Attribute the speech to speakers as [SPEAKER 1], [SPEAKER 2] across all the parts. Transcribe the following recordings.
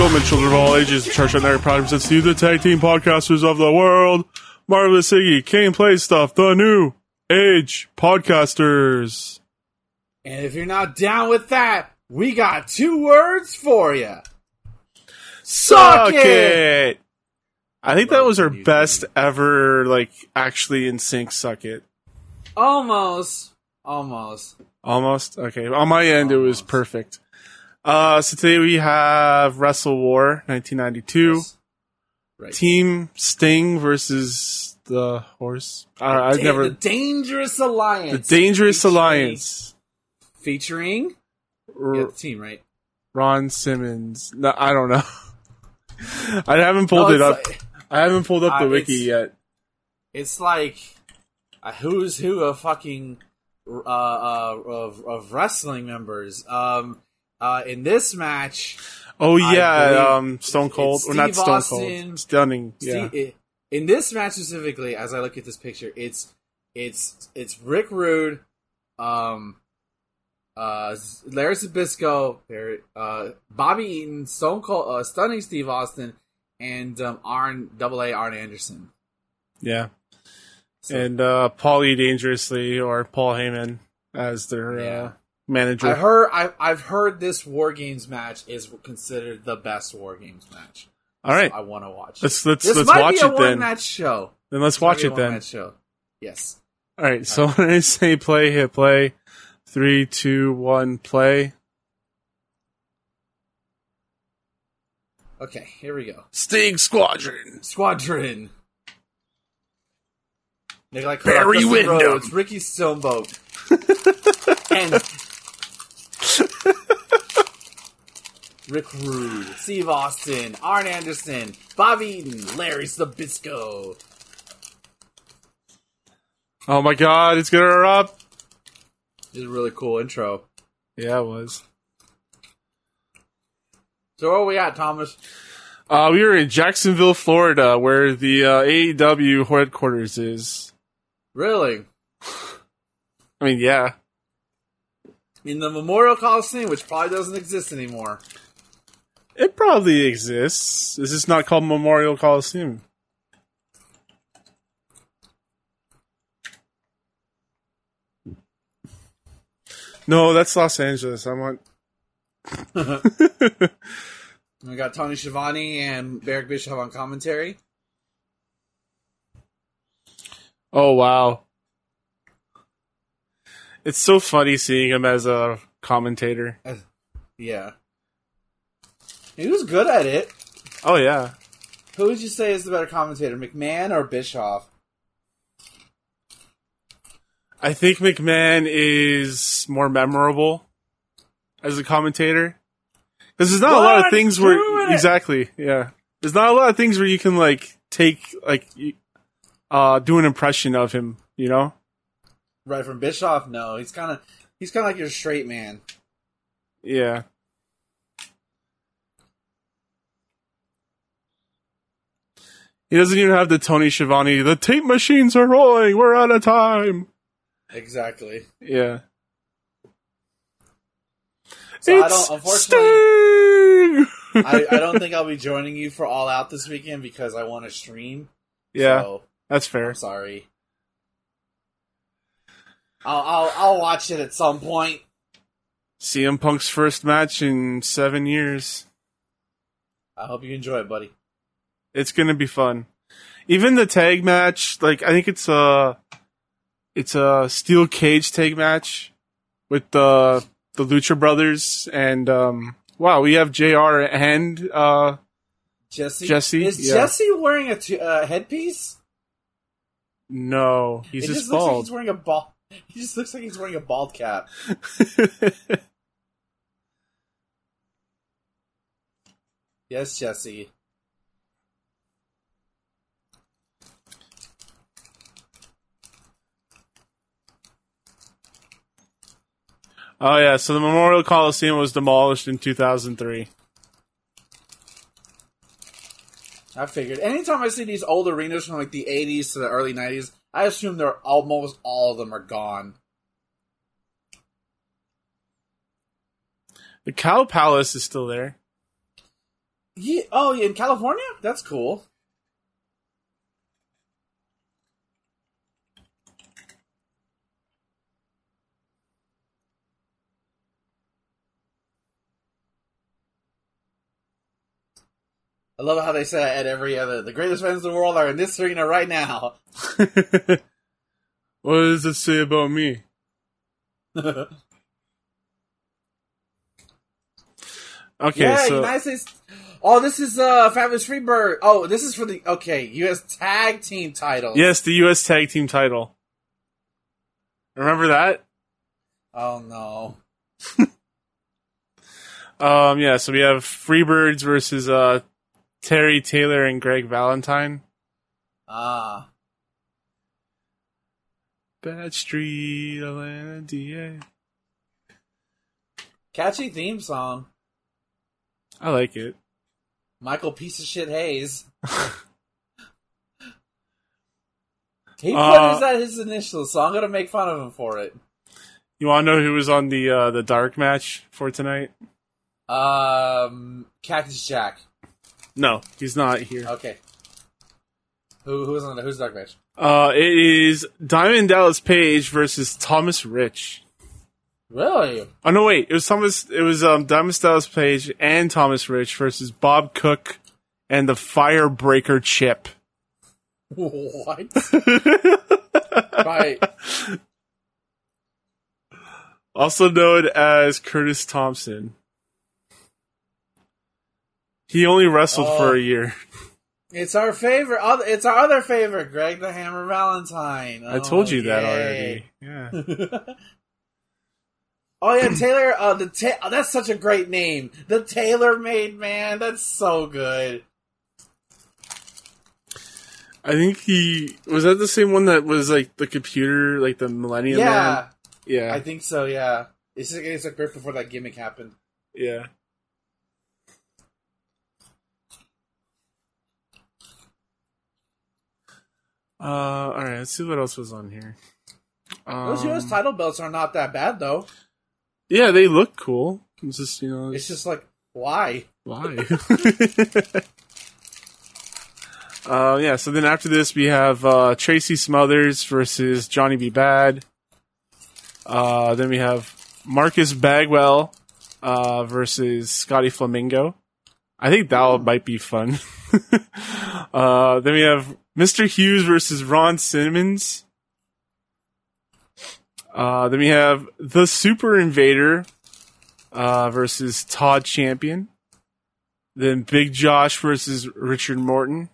[SPEAKER 1] Gentlemen, children of all ages, Church on Network Prime presents you the tag team podcasters of the world, Marvelous Iggy, Kane Play Stuff, the new age podcasters.
[SPEAKER 2] And if you're not down with that, we got two words for you.
[SPEAKER 1] Suck
[SPEAKER 2] it!
[SPEAKER 1] it! I think that was our best ever, like, actually in sync suck it.
[SPEAKER 2] Almost. Almost.
[SPEAKER 1] Almost. Okay. On my end, it was perfect. Uh, so today we have Wrestle War 1992.
[SPEAKER 2] Yes. Right.
[SPEAKER 1] Team Sting versus the horse. I, I've
[SPEAKER 2] Da-
[SPEAKER 1] never.
[SPEAKER 2] The Dangerous Alliance.
[SPEAKER 1] The Dangerous
[SPEAKER 2] Featuring-
[SPEAKER 1] Alliance.
[SPEAKER 2] Featuring.
[SPEAKER 1] R-
[SPEAKER 2] Yeah, the team, right?
[SPEAKER 1] Ron Simmons. No, I don't know. I haven't pulled
[SPEAKER 2] No,
[SPEAKER 1] it up.
[SPEAKER 2] like-
[SPEAKER 1] I haven't pulled up the
[SPEAKER 2] Uh,
[SPEAKER 1] wiki
[SPEAKER 2] it's-
[SPEAKER 1] yet.
[SPEAKER 2] It's like a who's who of fucking uh, uh, of of wrestling members. Um, uh, in this match,
[SPEAKER 1] Oh yeah, um, Stone Cold. Or not Stone
[SPEAKER 2] Austin,
[SPEAKER 1] Cold. Stunning. Yeah.
[SPEAKER 2] Steve, in this match specifically, as I look at this picture, it's it's it's Rick Rude, um, uh, Larry Zbyszko, uh, Bobby Eaton, Stone Cold, uh, Stunning Steve Austin, and um, Arn Double A Arn Anderson.
[SPEAKER 1] yeah.
[SPEAKER 2] So,
[SPEAKER 1] And uh, Paulie Dangerously or Paul Heyman as their
[SPEAKER 2] Yeah.
[SPEAKER 1] uh, manager.
[SPEAKER 2] I heard I, I've heard this War Games match is considered the best War Games match.
[SPEAKER 1] All right,
[SPEAKER 2] I want to watch.
[SPEAKER 1] let's
[SPEAKER 2] it.
[SPEAKER 1] let's
[SPEAKER 2] This
[SPEAKER 1] let's
[SPEAKER 2] might
[SPEAKER 1] watch
[SPEAKER 2] be a
[SPEAKER 1] it then.
[SPEAKER 2] match show.
[SPEAKER 1] Then let's
[SPEAKER 2] This might
[SPEAKER 1] watch it then.
[SPEAKER 2] show. Yes.
[SPEAKER 1] All right, so when I say play, hit play. Three, two, one, play.
[SPEAKER 2] Okay, here we go.
[SPEAKER 1] Sting Squadron.
[SPEAKER 2] Squadron. Nikolai
[SPEAKER 1] Barry.
[SPEAKER 2] Rhodes, Ricky Steamboat, and Rick Rude, Steve Austin, Arn Anderson, Bob Eaton, Larry Zbyszko.
[SPEAKER 1] Oh my God, it's gonna erupt.
[SPEAKER 2] This is a really cool intro.
[SPEAKER 1] Yeah, it was.
[SPEAKER 2] So where we at, Thomas?
[SPEAKER 1] Uh, we were in Jacksonville, Florida, where the uh, AEW headquarters is.
[SPEAKER 2] Really?
[SPEAKER 1] I mean, yeah,
[SPEAKER 2] In the Memorial Coliseum, which probably doesn't exist anymore.
[SPEAKER 1] it probably exists. Is this not called Memorial Coliseum? No, that's Los Angeles. I want.
[SPEAKER 2] We got Tony Schiavone and Eric Bischoff on commentary.
[SPEAKER 1] Oh wow. It's so funny seeing him as a commentator.
[SPEAKER 2] Yeah. He was good at it.
[SPEAKER 1] Oh yeah.
[SPEAKER 2] Who would you say is the better commentator, McMahon or Bischoff?
[SPEAKER 1] I think McMahon is more memorable as a commentator. Because there's not a lot of things where
[SPEAKER 2] it!
[SPEAKER 1] exactly, yeah. There's not a lot of things where you can like take like uh do an impression of him, you know?
[SPEAKER 2] Right from Bischoff? No, he's kind of he's kind of like your straight man.
[SPEAKER 1] Yeah. He doesn't even have the Tony Schiavone. The tape machines are rolling. We're out of time.
[SPEAKER 2] Exactly.
[SPEAKER 1] Yeah.
[SPEAKER 2] So I don't. Unfortunately,
[SPEAKER 1] Sting!
[SPEAKER 2] I, I don't think I'll be joining you for All Out this weekend because I want to stream.
[SPEAKER 1] yeah,
[SPEAKER 2] So
[SPEAKER 1] that's fair.
[SPEAKER 2] I'm sorry. I'll, I'll I'll watch it at some point.
[SPEAKER 1] CM Punk's first match in seven years.
[SPEAKER 2] I hope you enjoy it, buddy.
[SPEAKER 1] It's gonna be fun. Even the tag match, like I think it's a, it's a steel cage tag match with the the Lucha Brothers and um. Wow, we have Jr. and uh.
[SPEAKER 2] Jesse.
[SPEAKER 1] Jesse?
[SPEAKER 2] is
[SPEAKER 1] Yeah.
[SPEAKER 2] Jesse wearing a t- uh, headpiece?
[SPEAKER 1] No, he's
[SPEAKER 2] it
[SPEAKER 1] just
[SPEAKER 2] just looks like he's wearing a bald. He just looks like he's wearing a bald cap. Yes, Jesse.
[SPEAKER 1] oh yeah, so the Memorial Coliseum was demolished in 2003.
[SPEAKER 2] I figured. Anytime I see these old arenas from like the 80s to the early 90s, I assume they're almost all of them are gone.
[SPEAKER 1] The Cow Palace is still there.
[SPEAKER 2] Oh, yeah. Oh, in California? That's cool. I love how they say at every other the greatest fans in the world are in this arena right now.
[SPEAKER 1] what does it say about me? Okay,
[SPEAKER 2] yeah,
[SPEAKER 1] so
[SPEAKER 2] United States. Oh, this is uh Fabulous Freebird. Oh, this is for the okay U.S. Tag Team title.
[SPEAKER 1] yes, the U.S. Tag Team title. Remember that?
[SPEAKER 2] Oh no.
[SPEAKER 1] Um, yeah. So we have Freebirds versus uh Terry Taylor and Greg Valentine.
[SPEAKER 2] Ah.
[SPEAKER 1] Bad Street, Atlanta, DA.
[SPEAKER 2] Catchy theme song.
[SPEAKER 1] I like it.
[SPEAKER 2] Michael piece of shit Hayes. he put
[SPEAKER 1] Uh,
[SPEAKER 2] his, that his initials, so I'm gonna make fun of him for it.
[SPEAKER 1] You want to know who was on the uh, the dark match for tonight?
[SPEAKER 2] Um, Cactus Jack.
[SPEAKER 1] No, he's not here.
[SPEAKER 2] Okay. Who who was on the who's the dark match?
[SPEAKER 1] Uh, it is Diamond Dallas Page versus Thomas Rich.
[SPEAKER 2] Really?
[SPEAKER 1] Oh no, wait! It was Thomas. It was um, Diamond Dallas Page and Thomas Rich versus Bob Cook and the Firebreaker Chip.
[SPEAKER 2] What? right.
[SPEAKER 1] also known as Curtis Thompson. He only wrestled
[SPEAKER 2] Oh.
[SPEAKER 1] for a year.
[SPEAKER 2] It's our favorite. It's our other favorite, Greg the Hammer Valentine.
[SPEAKER 1] I told
[SPEAKER 2] Oh,
[SPEAKER 1] you that already. Yeah.
[SPEAKER 2] oh yeah, Taylor. Uh, the ta- oh, that's such a great name. The Tailor Made Man. That's so good.
[SPEAKER 1] I think he was that the same one that was like the computer, like the Millennium Man.
[SPEAKER 2] yeah,
[SPEAKER 1] Yeah,
[SPEAKER 2] I think so. Yeah, it's it's like right before that gimmick happened.
[SPEAKER 1] yeah. Uh, all right. Let's see what else was on here.
[SPEAKER 2] Those
[SPEAKER 1] Um,
[SPEAKER 2] U.S. title belts are not that bad though.
[SPEAKER 1] yeah, they look cool. It's just you know,
[SPEAKER 2] It's just like why?
[SPEAKER 1] why? uh, yeah. So then after this, we have uh, Tracy Smothers versus Johnny B. Bad. Uh, then we have Marcus Bagwell uh, versus Scotty Flamingo. I think that might be fun. uh, then we have Mr. Hughes versus Ron Simmons. Uh, then we have the Super Invader uh, versus Todd Champion. Then Big Josh versus Richard Morton.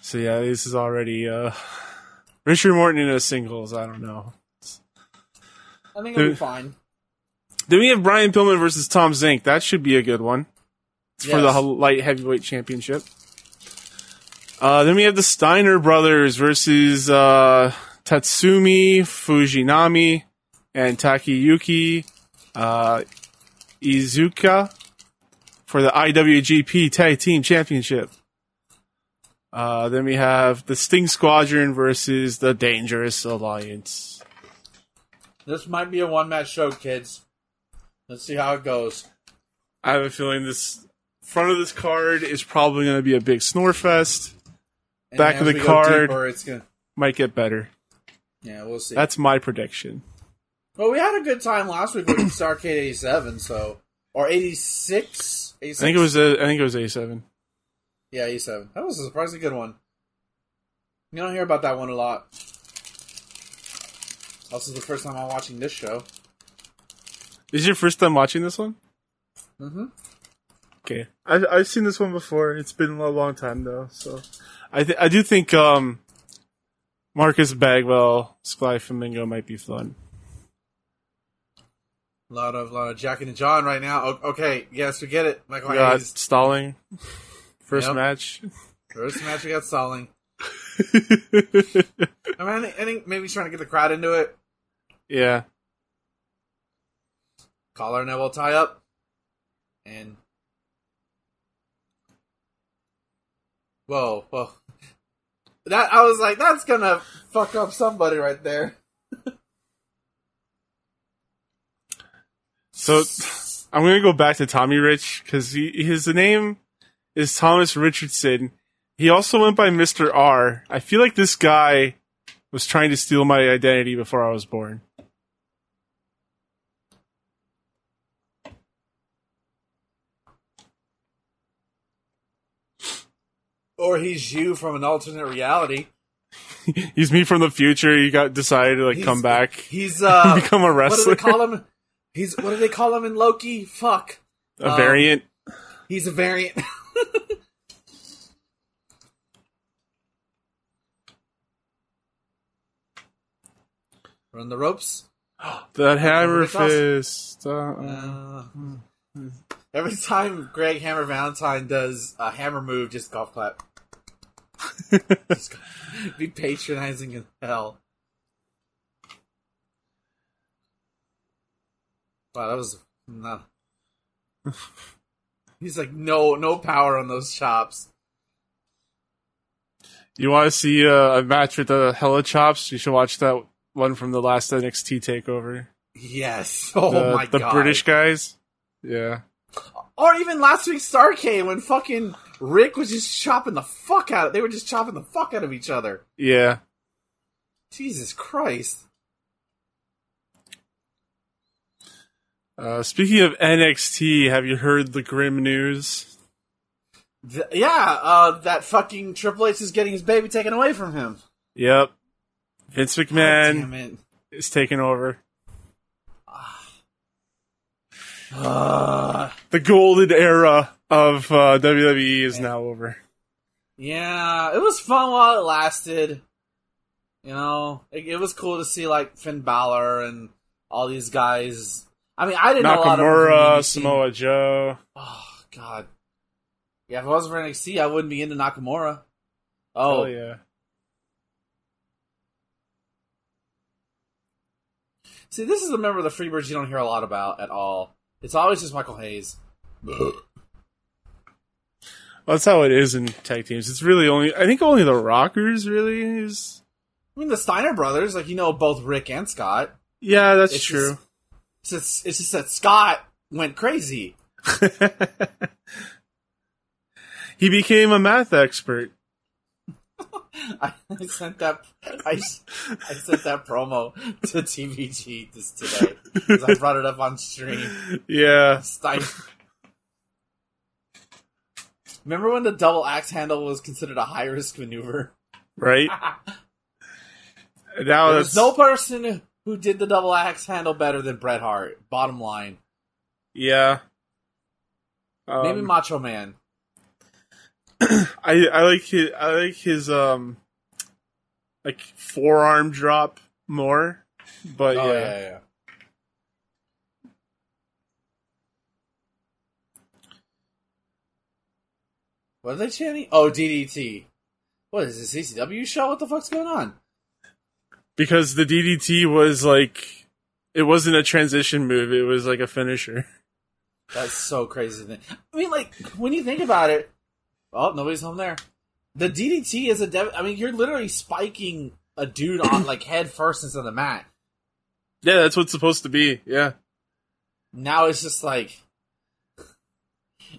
[SPEAKER 1] So yeah, this is already uh, Richard Morton in a singles. I don't know.
[SPEAKER 2] I think it'll be fine.
[SPEAKER 1] Then we have Brian Pillman versus Tom Zenk. That should be a good one. It's for the light heavyweight championship. Uh, then we have the Steiner brothers versus uh, Tatsumi Fujinami and Takayuki uh, Iizuka for the IWGP Tag Team Championship. Uh, then we have the Sting Squadron versus the Dangerous Alliance.
[SPEAKER 2] This might be a one match show, kids. Let's see how it goes.
[SPEAKER 1] I have a feeling this front of this card is probably going to be a big snore fest.
[SPEAKER 2] And
[SPEAKER 1] Back of the card.
[SPEAKER 2] deeper, it's gonna.
[SPEAKER 1] Might get better.
[SPEAKER 2] Yeah, we'll see.
[SPEAKER 1] That's my prediction.
[SPEAKER 2] Well, we had a good time last week with Starcade '87, so or '86.
[SPEAKER 1] I think it was a, I think it was A seven.
[SPEAKER 2] yeah '87. That was a surprisingly good one. You don't hear about that one a lot. Also, the first time I'm watching this show.
[SPEAKER 1] Is your first time watching this one?
[SPEAKER 2] Mm-hmm.
[SPEAKER 1] Okay, I've I've seen this one before. It's been a long time though, so I th- I do think um Marcus Bagwell, Sky Flamingo might be fun.
[SPEAKER 2] A lot of lot of Jack and John right now. O- Okay, yes, we get it. Michael
[SPEAKER 1] We got
[SPEAKER 2] Hayes.
[SPEAKER 1] Stalling, first
[SPEAKER 2] Yep.
[SPEAKER 1] match.
[SPEAKER 2] First match, we got Stalling. I mean, I think, I think maybe he's trying to get the crowd into it.
[SPEAKER 1] yeah,
[SPEAKER 2] Collar and elbow tie up, and whoa, whoa. That I was like, that's gonna fuck up somebody right there.
[SPEAKER 1] so I'm gonna go back to Tommy Rich because his name is Thomas Richardson. He also went by Mr. R. I feel like this guy was trying to steal my identity before I was born.
[SPEAKER 2] Or he's you from an alternate reality.
[SPEAKER 1] he's me from the future. He got decided to like
[SPEAKER 2] He's-
[SPEAKER 1] come back,
[SPEAKER 2] He's uh
[SPEAKER 1] become a
[SPEAKER 2] what do
[SPEAKER 1] wrestler,
[SPEAKER 2] they call him? He's what do they call him in Loki? Fuck.
[SPEAKER 1] a
[SPEAKER 2] um,
[SPEAKER 1] variant.
[SPEAKER 2] He's a variant. Run the ropes.
[SPEAKER 1] That hammer fist. Uh,
[SPEAKER 2] Uh, every time Greg Hammer Valentine does a hammer move, just golf clap. Be patronizing as hell. Wow, that was not. He's like no, no power on those chops.
[SPEAKER 1] you want to see uh, a match with the Hella Chops? You should watch that one from the last NXT Takeover.
[SPEAKER 2] Yes. Oh
[SPEAKER 1] the,
[SPEAKER 2] my
[SPEAKER 1] the
[SPEAKER 2] god.
[SPEAKER 1] The British guys. Yeah.
[SPEAKER 2] Or even last week's Starcade when fucking Rick was just chopping the fuck out. Of, they were just chopping the fuck out of each other.
[SPEAKER 1] Yeah.
[SPEAKER 2] Jesus Christ.
[SPEAKER 1] Uh, speaking of NXT, have you heard the grim news?
[SPEAKER 2] Th- yeah, uh, that fucking Triple H is getting his baby taken away from him.
[SPEAKER 1] Yep. Vince McMahon is taking over.
[SPEAKER 2] Uh,
[SPEAKER 1] The golden era of uh, WWE is now over.
[SPEAKER 2] yeah, it was fun while it lasted. You know, it, it was cool to see like Finn Balor and all these guys. I mean, I didn't know a lot of them
[SPEAKER 1] Nakamura, Samoa Joe.
[SPEAKER 2] Oh God. Yeah, if it wasn't for NXT, I wouldn't be into Nakamura. Oh,
[SPEAKER 1] Oh yeah.
[SPEAKER 2] see, this is a member of the Freebirds you don't hear a lot about at all. It's always just Michael Hayes.
[SPEAKER 1] Well, that's how it is in tag teams. It's really only I think only the Rockers really is.
[SPEAKER 2] I mean, the Steiner brothers, like you know, both Rick and Scott.
[SPEAKER 1] Yeah, that's
[SPEAKER 2] It's
[SPEAKER 1] true.
[SPEAKER 2] It's just, it's just that Scott went crazy.
[SPEAKER 1] he became a math expert.
[SPEAKER 2] I sent that I, I sent that promo to TVG this today because I brought it up on stream.
[SPEAKER 1] Yeah.
[SPEAKER 2] Stein. Remember when the double axe handle was considered a high risk maneuver?
[SPEAKER 1] Right. now
[SPEAKER 2] There was no person who did the double axe handle better than Bret Hart. Bottom line,
[SPEAKER 1] yeah.
[SPEAKER 2] maybe
[SPEAKER 1] Um,
[SPEAKER 2] Macho Man.
[SPEAKER 1] I I like his I like his um like forearm drop more, but
[SPEAKER 2] Oh
[SPEAKER 1] yeah.
[SPEAKER 2] yeah, yeah. What are they chanting? Oh, DDT. What is this ECW show? What the fuck's going on?
[SPEAKER 1] because the DDT was like it wasn't a transition move; it was like a finisher.
[SPEAKER 2] That's so crazy. to. I mean, like when you think about it. Oh, nobody's home there. The DDT is a. Dev- I mean, you're literally spiking a dude on like head first into the mat.
[SPEAKER 1] Yeah, that's what's supposed to be. Yeah,
[SPEAKER 2] Now it's just like.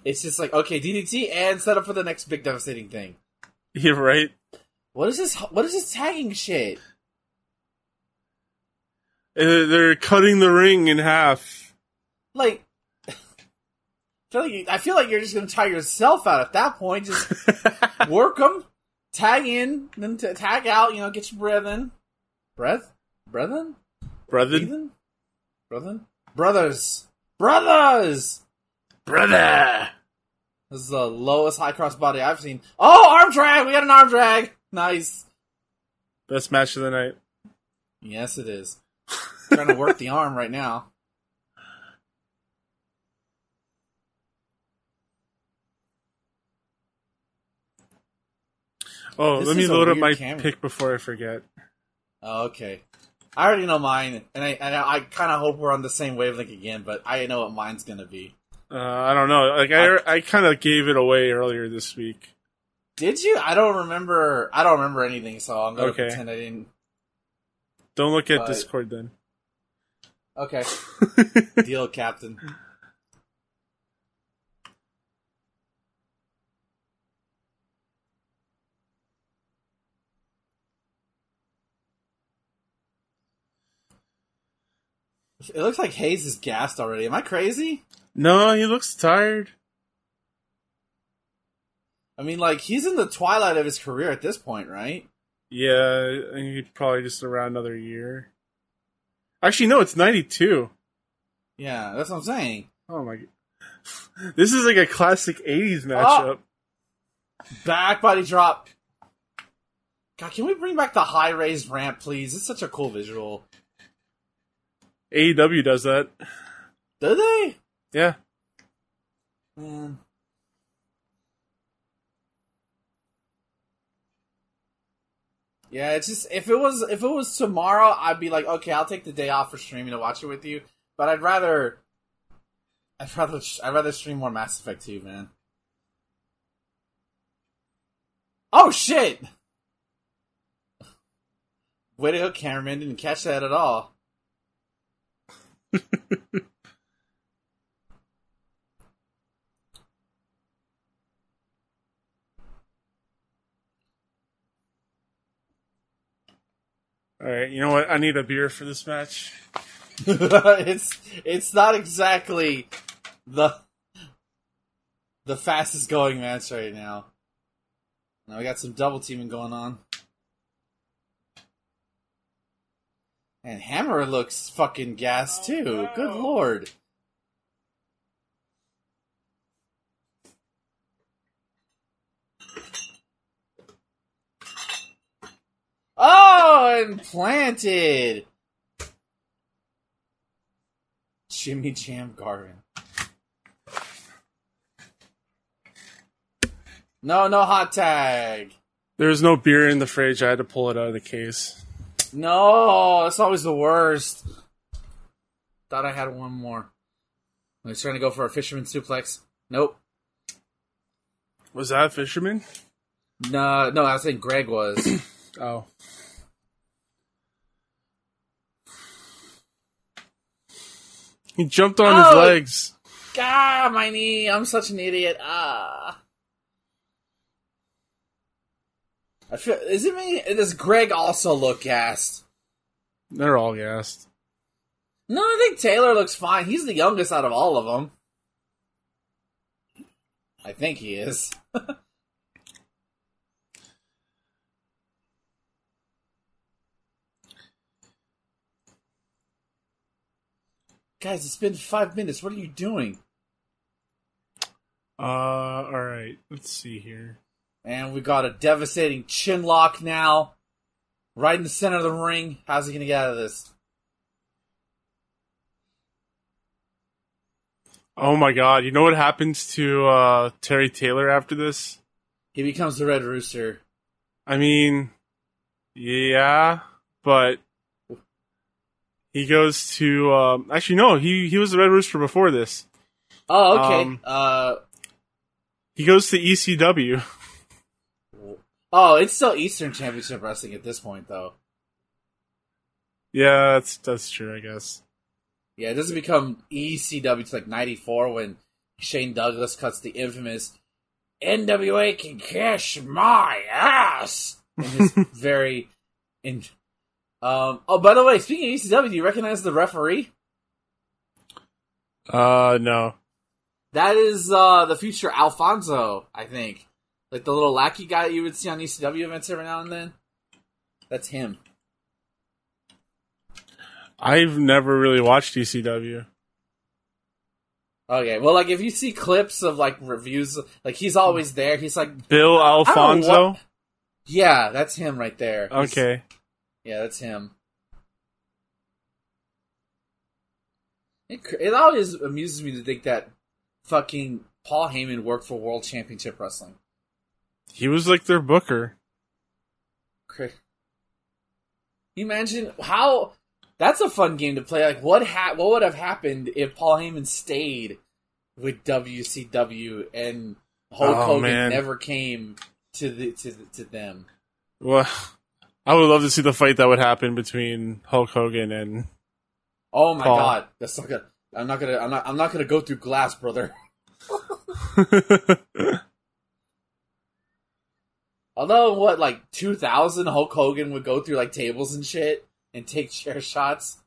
[SPEAKER 2] It's just like okay, DDT and set up for the next big devastating thing.
[SPEAKER 1] you're right.
[SPEAKER 2] What is this? What is this tagging shit?
[SPEAKER 1] Uh, They're cutting the ring in half.
[SPEAKER 2] Like, I feel like, you, I feel like you're just gonna tire yourself out at that point. Just work them, tag in, then t- tag out. You know, get your breath in. Breath, brethren,
[SPEAKER 1] Brother,
[SPEAKER 2] Ethan, brethren, brothers, brothers.
[SPEAKER 1] brother.
[SPEAKER 2] This is the lowest high cross body I've seen. Oh, arm drag! We got an arm drag. Nice.
[SPEAKER 1] Best match of the night.
[SPEAKER 2] Yes, it is. Trying to work the arm right now.
[SPEAKER 1] Oh,
[SPEAKER 2] This
[SPEAKER 1] let me load up my
[SPEAKER 2] camera.
[SPEAKER 1] pick before I forget.
[SPEAKER 2] Oh, okay. I already know mine, and I and I kind of hope we're on the same wavelength again. But I know what mine's gonna be.
[SPEAKER 1] Uh, I don't know. Like I, I kind of gave it away earlier this week.
[SPEAKER 2] Did you? I don't remember. I don't remember anything, so I'm gonna
[SPEAKER 1] okay.
[SPEAKER 2] pretend I didn't.
[SPEAKER 1] Don't look at
[SPEAKER 2] but...
[SPEAKER 1] Discord then.
[SPEAKER 2] Okay. Deal, Captain. It looks like Hayes is gassed already. Am I crazy?
[SPEAKER 1] No, he looks tired.
[SPEAKER 2] I mean, like he's in the twilight of his career at this point, right?
[SPEAKER 1] Yeah, I think he'd probably just around another year. Actually, no, it's 92.
[SPEAKER 2] Yeah, that's what I'm saying.
[SPEAKER 1] Oh my. This is like a classic 80s ah! matchup.
[SPEAKER 2] Back body drop. God, can we bring back the high raised ramp, please? It's such a cool visual.
[SPEAKER 1] AEW does that.
[SPEAKER 2] Do they?
[SPEAKER 1] Yeah.
[SPEAKER 2] Man. Yeah, it's just if it was if it was tomorrow, I'd be like, okay, I'll take the day off for streaming to watch it with you. But I'd rather, I'd rather, I'd rather stream more Mass Effect 2, man. Oh shit! Way to go, cameraman! Didn't catch that at all.
[SPEAKER 1] All right, you know what? I need a beer for this match.
[SPEAKER 2] it's it's not exactly the the fastest going match right now. Now we got some double teaming going on. And Hammer looks fucking gas too. Good oh, lord. Oh, implanted. Jimmy Jam Garvin. No, no hot tag.
[SPEAKER 1] There's no beer in the fridge. I had to pull it out of the case.
[SPEAKER 2] No, that's always the worst. Thought I had one more. I was trying to go for a fisherman suplex. Nope.
[SPEAKER 1] Was that a fisherman?
[SPEAKER 2] No, no, I was saying Greg was.
[SPEAKER 1] Oh. He jumped on his
[SPEAKER 2] Oh!
[SPEAKER 1] legs.
[SPEAKER 2] ah, my knee. I'm such an idiot. Ah. I feel. Is it me? Does Greg also look gassed?
[SPEAKER 1] They're all gassed.
[SPEAKER 2] No, I think Taylor looks fine. He's the youngest out of all of them. I think he is. Guys, it's been five minutes. What are you doing?
[SPEAKER 1] Uh, all right. Let's see here.
[SPEAKER 2] And we got a devastating chin lock now. Right in the center of the ring. How's he to get out of this?
[SPEAKER 1] Oh my god! You know what happens to uh, Terry Taylor after this?
[SPEAKER 2] He becomes the Red Rooster.
[SPEAKER 1] I mean, yeah, but he goes to. Um, actually, no. He he was the Red Rooster before this.
[SPEAKER 2] Oh, okay.
[SPEAKER 1] Um,
[SPEAKER 2] uh,
[SPEAKER 1] He goes to ECW.
[SPEAKER 2] oh, it's still Eastern Championship Wrestling at this point, though.
[SPEAKER 1] Yeah, that's that's true. I guess.
[SPEAKER 2] Yeah, it doesn't become ECW to like '94 when Shane Douglas cuts the infamous "NWA can kiss my ass" in his very in. Um. Oh, by the way, speaking of ECW, do you recognize the referee?
[SPEAKER 1] Uh, no.
[SPEAKER 2] That is uh the future Alfonso, I think. Like the little lackey guy you would see on ECW events every now and then. That's him.
[SPEAKER 1] I've never really watched ECW.
[SPEAKER 2] Okay, well, like if you see clips of like reviews, like he's always there. He's like,
[SPEAKER 1] Bill Alfonso.
[SPEAKER 2] what- yeah, that's him right there. He's-
[SPEAKER 1] Okay.
[SPEAKER 2] Yeah, that's him. It, it always amuses me to think that fucking Paul Heyman worked for World Championship Wrestling.
[SPEAKER 1] He was like their booker.
[SPEAKER 2] You imagine how? That's a fun game to play. Like, what ha- What would have happened if Paul Heyman stayed with WCW and Hulk
[SPEAKER 1] Oh,
[SPEAKER 2] Hogan
[SPEAKER 1] man.
[SPEAKER 2] never came to the to the, to them?
[SPEAKER 1] Well, I would love to see the fight that would happen between Hulk Hogan and.
[SPEAKER 2] Oh my
[SPEAKER 1] Paul.
[SPEAKER 2] god, that's not gonna. I'm not gonna. I'm not. I'm not gonna go through glass, brother. Although, what like 2000, Hulk Hogan would go through like tables and shit and take chair shots.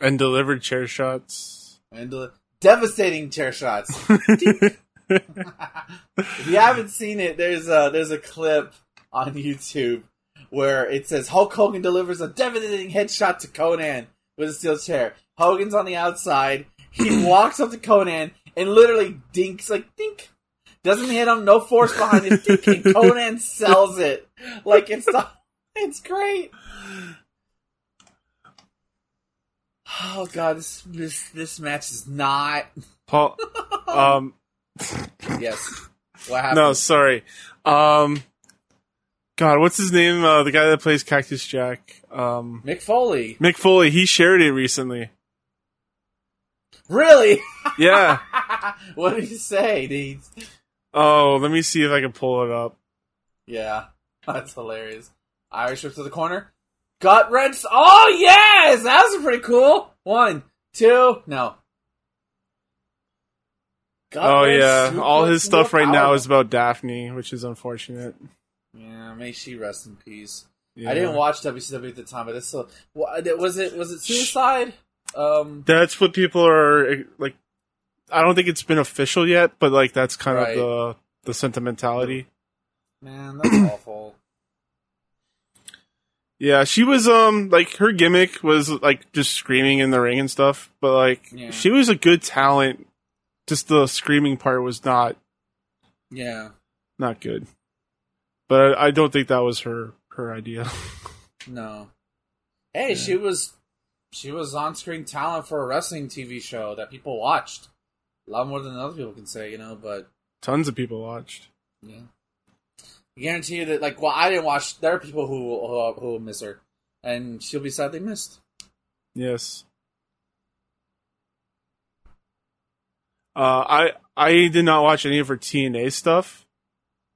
[SPEAKER 1] and delivered chair shots.
[SPEAKER 2] and devastating chair shots. if you haven't seen it, there's a there's a clip on YouTube where it says Hulk Hogan delivers a devastating headshot to Conan with a steel chair. Hogan's on the outside. He walks up to Conan and literally dinks like dink. Doesn't hit him, no force behind. Dink, and Conan sells it like it's not. It's great. Oh god, this this this match is not.
[SPEAKER 1] Paul, um,
[SPEAKER 2] Yes. What happened?
[SPEAKER 1] no, sorry. Um, God, what's his name? Uh, the guy that plays Cactus Jack. Um,
[SPEAKER 2] Mick Foley.
[SPEAKER 1] Mick Foley. He shared it recently.
[SPEAKER 2] Really?
[SPEAKER 1] Yeah.
[SPEAKER 2] what did he say? Did he...
[SPEAKER 1] oh, let me see if I can pull it up.
[SPEAKER 2] Yeah, that's hilarious. Irish whip to the corner. Gut wrench. Oh yes, that was pretty cool. One, two, no. Gut
[SPEAKER 1] Oh yeah,
[SPEAKER 2] suplex,
[SPEAKER 1] all his stuff right now is about Daffney, which is unfortunate.
[SPEAKER 2] Yeah, may she rest in peace.
[SPEAKER 1] Yeah.
[SPEAKER 2] I didn't watch WCW at the time, but it's still. Was it? Was it suicide? Um,
[SPEAKER 1] That's what people are like. I don't think it's been official yet, but like that's kind
[SPEAKER 2] Right.
[SPEAKER 1] of the the sentimentality.
[SPEAKER 2] man, that's awful.
[SPEAKER 1] Yeah, she was um like her gimmick was like just screaming in the ring and stuff, but like
[SPEAKER 2] Yeah.
[SPEAKER 1] she was a good talent. Just the screaming part was not
[SPEAKER 2] Yeah.
[SPEAKER 1] not good. But I don't think that was her her idea.
[SPEAKER 2] No. Hey, she was she was on screen talent for a wrestling TV show that people watched. A lot more than other people can say, you know, but
[SPEAKER 1] Tons of people watched.
[SPEAKER 2] yeah. I guarantee you that like well I didn't watch there are people who who, who will miss her. And she'll be sadly missed.
[SPEAKER 1] Yes. Uh, I I did not watch any of her TNA stuff,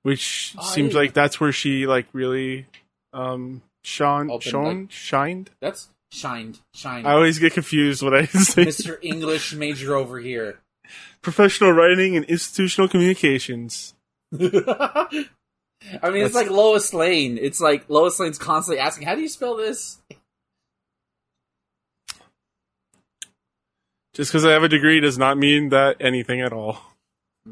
[SPEAKER 1] which
[SPEAKER 2] Oh,
[SPEAKER 1] seems
[SPEAKER 2] yeah.
[SPEAKER 1] like that's where she like really um shone
[SPEAKER 2] Opened,
[SPEAKER 1] shone
[SPEAKER 2] like-
[SPEAKER 1] shined.
[SPEAKER 2] That's shined. Shined.
[SPEAKER 1] I always get confused when I say
[SPEAKER 2] Mr. English major over here.
[SPEAKER 1] professional writing and institutional communications.
[SPEAKER 2] I mean,
[SPEAKER 1] That's-
[SPEAKER 2] it's like Lois Lane. It's like Lois Lane's constantly asking, "How do you spell this?"
[SPEAKER 1] Just because I have a degree does not mean that anything at all.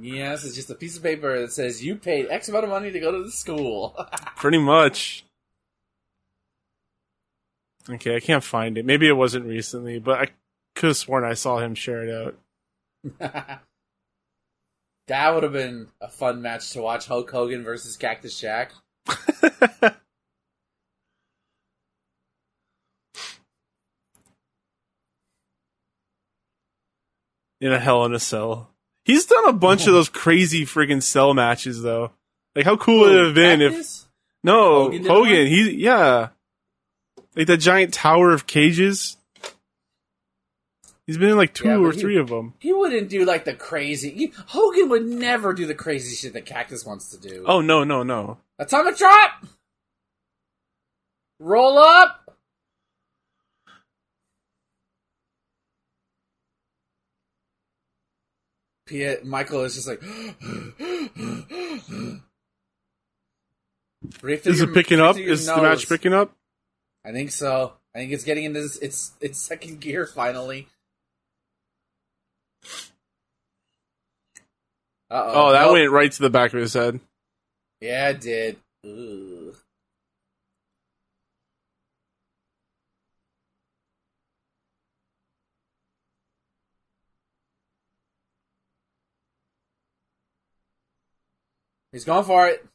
[SPEAKER 2] Yes, it's just a piece of paper that says you paid X amount of money to go to the school.
[SPEAKER 1] Pretty much. Okay, I can't find it. Maybe it wasn't recently, but I could have sworn I saw him share it out.
[SPEAKER 2] that would have been a fun match to watch: Hulk Hogan versus Cactus Jack.
[SPEAKER 1] in a Hell in a Cell. He's done a bunch of those crazy friggin' cell matches though. Like how cool would it have been if no
[SPEAKER 2] Hogan
[SPEAKER 1] Hogan? he yeah, like that giant tower of cages. He's been in like two
[SPEAKER 2] Yeah,
[SPEAKER 1] or
[SPEAKER 2] he-
[SPEAKER 1] three of them.
[SPEAKER 2] he wouldn't do like the crazy. he- Hogan would never do the crazy shit that Cactus wants to do.
[SPEAKER 1] Oh no no no!
[SPEAKER 2] Atomic drop. Roll up. Pia, Michael is just like.
[SPEAKER 1] Is
[SPEAKER 2] your-
[SPEAKER 1] it picking up? Is the match picking up?
[SPEAKER 2] I think so. I think it's getting into this, its its second gear finally. Uh
[SPEAKER 1] Oh, that went right to the back of his head.
[SPEAKER 2] Yeah, it did. Ugh. He's going for it.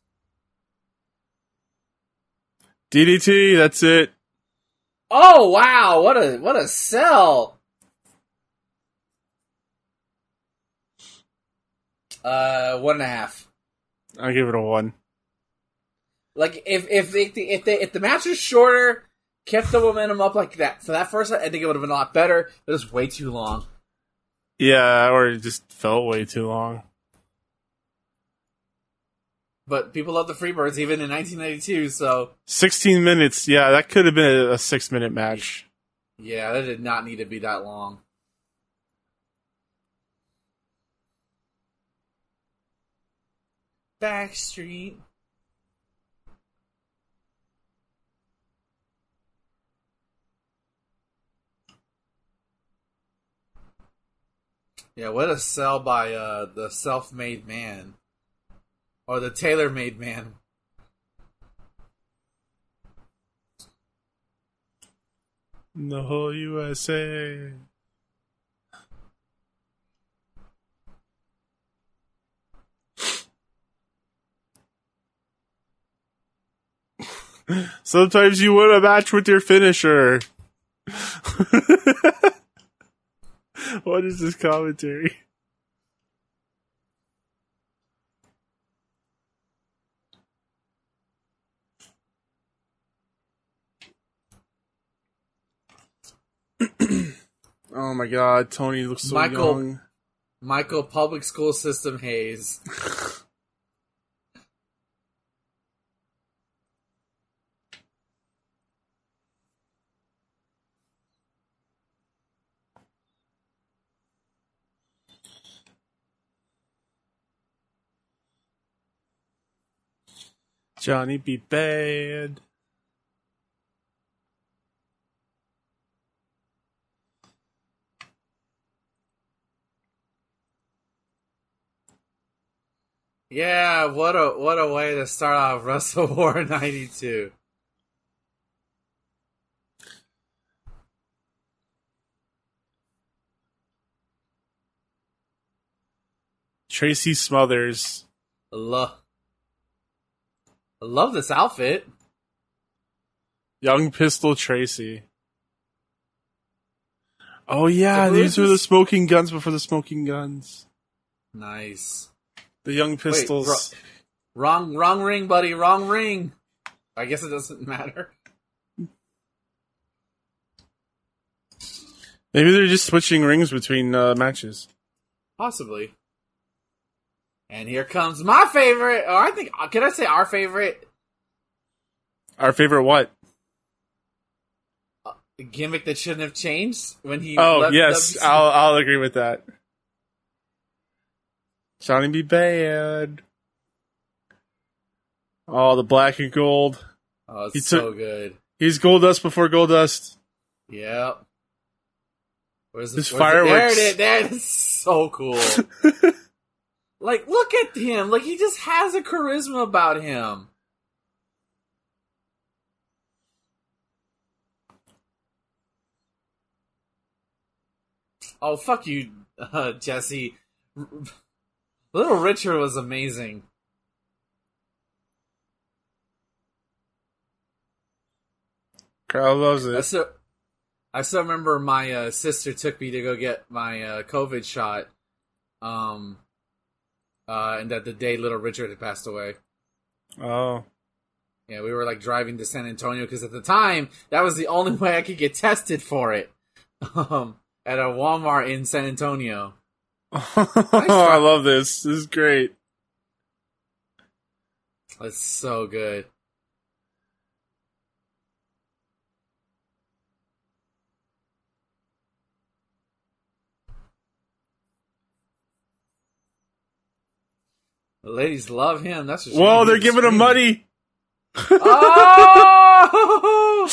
[SPEAKER 1] DDT. That's it.
[SPEAKER 2] Oh wow! What a what a sell. Uh, one and a half.
[SPEAKER 1] I'll give it a one.
[SPEAKER 2] Like if if they, if they if the match was shorter, kept the momentum up like that for that first, I think it would have been a lot better. But it was way too long.
[SPEAKER 1] Yeah, or it just felt way too long.
[SPEAKER 2] But people love the Freebirds even in 1992. So
[SPEAKER 1] 16 minutes. Yeah, that could have been a, six minute match.
[SPEAKER 2] yeah, that did not need to be that long. Backstreet. Yeah, what a sell by uh, the self-made man or the tailor-made man.
[SPEAKER 1] In The whole USA. Sometimes you win a match with your finisher. what is this commentary? oh my god, Tony looks so
[SPEAKER 2] Michael-
[SPEAKER 1] young.
[SPEAKER 2] Michael Public School System Hayes.
[SPEAKER 1] Johnny be bad.
[SPEAKER 2] Yeah, what a what a way to start off Wrestle War '92.
[SPEAKER 1] Tracy Smothers.
[SPEAKER 2] Love, I love this outfit.
[SPEAKER 1] Young Pistol Tracy. Oh yeah, these were the Smoking Gunns before the Smoking Gunns.
[SPEAKER 2] Nice.
[SPEAKER 1] The Young Pistols.
[SPEAKER 2] ro- Wrong, wrong ring, buddy. Wrong ring. I guess it doesn't matter.
[SPEAKER 1] Maybe they're just switching rings between uh, matches.
[SPEAKER 2] Possibly. And here comes my favorite. Or I think, can I say our favorite
[SPEAKER 1] Our favorite what?
[SPEAKER 2] A gimmick that shouldn't have changed when he?
[SPEAKER 1] Oh yes, I'll agree with that. Johnny be bad. Oh, the black and gold.
[SPEAKER 2] Oh, it's
[SPEAKER 1] he
[SPEAKER 2] so
[SPEAKER 1] took-
[SPEAKER 2] good.
[SPEAKER 1] He's Goldust before Goldust.
[SPEAKER 2] Yep. Where's the
[SPEAKER 1] His
[SPEAKER 2] where's the-
[SPEAKER 1] fireworks.
[SPEAKER 2] there it is. It is. So cool. like, look at him. Like, he just has a charisma about him. Oh, fuck you, uh, Jesse. Little Richard was amazing.
[SPEAKER 1] Crowd loves
[SPEAKER 2] I
[SPEAKER 1] it.
[SPEAKER 2] still, I still remember my uh, sister took me to go get my uh, COVID shot, um, uh, and that the day little Richard had passed away.
[SPEAKER 1] Oh,
[SPEAKER 2] Yeah, we were like driving to San Antonio because at the time that was the only way I could get tested for it, um, at a Walmart in San Antonio.
[SPEAKER 1] I love this. This is great.
[SPEAKER 2] That's so good. The ladies love him. That's what
[SPEAKER 1] Whoa, they're giving him money.
[SPEAKER 2] Oh!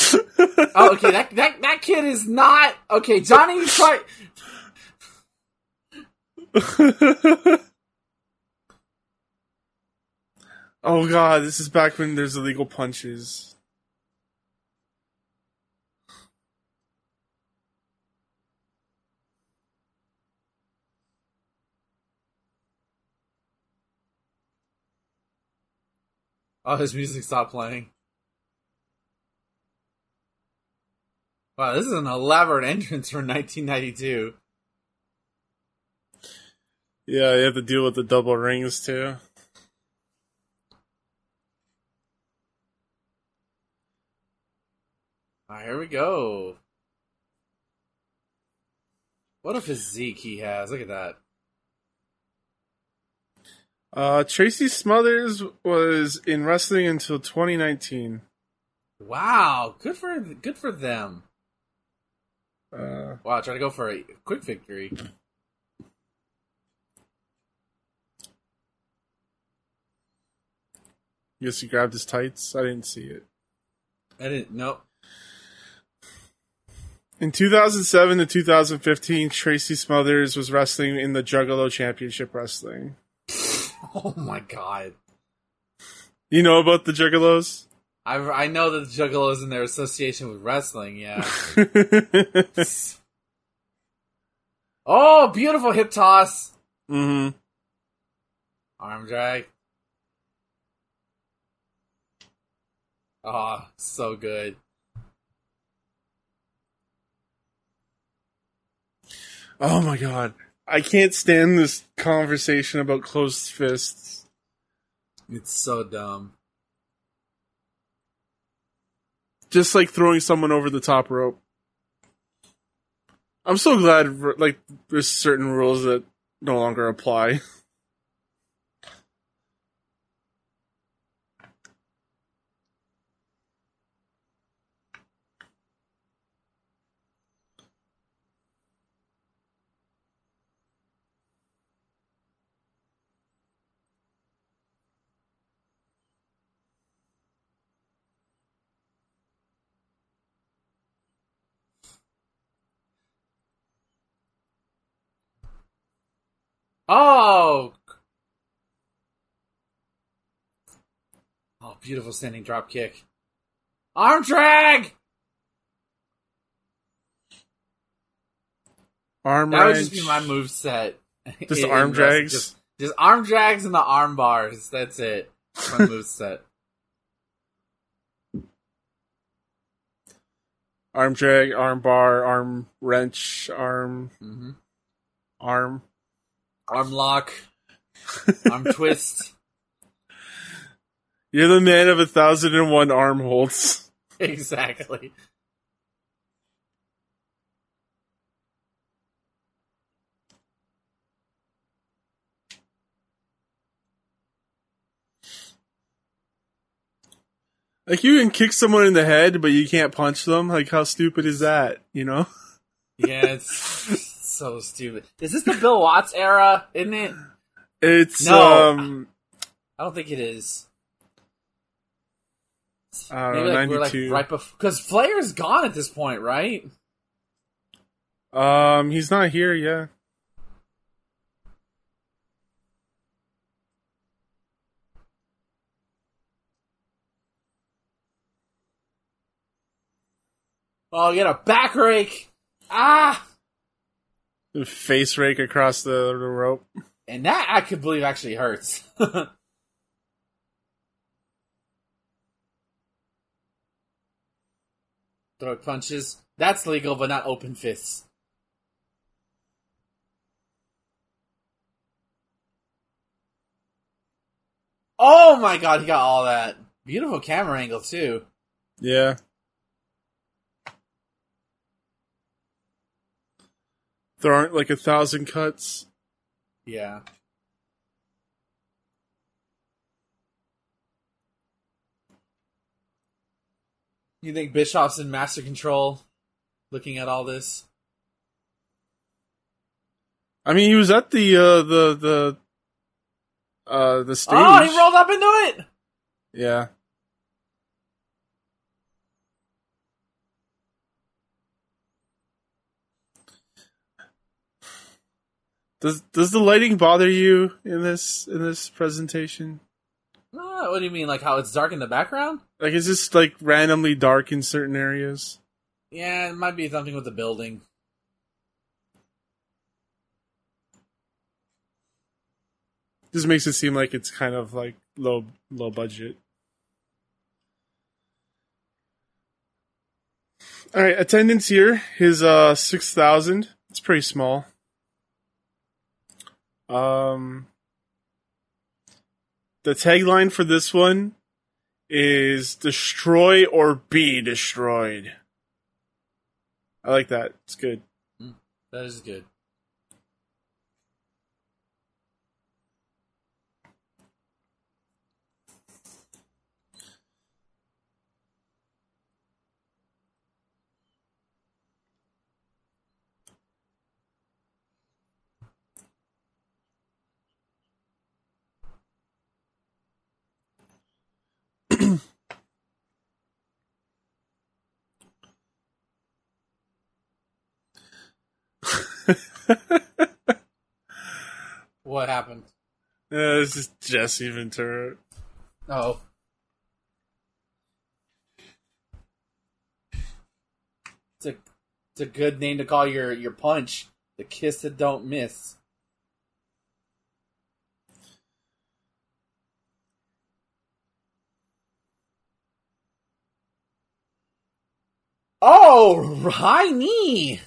[SPEAKER 2] oh, okay. That that that kid is not okay. Johnny you try.
[SPEAKER 1] oh god, this is back when there's illegal punches.
[SPEAKER 2] Oh, his music stopped playing. Wow, this is an elaborate entrance for 1992.
[SPEAKER 1] Yeah, you have to deal with the double rings too.
[SPEAKER 2] Right, here we go. What a physique he has! Look at that.
[SPEAKER 1] Uh, Tracy Smothers was in wrestling until 2019.
[SPEAKER 2] Wow, good for good for them.
[SPEAKER 1] Uh,
[SPEAKER 2] Wow, try to go for a quick victory.
[SPEAKER 1] Guess he grabbed his tights. I didn't see it.
[SPEAKER 2] I didn't. Nope.
[SPEAKER 1] In 2007 to 2015, Tracy Smothers was wrestling in the Juggalo Championship Wrestling.
[SPEAKER 2] Oh my god.
[SPEAKER 1] You know about the Juggalos?
[SPEAKER 2] I, I know that the Juggalos and their association with wrestling, yeah. oh, beautiful hip toss.
[SPEAKER 1] hmm
[SPEAKER 2] Arm drag. Oh, so good.
[SPEAKER 1] Oh my god. I can't stand this conversation about closed fists.
[SPEAKER 2] It's so dumb.
[SPEAKER 1] Just like throwing someone over the top rope. I'm so glad, like, there's certain rules that no longer apply.
[SPEAKER 2] Oh! Oh, beautiful standing drop kick. Arm drag!
[SPEAKER 1] Arm drag
[SPEAKER 2] That would just be my move set.
[SPEAKER 1] Just
[SPEAKER 2] In-
[SPEAKER 1] arm
[SPEAKER 2] in
[SPEAKER 1] drags?
[SPEAKER 2] Just, just arm drags and the arm bars. That's it. That's my move set.
[SPEAKER 1] arm drag, arm bar, arm wrench, arm,
[SPEAKER 2] hmm
[SPEAKER 1] arm.
[SPEAKER 2] Arm lock. Arm twist.
[SPEAKER 1] You're the man of a thousand and one arm holds.
[SPEAKER 2] Exactly.
[SPEAKER 1] Like you can kick someone in the head, but you can't punch them. Like how stupid is that? You know?
[SPEAKER 2] Yeah, it's so stupid. Is this the Bill Watts era? Isn't it?
[SPEAKER 1] It's
[SPEAKER 2] No.
[SPEAKER 1] um
[SPEAKER 2] I don't think it is.
[SPEAKER 1] Don't
[SPEAKER 2] Maybe like we're like
[SPEAKER 1] 92.
[SPEAKER 2] right before because Flair's gone at this point, right?
[SPEAKER 1] um he's not here, yeah.
[SPEAKER 2] Oh, you got a back rake. Ah,
[SPEAKER 1] Face rake across the, the rope.
[SPEAKER 2] and that I could believe actually hurts. Throw punches. That's legal, but not open fists. Oh my god, he got all that. Beautiful camera angle too.
[SPEAKER 1] Yeah. There aren't like a thousand cuts.
[SPEAKER 2] Yeah. You think Bischoff's in master control looking at all this?
[SPEAKER 1] I mean, he was at the uh, the the uh, the stage.
[SPEAKER 2] Oh, he rolled up into it!
[SPEAKER 1] Yeah. Does does the lighting bother you in this in this presentation?
[SPEAKER 2] Ah, what do you mean, like how it's dark in the background?
[SPEAKER 1] Like, is this like randomly dark in certain areas?
[SPEAKER 2] Yeah, it might be something with the building.
[SPEAKER 1] This makes it seem like it's kind of like low low budget. All right, attendance here is uh six thousand. It's pretty small. Um, the tagline for this one is "Destroy or be destroyed." I like that. It's good.
[SPEAKER 2] That is good. What happened?
[SPEAKER 1] Uh, this is Jesse Ventura.
[SPEAKER 2] Oh. It's a, it's a good name to call your, your punch. The kiss that don't miss. Oh, high knee.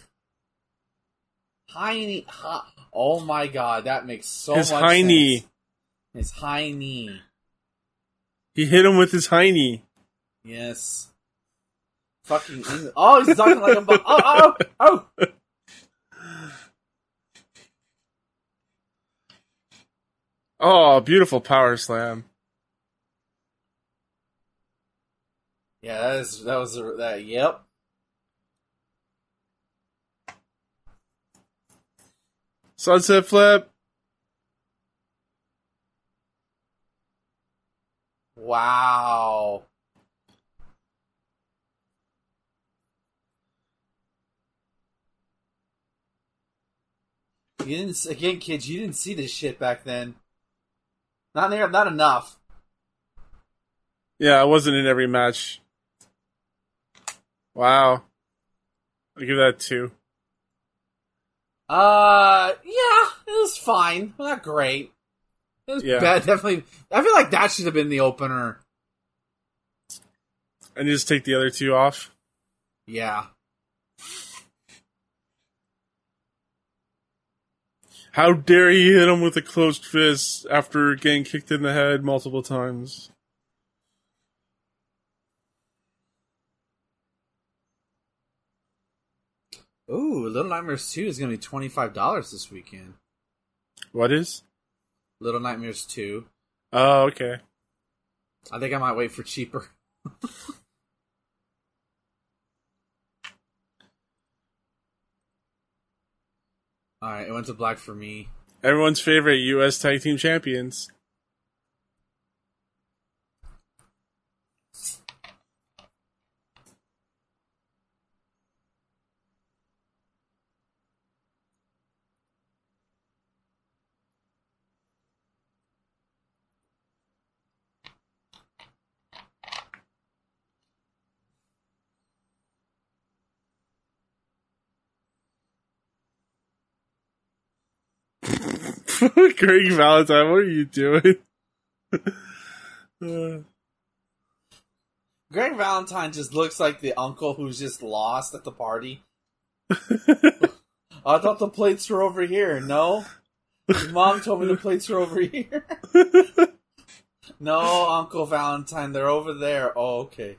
[SPEAKER 2] High knee. Oh my god, that makes so
[SPEAKER 1] his
[SPEAKER 2] much
[SPEAKER 1] high
[SPEAKER 2] sense.
[SPEAKER 1] knee.
[SPEAKER 2] His high knee.
[SPEAKER 1] He hit him with his high knee.
[SPEAKER 2] Yes. Fucking. Oh, he's talking like a. Bu- oh, oh, oh.
[SPEAKER 1] Oh, beautiful power slam.
[SPEAKER 2] Yeah, that is that was a, that. Yep.
[SPEAKER 1] Sunset flip.
[SPEAKER 2] Wow. You didn't again, kids. You didn't see this shit back then. Not near, not enough.
[SPEAKER 1] Yeah, I wasn't in every match. Wow. I'll give that two.
[SPEAKER 2] Uh, yeah, it was fine. Not great. It was
[SPEAKER 1] Yeah.
[SPEAKER 2] bad. Definitely. I feel like that should have been the opener.
[SPEAKER 1] And you just take the other two off.
[SPEAKER 2] Yeah.
[SPEAKER 1] How dare he hit him with a closed fist after getting kicked in the head multiple times?
[SPEAKER 2] Ooh, Little Nightmares 2 is going to be $25 this weekend.
[SPEAKER 1] What is?
[SPEAKER 2] Little Nightmares 2.
[SPEAKER 1] Oh, okay.
[SPEAKER 2] I think I might wait for cheaper. Alright, it went to black for me.
[SPEAKER 1] Everyone's favorite U.S. Tag Team Champions. Greg Valentine, what are you doing? Uh,
[SPEAKER 2] Greg Valentine just looks like the uncle who's just lost at the party. I thought the plates were over here. No? Mom told me the plates were over here. no, Uncle Valentine, they're over there. Oh, okay.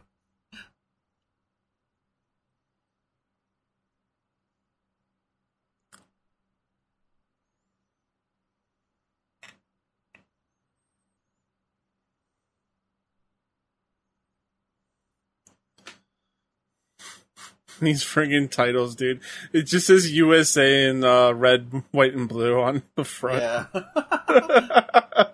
[SPEAKER 1] These friggin' titles, dude. It just says USA in uh, red, white, and blue on the front.
[SPEAKER 2] Yeah.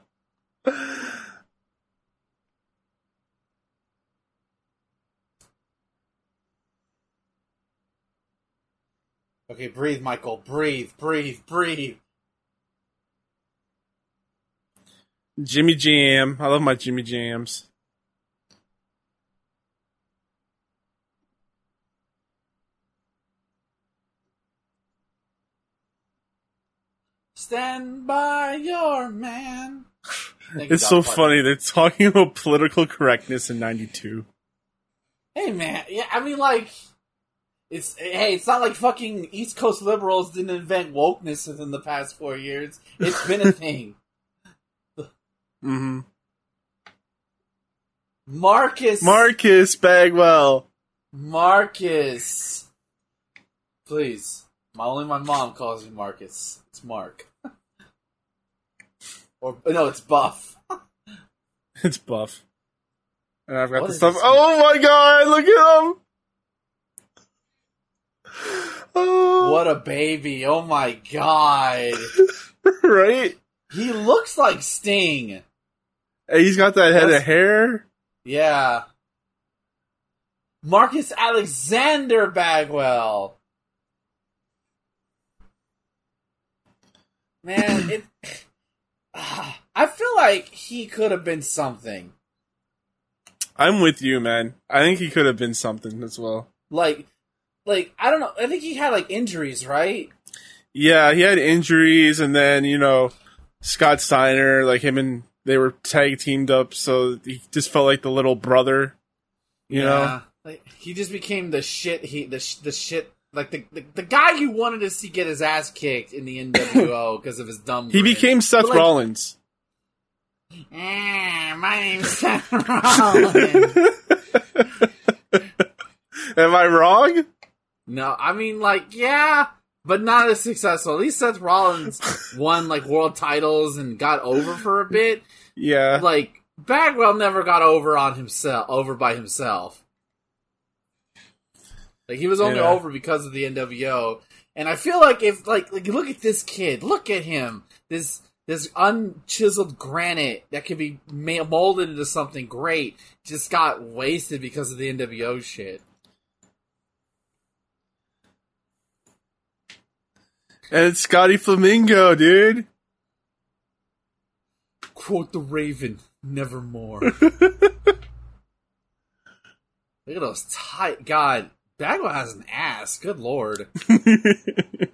[SPEAKER 2] okay, breathe, Michael. Breathe, breathe, breathe.
[SPEAKER 1] Jimmy Jam. I love my Jimmy Jams.
[SPEAKER 2] Stand by your man. Thank
[SPEAKER 1] It's so funny. They're talking about political correctness in 92.
[SPEAKER 2] Hey man, yeah, I mean like it's hey, it's not like fucking East Coast liberals didn't invent wokeness within the past four years. It's been a thing.
[SPEAKER 1] hmm
[SPEAKER 2] Marcus
[SPEAKER 1] Marcus Bagwell.
[SPEAKER 2] Marcus. Please. My only my mom calls me Marcus. It's Mark. Or no, it's Buff.
[SPEAKER 1] It's Buff. And I've got
[SPEAKER 2] What
[SPEAKER 1] the stuff. Oh my god, look at him! Oh,
[SPEAKER 2] What a baby. Oh my god.
[SPEAKER 1] right?
[SPEAKER 2] He looks like Sting.
[SPEAKER 1] Hey, he's got that head
[SPEAKER 2] That's-
[SPEAKER 1] of hair.
[SPEAKER 2] Yeah. Marcus Alexander Bagwell. Man, it like he could have been something.
[SPEAKER 1] I'm with you, man. I think he could have been something as well.
[SPEAKER 2] Like, like I don't know. I think he had like injuries, right?
[SPEAKER 1] Yeah, he had injuries, and then you know Scott Steiner, like him and they were tag teamed up, so he just felt like the little brother. You know,
[SPEAKER 2] like he just became the shit. He the the shit. Like the, the the guy you wanted to see get his ass kicked in the NWO because of his dumb.
[SPEAKER 1] he
[SPEAKER 2] grin.
[SPEAKER 1] became Seth
[SPEAKER 2] like,
[SPEAKER 1] Rollins.
[SPEAKER 2] "Eh, my name's Seth Rollins.
[SPEAKER 1] Am I wrong?
[SPEAKER 2] no, I mean like yeah, but not as successful. At least Seth Rollins won like world titles and got over for a bit.
[SPEAKER 1] Yeah,
[SPEAKER 2] Like Bagwell never got over on himself, over by himself. Like he was only
[SPEAKER 1] Yeah.
[SPEAKER 2] over because of the NWO. And I feel like if like like look at this kid, look at him. This this unchiseled granite that could be molded into something great just got wasted because of the NWO shit.
[SPEAKER 1] and it's Scotty Flamingo, dude.
[SPEAKER 2] Quote the Raven, nevermore. look at those tight. God, Bagwell has an ass. Good lord.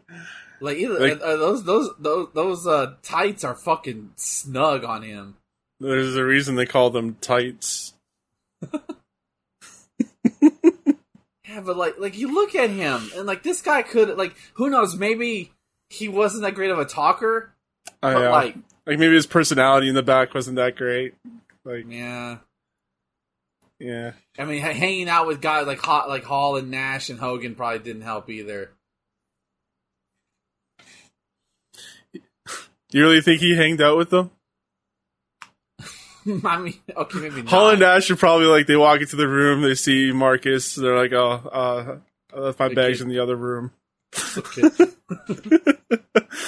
[SPEAKER 2] Like, either,
[SPEAKER 1] Like-
[SPEAKER 2] uh, those those those those uh, tights are fucking snug on him.
[SPEAKER 1] There's a reason they call them tights.
[SPEAKER 2] Yeah, but like like you look at him and like this guy could like who knows maybe he wasn't that great of a talker,
[SPEAKER 1] I
[SPEAKER 2] but
[SPEAKER 1] know.
[SPEAKER 2] like
[SPEAKER 1] like maybe his personality in the back wasn't that great. Like,
[SPEAKER 2] yeah,
[SPEAKER 1] yeah.
[SPEAKER 2] I mean hanging out with guys like Hot like Hall and Nash and Hogan probably didn't help either.
[SPEAKER 1] You really think he hanged out with them?
[SPEAKER 2] I mean, okay, maybe not.
[SPEAKER 1] Hall and Nash are probably like they walk into the room, they see Marcus, they're like, "Oh, uh, I left my
[SPEAKER 2] The
[SPEAKER 1] bags
[SPEAKER 2] kid-
[SPEAKER 1] in the other room."
[SPEAKER 2] Okay.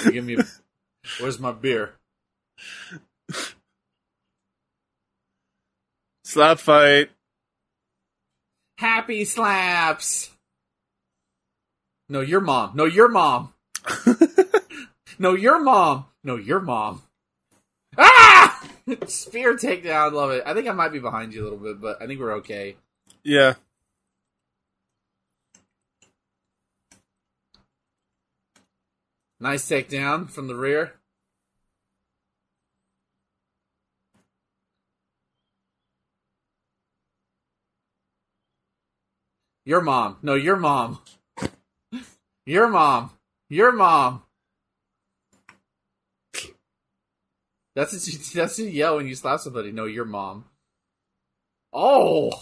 [SPEAKER 2] Give me. A, where's my beer?
[SPEAKER 1] Slap fight.
[SPEAKER 2] Happy slaps. No, your mom. No, your mom. no, your mom. No, your mom. Ah! Spear takedown. Love it. I think I might be behind you a little bit, but I think we're okay.
[SPEAKER 1] Yeah.
[SPEAKER 2] Nice takedown from the rear. Your mom. No, your mom. Your mom. Your mom. That's what you, that's what you yell when you slap somebody. No, your mom. Oh.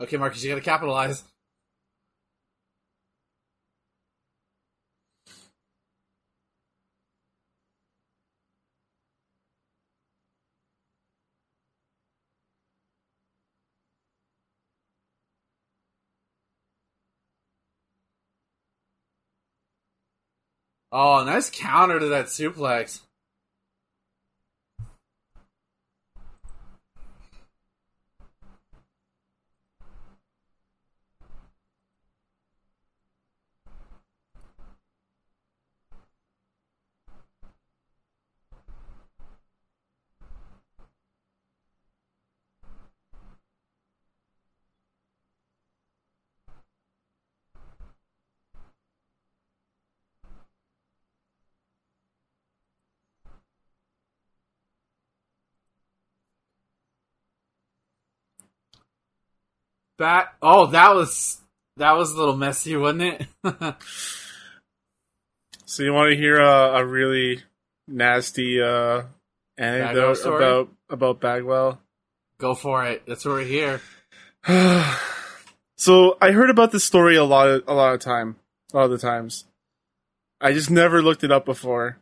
[SPEAKER 2] Okay, Marcus, you gotta capitalize. Oh, nice counter to that suplex. That oh, that was that was a little messy, wasn't it?
[SPEAKER 1] So you want to hear a, a really nasty uh, anecdote about about Bagwell?
[SPEAKER 2] Go for it. That's what we're here.
[SPEAKER 1] so I heard about this story a lot, of, a lot of time, a lot of the times. I just never looked it up before.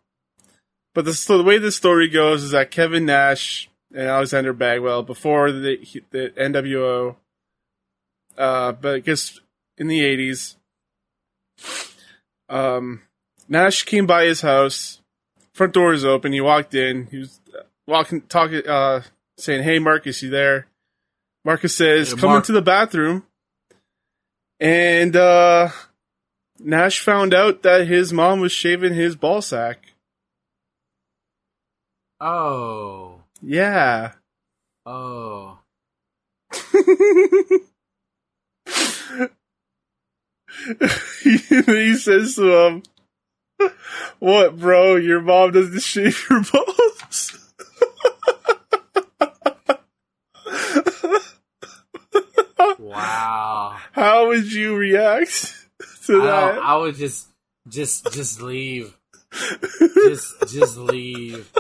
[SPEAKER 1] But the, so the way this story goes is that Kevin Nash and Alexander Bagwell, before the the NWO, uh, but I guess in the eighties, um, Nash came by his house. Front door was open. He walked in. He was walking, talking, uh, saying, "Hey, Marcus, you there?" Marcus says,
[SPEAKER 2] Hey,
[SPEAKER 1] "Come
[SPEAKER 2] Mark."
[SPEAKER 1] into the bathroom." And uh, Nash found out that his mom was shaving his ball sack.
[SPEAKER 2] Oh.
[SPEAKER 1] Yeah.
[SPEAKER 2] Oh.
[SPEAKER 1] he says to him, What, bro? Your mom doesn't shave your balls?
[SPEAKER 2] Wow.
[SPEAKER 1] How would you react to
[SPEAKER 2] I,
[SPEAKER 1] that?
[SPEAKER 2] I would just, just, just leave. Just, just leave.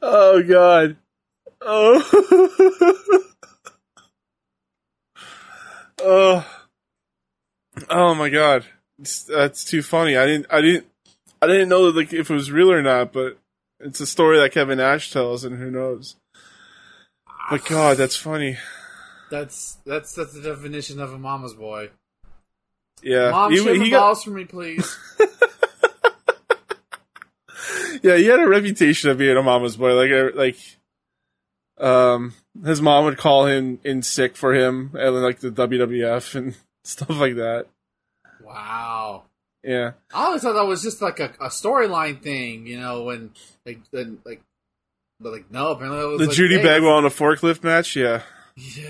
[SPEAKER 1] Oh god. Oh. oh. Oh my god. It's- that's too funny. I didn't I didn't I didn't know like if it was real or not, but it's a story that Kevin Nash tells and who knows. But god, that's funny.
[SPEAKER 2] That's, that's, that's the definition of a mama's boy.
[SPEAKER 1] Yeah.
[SPEAKER 2] Mom,
[SPEAKER 1] He-
[SPEAKER 2] shave
[SPEAKER 1] he got-
[SPEAKER 2] balls for me, please.
[SPEAKER 1] yeah, he had a reputation of being a mama's boy. Like, like, um, his mom would call him in sick for him at like the WWF and stuff like that.
[SPEAKER 2] Wow.
[SPEAKER 1] Yeah,
[SPEAKER 2] I always thought that was just like a, a storyline thing, you know, when like then like but like no, apparently it was
[SPEAKER 1] the
[SPEAKER 2] like,
[SPEAKER 1] Judy
[SPEAKER 2] hey,
[SPEAKER 1] Bagwell on a forklift match. Yeah,
[SPEAKER 2] Yeah.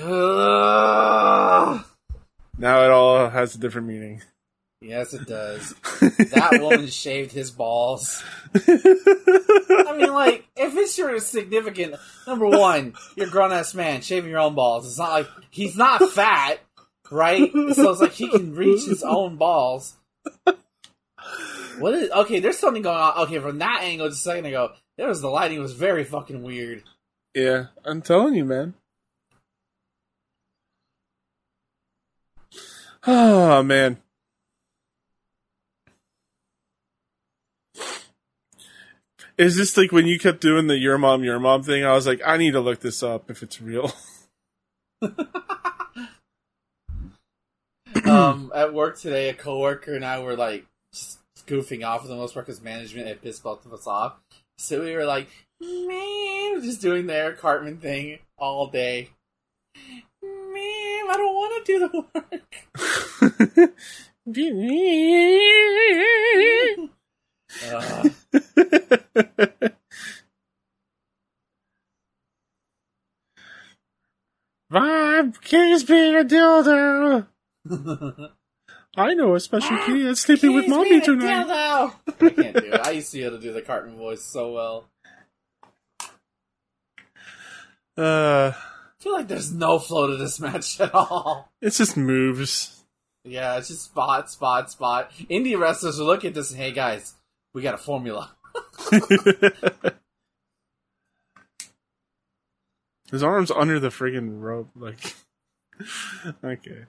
[SPEAKER 1] now it all has a different meaning.
[SPEAKER 2] Yes, it does. That woman shaved his balls. I mean, like, if it's your significant number one, you're a grown ass man shaving your own balls. It's not like he's not fat, right? So it's like he can reach his own balls. What is okay? There's something going on. Okay, from that angle, just a second ago, there was the lighting was very fucking weird.
[SPEAKER 1] yeah, I'm telling you, man. Oh man. Is this like when you kept doing the your mom, your mom thing? I was like, I need to look this up if it's real.
[SPEAKER 2] um, at work today, a coworker and I were like goofing off for the most part because management had pissed both of us off. So we were like, man, just doing their Cartman thing all day. Man, I don't want to do the work. Uh,
[SPEAKER 1] Vibe keys being a dildo. I know a special kitty that's sleeping with mommy
[SPEAKER 2] being a
[SPEAKER 1] tonight.
[SPEAKER 2] dildo. I can't do it. I used to be able to do the Cartman voice so well.
[SPEAKER 1] Uh,
[SPEAKER 2] I feel like there's no flow to this match at all.
[SPEAKER 1] it's just moves.
[SPEAKER 2] Yeah, it's just spot, spot, spot. Indie wrestlers will look at this and hey guys, we got a formula.
[SPEAKER 1] His arms under the friggin' rope, like. okay.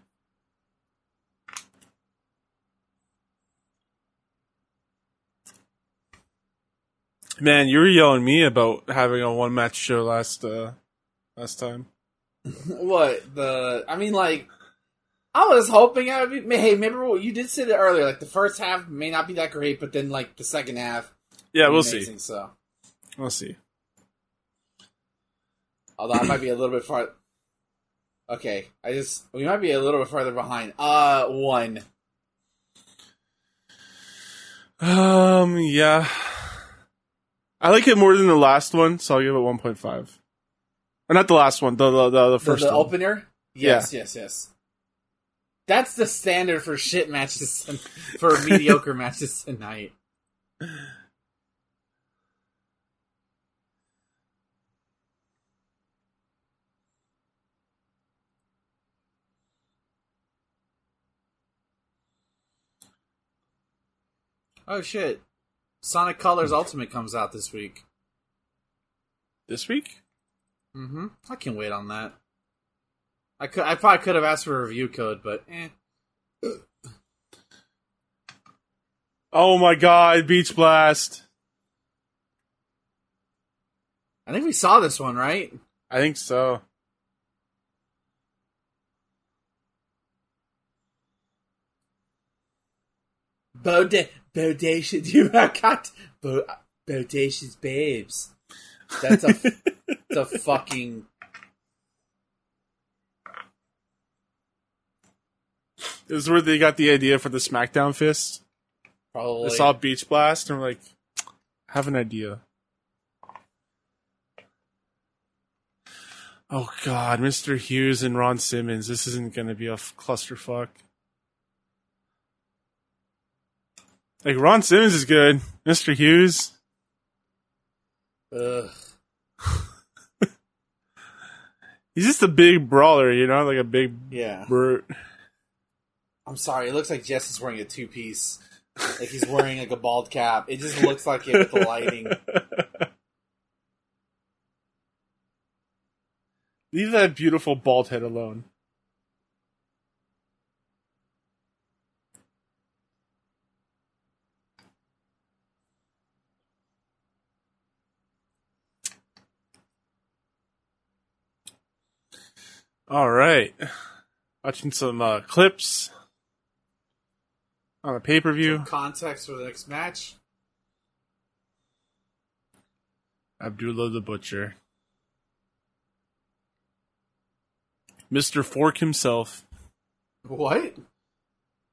[SPEAKER 1] Man, you were yelling me about having a one match show last uh last time.
[SPEAKER 2] what the? I mean, like, I was hoping I would be. Hey, remember what you did say that earlier? Like the first half may not be that great, but then like the second half,
[SPEAKER 1] Yeah, we'll
[SPEAKER 2] amazing,
[SPEAKER 1] see.
[SPEAKER 2] So,
[SPEAKER 1] We'll see.
[SPEAKER 2] although I might be a little bit far. Okay, I just we might be a little bit farther behind. Uh, one.
[SPEAKER 1] Um, yeah. I like it more than the last one, so I'll give it one point five. Or not the last one, the the the, the
[SPEAKER 2] The,
[SPEAKER 1] first
[SPEAKER 2] the
[SPEAKER 1] one.
[SPEAKER 2] opener? Yes, yes, yes. That's the standard for shit matches, for mediocre matches tonight. Oh shit. Sonic Colors Ultimate comes out this week.
[SPEAKER 1] This week?
[SPEAKER 2] Mm-hmm. I can wait on that. I could I probably could have asked for a review code, but eh.
[SPEAKER 1] Oh my god, Beach Blast.
[SPEAKER 2] I think we saw this one, right?
[SPEAKER 1] I think so.
[SPEAKER 2] Boda bodacious you got bo, bodacious babes. That's a the fucking
[SPEAKER 1] Was where they got the idea for the SmackDown fist.
[SPEAKER 2] Probably.
[SPEAKER 1] They saw Beach Blast and were like, I have an idea. Oh god, Mr. Hughes and Ron Simmons. This isn't gonna be a f- clusterfuck. Like Ron Simmons is good. Mr. Hughes.
[SPEAKER 2] Ugh.
[SPEAKER 1] He's just a big brawler, you know, like a big
[SPEAKER 2] Yeah.
[SPEAKER 1] brute.
[SPEAKER 2] I'm sorry. It looks like Jess is wearing a two piece. Like he's wearing like a bald cap. It just looks like it with the lighting.
[SPEAKER 1] Leave that beautiful bald head alone. All right. Watching some uh, clips on a pay per view.
[SPEAKER 2] Context for the next match.
[SPEAKER 1] Abdullah the Butcher. Mr. Fork himself.
[SPEAKER 2] What?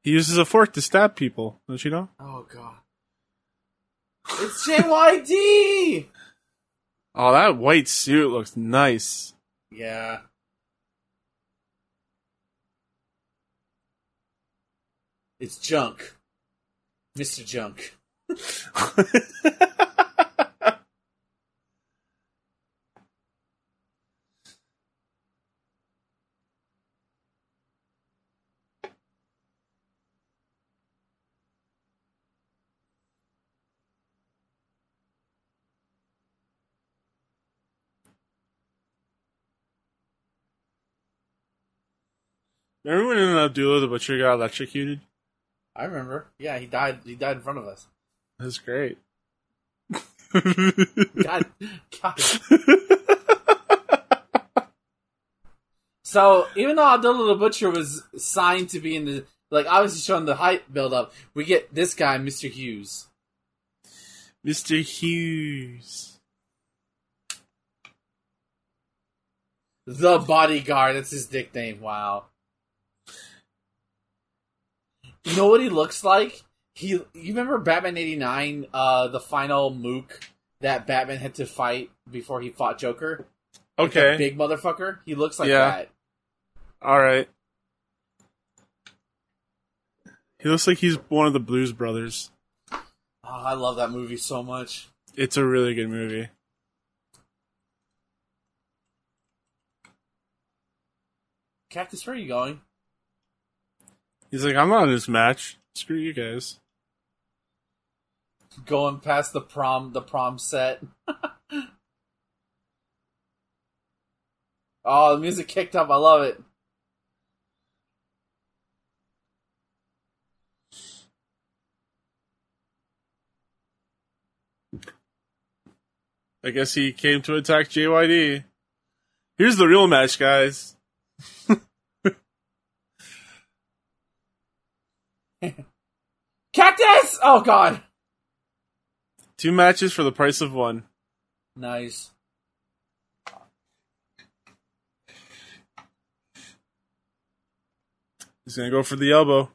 [SPEAKER 1] He uses a fork to stab people, don't you know?
[SPEAKER 2] Oh god. It's JYD.
[SPEAKER 1] Oh, that white suit looks nice.
[SPEAKER 2] yeah. It's junk. Mr. Junk.
[SPEAKER 1] Remember when Abdullah the Butcher got electrocuted?
[SPEAKER 2] I remember. Yeah, he died. He died in front of us.
[SPEAKER 1] That's great.
[SPEAKER 2] God, God. So even though Abdullah the Butcher was signed to be in the like obviously showing the hype build up, we get this guy, Mr. Hughes.
[SPEAKER 1] Mr. Hughes.
[SPEAKER 2] The bodyguard, that's his nickname, wow. You know what he looks like? He you remember Batman eighty nine, uh the final mook that Batman had to fight before he fought Joker? Like
[SPEAKER 1] Okay.
[SPEAKER 2] big motherfucker? He looks like
[SPEAKER 1] Yeah.
[SPEAKER 2] that.
[SPEAKER 1] All right. He looks like he's one of the Blues Brothers.
[SPEAKER 2] Oh, I love that movie so much.
[SPEAKER 1] It's a really good movie.
[SPEAKER 2] Cactus, where are you going?
[SPEAKER 1] He's like, I'm not in this match. Screw you guys.
[SPEAKER 2] Going past the prom the prom set. oh, the music kicked up, I love it.
[SPEAKER 1] I guess he came to attack JYD. Here's the real match, guys.
[SPEAKER 2] Cactus! Oh god.
[SPEAKER 1] Two matches for the price of one.
[SPEAKER 2] Nice.
[SPEAKER 1] He's gonna go for the elbow.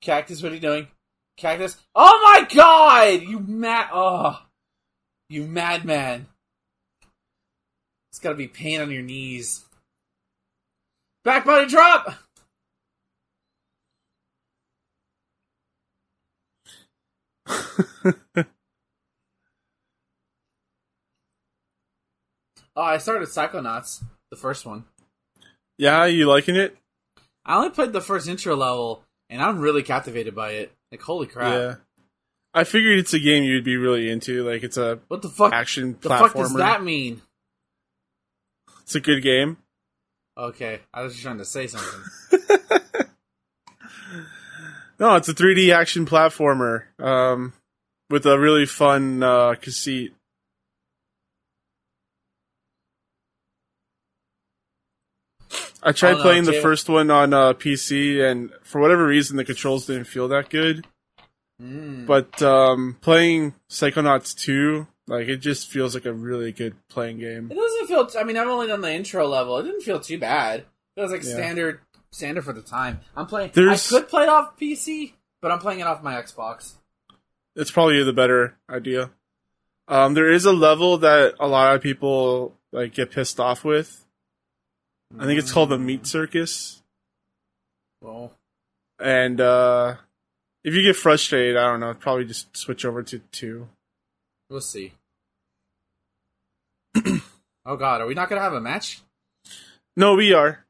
[SPEAKER 2] Cactus, what are you doing? Cactus. Oh my god! You mad oh you madman. It's gotta be pain on your knees. Back body drop! Oh, I started Psychonauts, the first one.
[SPEAKER 1] Yeah, you liking it?
[SPEAKER 2] I only played the first intro level, and I'm really captivated by it. Like, holy crap!
[SPEAKER 1] Yeah. I figured it's a game you'd be really into. Like it's a
[SPEAKER 2] What the fuck?
[SPEAKER 1] action
[SPEAKER 2] the
[SPEAKER 1] platformer.
[SPEAKER 2] fuck does that mean?
[SPEAKER 1] It's a good game.
[SPEAKER 2] Okay, I was just trying to say something.
[SPEAKER 1] No, it's a 3D action platformer um, with a really fun uh, conceit. I tried
[SPEAKER 2] Oh, no,
[SPEAKER 1] playing the first one on uh, PC, and for whatever reason, the controls didn't feel that good.
[SPEAKER 2] Mm.
[SPEAKER 1] But um, playing Psychonauts 2, like it just feels like a really good playing game.
[SPEAKER 2] it doesn't feel. I mean, I've only done the intro level. It didn't feel too bad. It was like
[SPEAKER 1] Yeah.
[SPEAKER 2] standard standard for the time. I'm playing.
[SPEAKER 1] There's-
[SPEAKER 2] I could play it off PC, but I'm playing it off my Xbox.
[SPEAKER 1] It's probably the better idea. Um, there is a level that a lot of people like get pissed off with. I think it's called the Meat Circus.
[SPEAKER 2] Well,
[SPEAKER 1] And uh, if you get frustrated, I don't know, probably just switch over to two.
[SPEAKER 2] we'll see. oh God, are we not gonna have a match?
[SPEAKER 1] No, we are.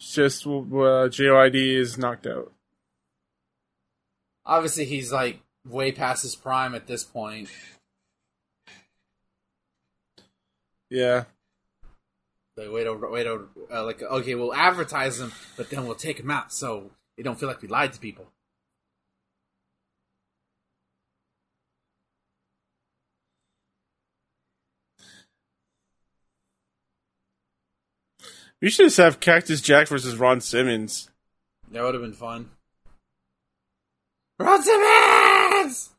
[SPEAKER 1] It's just uh, JYD is knocked out.
[SPEAKER 2] Obviously, he's like way past his prime at this point.
[SPEAKER 1] Yeah.
[SPEAKER 2] Like, wait over, wait over. Uh, like, okay, we'll advertise him, but then we'll take him out, so they don't feel like we lied to people.
[SPEAKER 1] We should just have Cactus Jack versus Ron Simmons.
[SPEAKER 2] That would have been fun. Ron Simmons!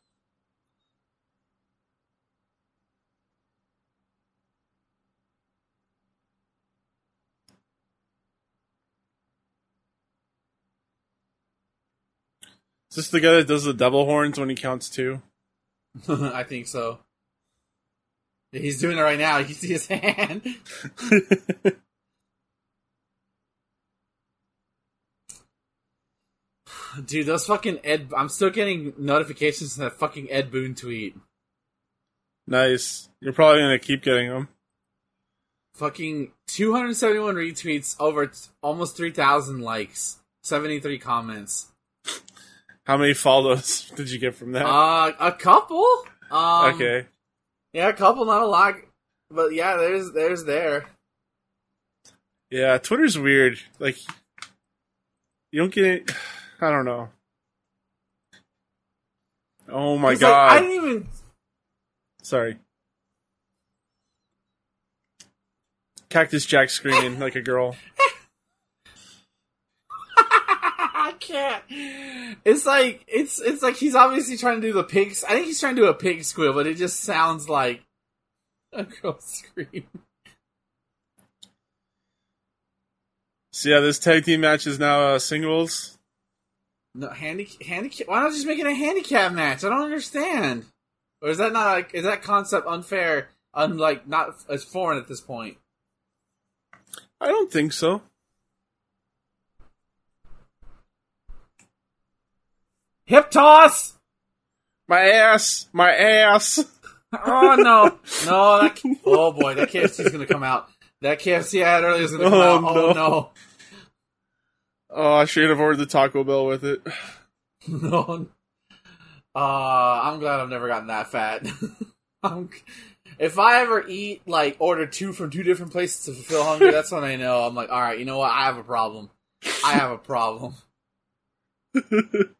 [SPEAKER 1] Is this the guy that does the devil horns when he counts two?
[SPEAKER 2] I think so. He's doing it right now. You see his hand. Dude, those fucking Ed. I'm still getting notifications from that fucking Ed Boon tweet.
[SPEAKER 1] nice. You're probably gonna keep getting them.
[SPEAKER 2] Fucking 271 retweets, over t- almost 3,000 likes, 73 comments.
[SPEAKER 1] How many follows did you get from that?
[SPEAKER 2] Uh, a couple. Um,
[SPEAKER 1] okay.
[SPEAKER 2] Yeah, a couple, not a lot, but yeah, there's there's there.
[SPEAKER 1] Yeah, Twitter's weird. Like, you don't get it. I don't know. Oh my
[SPEAKER 2] 'Cause, like,
[SPEAKER 1] god.
[SPEAKER 2] I didn't even.
[SPEAKER 1] Sorry. Cactus Jack screaming like a girl.
[SPEAKER 2] I can't. It's like it's it's like he's obviously trying to do the pigs. I think he's trying to do a pig squeal, but it just sounds like a girl scream.
[SPEAKER 1] So yeah, this tag team match is now uh, singles.
[SPEAKER 2] No handy handicap. Why not just make it a handicap match? I don't understand. Or is that not like is that concept unfair? Unlike not as foreign at this point.
[SPEAKER 1] I don't think so.
[SPEAKER 2] Hip toss.
[SPEAKER 1] My ass, my ass.
[SPEAKER 2] Oh no, no! That, oh boy, that KFC's gonna come out. That KFC I had earlier is gonna oh, come
[SPEAKER 1] Oh,
[SPEAKER 2] out. Oh
[SPEAKER 1] no. Oh, I should have ordered the Taco Bell with it.
[SPEAKER 2] No. Uh, I'm glad I've never gotten that fat. I'm, if I ever eat, like, order two from two different places to fulfill hunger, that's when I know. I'm like, alright, you know what? I have a problem. I have a problem.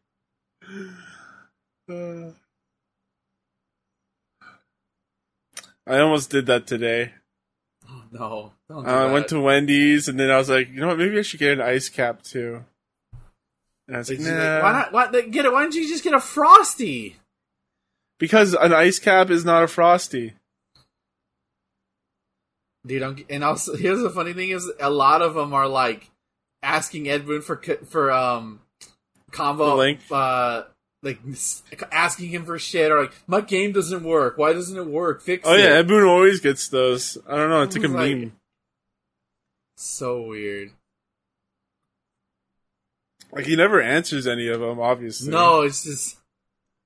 [SPEAKER 1] Uh, I almost did that today.
[SPEAKER 2] No.
[SPEAKER 1] Uh, I went to Wendy's and then I was like, you know what? Maybe I should get an ice cap too. And I was like,
[SPEAKER 2] Like,
[SPEAKER 1] nah,
[SPEAKER 2] Why not? Why, like, get it? Why don't you just get a frosty?
[SPEAKER 1] because an ice cap is not a frosty.
[SPEAKER 2] Dude, I'm, and also here's the funny thing is a lot of them are like asking Ed Boon for for um combo uh like asking him for shit or like my game doesn't work. Why doesn't it work? Fix
[SPEAKER 1] Oh
[SPEAKER 2] it.
[SPEAKER 1] yeah, Ed Boon always gets those. I don't know. It's like a
[SPEAKER 2] like-
[SPEAKER 1] meme.
[SPEAKER 2] So weird.
[SPEAKER 1] Like he never answers any of them. Obviously,
[SPEAKER 2] No, it's just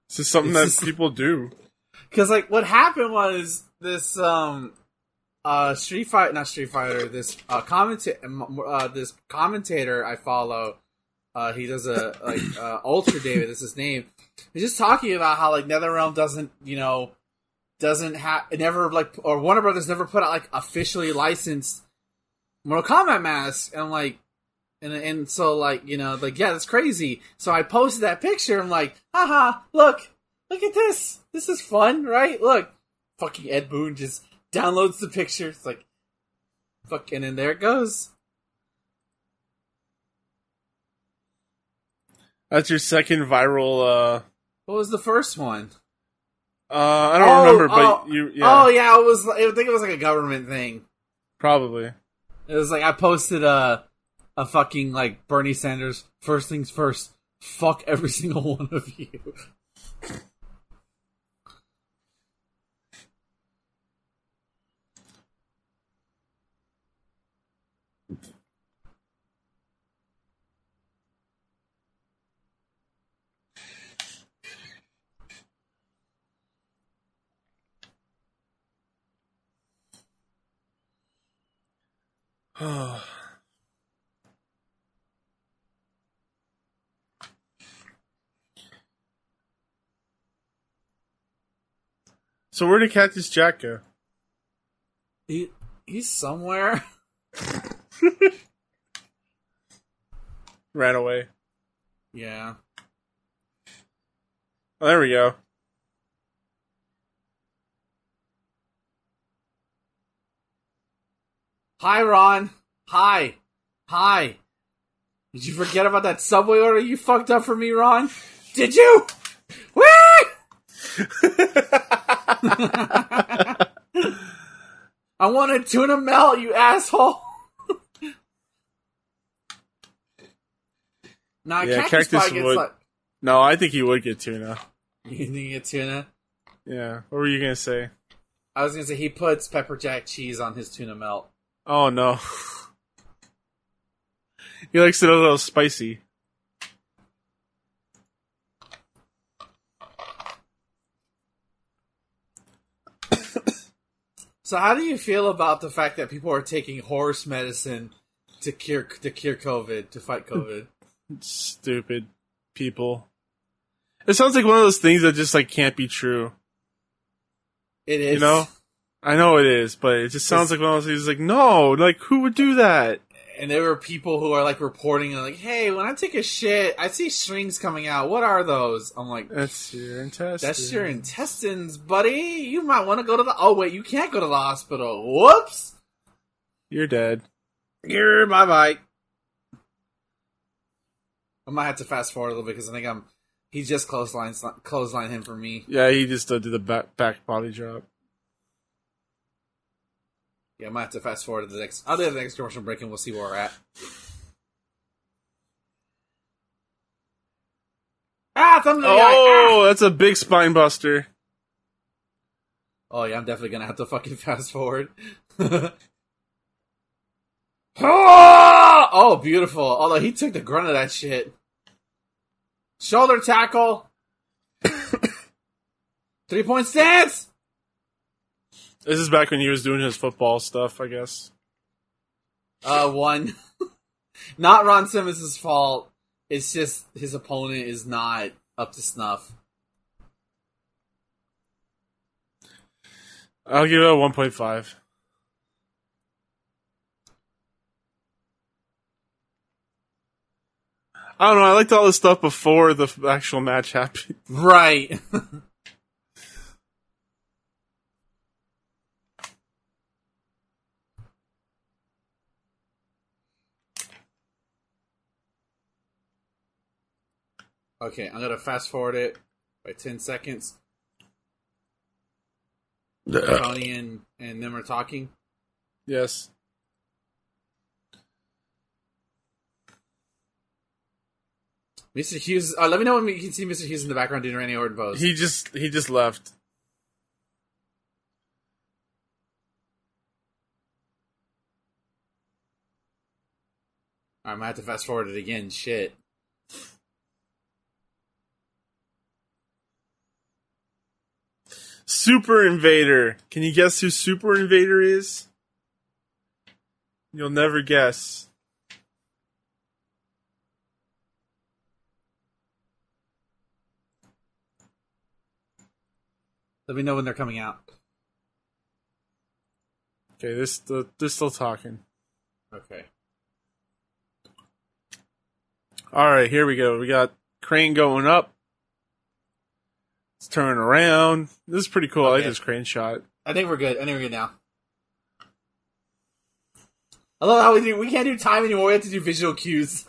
[SPEAKER 1] it's just something
[SPEAKER 2] it's
[SPEAKER 1] that
[SPEAKER 2] just-
[SPEAKER 1] people do.
[SPEAKER 2] because like what happened was this um uh Street Fight not Street Fighter this uh commenta- uh this commentator I follow uh he does a like uh Ultra David is his name. He's just talking about how like NetherRealm doesn't you know doesn't have never like or Warner Brothers never put out like officially licensed Mortal Kombat masks. And like and and so like you know like yeah that's crazy. So I posted that picture. I'm like haha look look at this. This is fun right? Look. Fucking Ed Boon just downloads the picture. It's like fucking and there it goes
[SPEAKER 1] That's your second viral. uh
[SPEAKER 2] What was the first one?
[SPEAKER 1] uh I don't
[SPEAKER 2] Oh,
[SPEAKER 1] remember, but
[SPEAKER 2] oh,
[SPEAKER 1] you yeah,
[SPEAKER 2] Oh yeah, it was. I think it was like a government thing.
[SPEAKER 1] probably.
[SPEAKER 2] It was like I posted a a fucking like Bernie Sanders. First things first. Fuck every single one of you.
[SPEAKER 1] so where did Cactus Jack go?
[SPEAKER 2] He he's somewhere.
[SPEAKER 1] Ran away.
[SPEAKER 2] Yeah.
[SPEAKER 1] Oh, there we go.
[SPEAKER 2] Hi, Ron. Hi. Hi. Did you forget about that subway order you fucked up for me, Ron? Did you? Whee! I wanted tuna melt, you asshole. nah,
[SPEAKER 1] Yeah,
[SPEAKER 2] Cactus,
[SPEAKER 1] Cactus would-
[SPEAKER 2] like.
[SPEAKER 1] no, I think he would get tuna.
[SPEAKER 2] You think he gets tuna?
[SPEAKER 1] Yeah. What were you gonna say?
[SPEAKER 2] I was gonna say he puts pepper jack cheese on his tuna melt.
[SPEAKER 1] Oh no. he likes it a little spicy.
[SPEAKER 2] So, how do you feel about the fact that people are taking horse medicine to cure to cure COVID to fight COVID?
[SPEAKER 1] Stupid people. It sounds like one of those things that just like can't be true.
[SPEAKER 2] It is,
[SPEAKER 1] You know? I know it is, but it just sounds like one of those things like, no, like who would do that?
[SPEAKER 2] and there were people who are like reporting like, "Hey, when I take a shit, I see strings coming out. What are those?" I'm like,
[SPEAKER 1] That's your intestine.
[SPEAKER 2] "That's your intestines, buddy. You might want to go to the. Oh wait, you can't go to the hospital. Whoops.
[SPEAKER 1] You're dead.
[SPEAKER 2] You're bye bye." I might have to fast forward a little bit because I think I'm. He just clothesline clothesline him for me.
[SPEAKER 1] Yeah, he just uh, did the back, back body drop.
[SPEAKER 2] Yeah, I might have to fast forward to the next. I'll do the next commercial break and we'll see where we're at. Ah, the eye. Ah!
[SPEAKER 1] Oh, that's a big spine buster.
[SPEAKER 2] Oh yeah, I'm definitely gonna have to fucking fast forward. oh, oh, beautiful. Although he took the grunt of that shit. Shoulder tackle. Three point stance.
[SPEAKER 1] This is back when he was doing his football stuff, I guess.
[SPEAKER 2] Uh, one. not Ron Simmons' fault. It's just his opponent is not up to snuff.
[SPEAKER 1] I'll give it a 1.5. I don't know. I liked all this stuff before the actual match happened.
[SPEAKER 2] Right. okay, I'm gonna fast forward it by ten seconds. Tony and, and them are talking.
[SPEAKER 1] yes.
[SPEAKER 2] Mr. Hughes, uh, let me know when you can see Mr. Hughes in the background doing Randy Orton pose.
[SPEAKER 1] He just he just left.
[SPEAKER 2] I might have to fast forward it again. Shit.
[SPEAKER 1] Super Invader. Can you guess who Super Invader is? You'll never guess.
[SPEAKER 2] Let me know when they're coming out.
[SPEAKER 1] Okay, this the, they're still talking.
[SPEAKER 2] Okay.
[SPEAKER 1] All right, here we go. We got crane going up. It's turning around. This is pretty cool. I like this crane shot.
[SPEAKER 2] I think we're good. I think we're good now. I love how we do. We can't do time anymore. We have to do visual cues.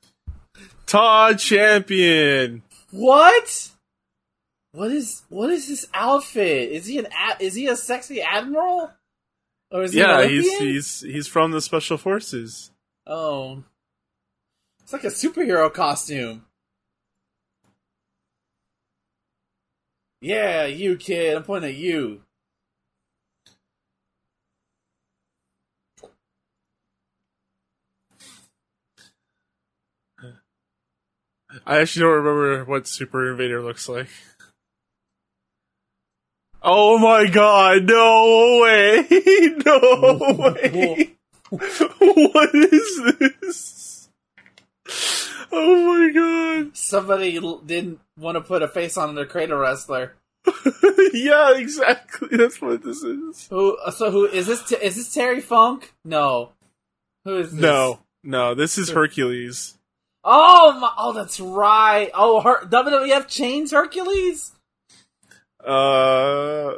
[SPEAKER 1] Todd Champion.
[SPEAKER 2] What? What is what is this outfit? Is he an is he a sexy admiral? Or is he
[SPEAKER 1] Yeah, he's he's he's from the special forces.
[SPEAKER 2] Oh. It's like a superhero costume. Yeah, you kid. I'm pointing at you.
[SPEAKER 1] I actually don't remember what Super Invader looks like. Oh my god, no way! No way! what is this? Oh my god.
[SPEAKER 2] Somebody didn't want to put a face on their cradle wrestler.
[SPEAKER 1] yeah, exactly. That's what this is.
[SPEAKER 2] Who? So who is this? Is this Terry Funk? No. Who is this?
[SPEAKER 1] No, no, this is Hercules.
[SPEAKER 2] Oh my! Oh, that's right. Oh, her- WWF chains Hercules.
[SPEAKER 1] Uh,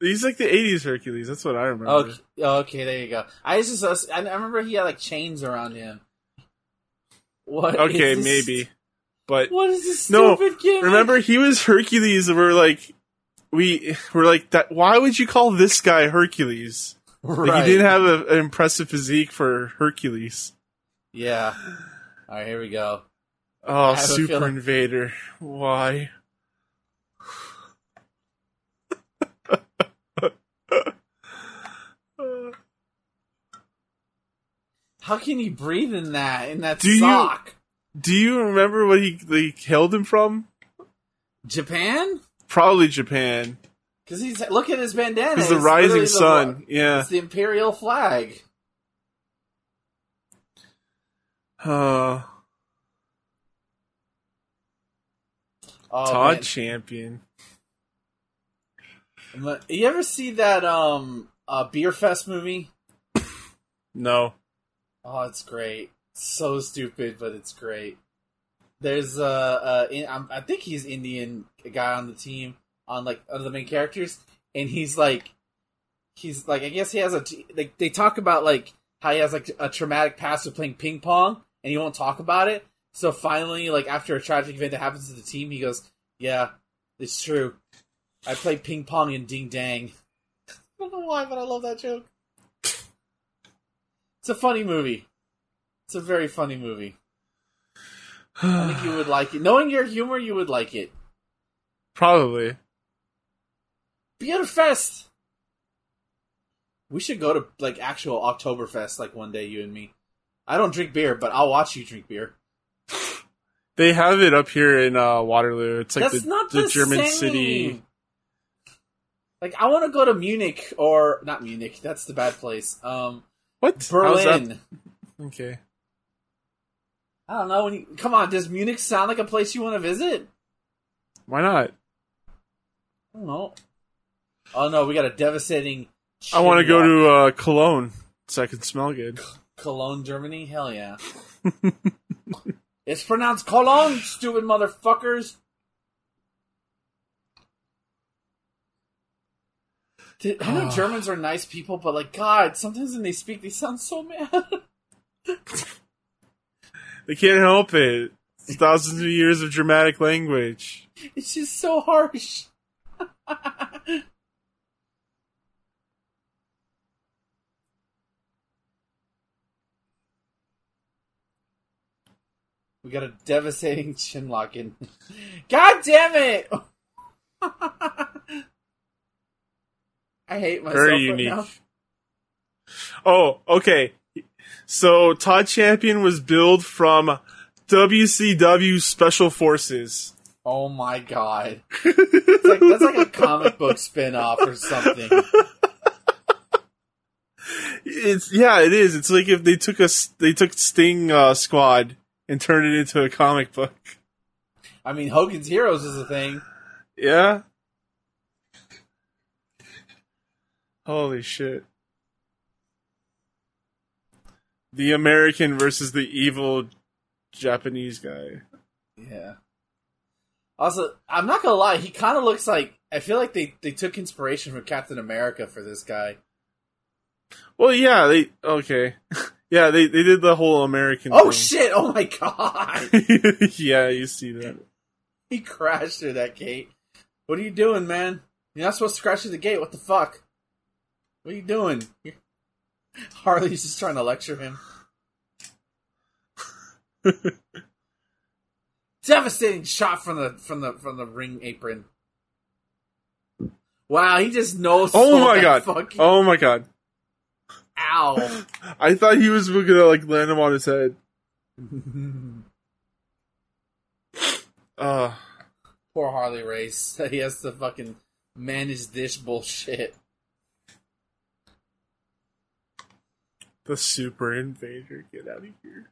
[SPEAKER 1] he's like the '80s Hercules. That's what I remember.
[SPEAKER 2] Okay, okay, there you go. I just I remember he had like chains around him. What?
[SPEAKER 1] Okay, maybe, but
[SPEAKER 2] What is this
[SPEAKER 1] No,
[SPEAKER 2] stupid gimmick?
[SPEAKER 1] remember he was Hercules. and We're like, we were like that. Why would you call this guy Hercules?
[SPEAKER 2] right?
[SPEAKER 1] Like he didn't have a, an impressive physique for Hercules.
[SPEAKER 2] Yeah. All right, here we go.
[SPEAKER 1] Oh, Super Invader. Why?
[SPEAKER 2] How can he breathe in that in that
[SPEAKER 1] Do you-
[SPEAKER 2] sock?
[SPEAKER 1] Do you remember what he they killed him from?
[SPEAKER 2] Japan?
[SPEAKER 1] Probably Japan.
[SPEAKER 2] Because he's look at his bandana.
[SPEAKER 1] It's the
[SPEAKER 2] It's
[SPEAKER 1] rising
[SPEAKER 2] literally the-
[SPEAKER 1] sun. yeah.
[SPEAKER 2] It's the imperial flag.
[SPEAKER 1] Uh,
[SPEAKER 2] Oh,
[SPEAKER 1] Todd
[SPEAKER 2] man.
[SPEAKER 1] Champion.
[SPEAKER 2] You ever see that um uh, Beer Fest movie?
[SPEAKER 1] No.
[SPEAKER 2] Oh, it's great. So stupid, but it's great. There's uh, uh in, I think he's Indian guy on the team on like one of the main characters, and he's like, he's like I guess he has a like they talk about like how he has like a traumatic past of playing ping pong, and he won't talk about it. So finally, like after a tragic event that happens to the team, he goes, "Yeah, it's true. I played ping pong and Ding Dang." I don't know why, but I love that joke. It's a funny movie. It's a very funny movie. I think you would like it. Knowing your humor, you would like it.
[SPEAKER 1] Probably.
[SPEAKER 2] Beer Fest. We should go to like actual Oktoberfest like one day, you and me. I don't drink beer, but I'll watch you drink beer.
[SPEAKER 1] They have it up here in uh, Waterloo. It's like
[SPEAKER 2] That's
[SPEAKER 1] the,
[SPEAKER 2] not
[SPEAKER 1] the
[SPEAKER 2] the
[SPEAKER 1] German
[SPEAKER 2] same.
[SPEAKER 1] city.
[SPEAKER 2] Like I want to go to Munich or not Munich. That's the bad place. Um,
[SPEAKER 1] What? How's?
[SPEAKER 2] Berlin.
[SPEAKER 1] Okay.
[SPEAKER 2] I don't know. When you, come on, does Munich sound like a place you want to visit?
[SPEAKER 1] Why not?
[SPEAKER 2] I don't know. Oh no, we got a devastating.
[SPEAKER 1] I want to go to uh, Cologne so I can smell good.
[SPEAKER 2] Cologne, Germany. Hell yeah. it's pronounced Cologne, stupid motherfuckers. Dude, I know Germans are nice people, but like God, sometimes when they speak, they sound so mad.
[SPEAKER 1] They can't help it. It's thousands of years of dramatic language.
[SPEAKER 2] it's just so harsh. we got a devastating chin lock in. God damn it! I hate myself
[SPEAKER 1] Very
[SPEAKER 2] right
[SPEAKER 1] unique.
[SPEAKER 2] now.
[SPEAKER 1] Oh, okay. So Todd Champion was billed from WCW Special Forces.
[SPEAKER 2] Oh my god. It's like, that's like a comic book spin off or something.
[SPEAKER 1] It's yeah, it is. It's like if they took us, they took Sting uh, Squad and turned it into a comic book.
[SPEAKER 2] I mean, Hogan's Heroes is a thing.
[SPEAKER 1] Yeah. Holy shit. The American versus the evil Japanese guy.
[SPEAKER 2] Yeah. Also, I'm not gonna lie, he kind of looks like. I feel like they, they took inspiration from Captain America for this guy.
[SPEAKER 1] Well, yeah, they okay. Yeah, they they did the whole American.
[SPEAKER 2] Oh
[SPEAKER 1] thing.
[SPEAKER 2] shit! Oh my god!
[SPEAKER 1] yeah, you see that.
[SPEAKER 2] he crashed through that gate. What are you doing, man? You're not supposed to crash through the gate. What the fuck? What are you doing? Harley's just trying to lecture him. Devastating shot from the from the from the ring apron. Wow, he just knows.
[SPEAKER 1] Oh my god!
[SPEAKER 2] Fucking,
[SPEAKER 1] Oh my god!
[SPEAKER 2] Ow!
[SPEAKER 1] I thought he was gonna like land him on his head. Uh
[SPEAKER 2] Poor Harley Race. He has to fucking manage this bullshit.
[SPEAKER 1] The Super Invader, get out of here!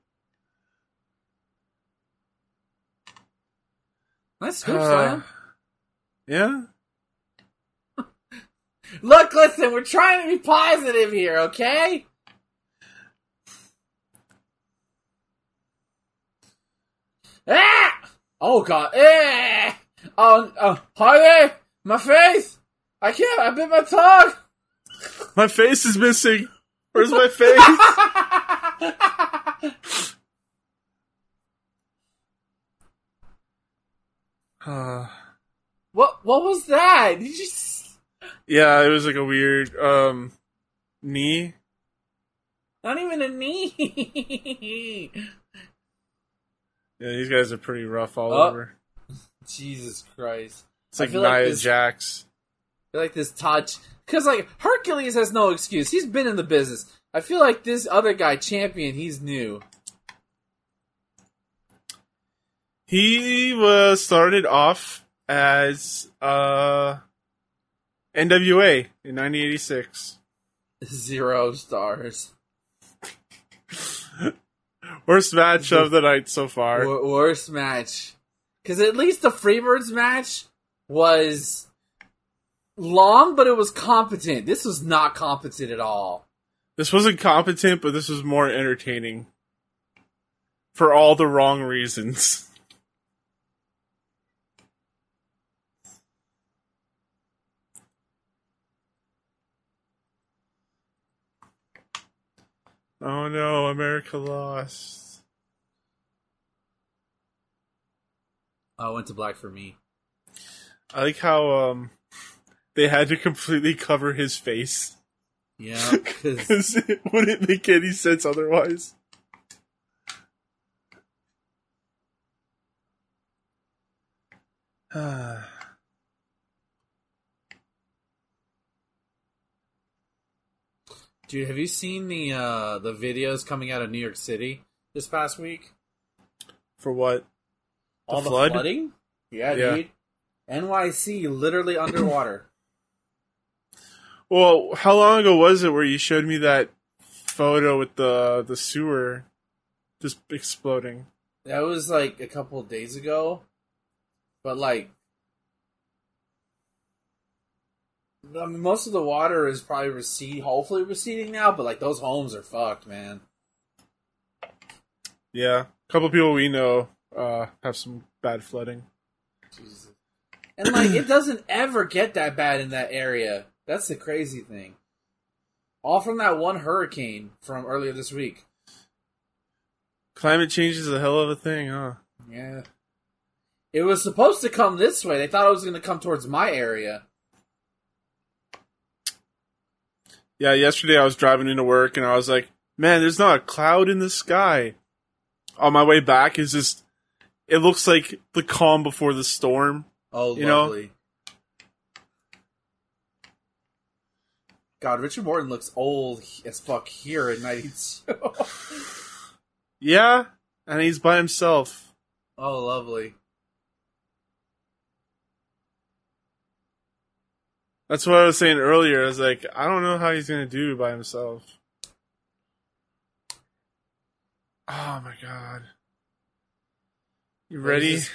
[SPEAKER 2] Nice scoop
[SPEAKER 1] Uh, yeah,
[SPEAKER 2] Look, listen, we're trying to be positive here, okay? Ah! Oh god, eh! Oh, oh, my face! I can't, I bit my tongue!
[SPEAKER 1] my face is missing. Where's my face? uh,
[SPEAKER 2] what, what was that? Did you s-
[SPEAKER 1] yeah, it was like a weird um knee.
[SPEAKER 2] Not even a knee!
[SPEAKER 1] Yeah, these guys are pretty rough all
[SPEAKER 2] Oh.
[SPEAKER 1] over.
[SPEAKER 2] Jesus Christ.
[SPEAKER 1] It's like
[SPEAKER 2] feel like
[SPEAKER 1] Nia
[SPEAKER 2] this-
[SPEAKER 1] Jax.
[SPEAKER 2] I feel like this touch because like Hercules has no excuse. He's been in the business. I feel like this other guy, champion, he's new.
[SPEAKER 1] He was started off as uh NWA in 1986.
[SPEAKER 2] Zero stars.
[SPEAKER 1] Worst match of the night so far.
[SPEAKER 2] Wor- worst match. Because at least the Freebirds match was long, but it was competent. This was not competent at all.
[SPEAKER 1] This wasn't competent, but this was more entertaining. For all the wrong reasons. Oh no, America lost.
[SPEAKER 2] Oh, went to black for me.
[SPEAKER 1] I like how um they had to completely cover his face.
[SPEAKER 2] Yeah, because
[SPEAKER 1] it wouldn't make any sense otherwise.
[SPEAKER 2] dude, have you seen the uh the videos coming out of New York City this past week?
[SPEAKER 1] For what?
[SPEAKER 2] All the
[SPEAKER 1] flood?
[SPEAKER 2] flooding? Yeah,
[SPEAKER 1] Yeah.
[SPEAKER 2] dude. NYC literally underwater.
[SPEAKER 1] Well, how long ago was it where you showed me that photo with the the sewer just exploding?
[SPEAKER 2] That was like a couple of days ago. But like I mean, most of the water is probably receding, hopefully receding now, but like those homes are fucked, man.
[SPEAKER 1] Yeah, a couple people we know uh, have some bad flooding.
[SPEAKER 2] Jesus. And like it doesn't ever get that bad in that area. That's the crazy thing. All from that one hurricane from earlier this week.
[SPEAKER 1] Climate change is a hell of a thing, huh?
[SPEAKER 2] Yeah. It was supposed to come this way. They thought it was going to come towards my area.
[SPEAKER 1] Yeah, yesterday I was driving into work and I was like, man, there's not a cloud in the sky. On my way back is just, it looks like the calm before the storm.
[SPEAKER 2] Oh,
[SPEAKER 1] You know?
[SPEAKER 2] God, Richard Morton looks old as fuck here in 92.
[SPEAKER 1] Yeah, and he's by himself.
[SPEAKER 2] oh, lovely.
[SPEAKER 1] That's what I was saying earlier. I was like, I don't know how he's gonna do by himself. Oh my god. You ready?
[SPEAKER 2] This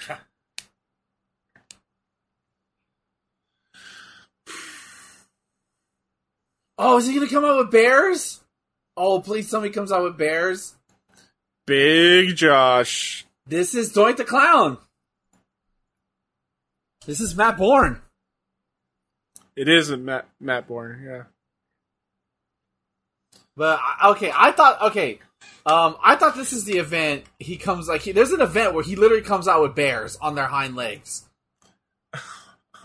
[SPEAKER 2] Oh, is he gonna come out with bears? Oh, please tell me he comes out with bears.
[SPEAKER 1] Big Josh.
[SPEAKER 2] This is Doink the Clown. This is Matt Borne.
[SPEAKER 1] It is a Matt Matt Borne, yeah.
[SPEAKER 2] But okay, I thought okay, um, I thought this is the event. He comes like he, there's an event where he literally comes out with bears on their hind legs.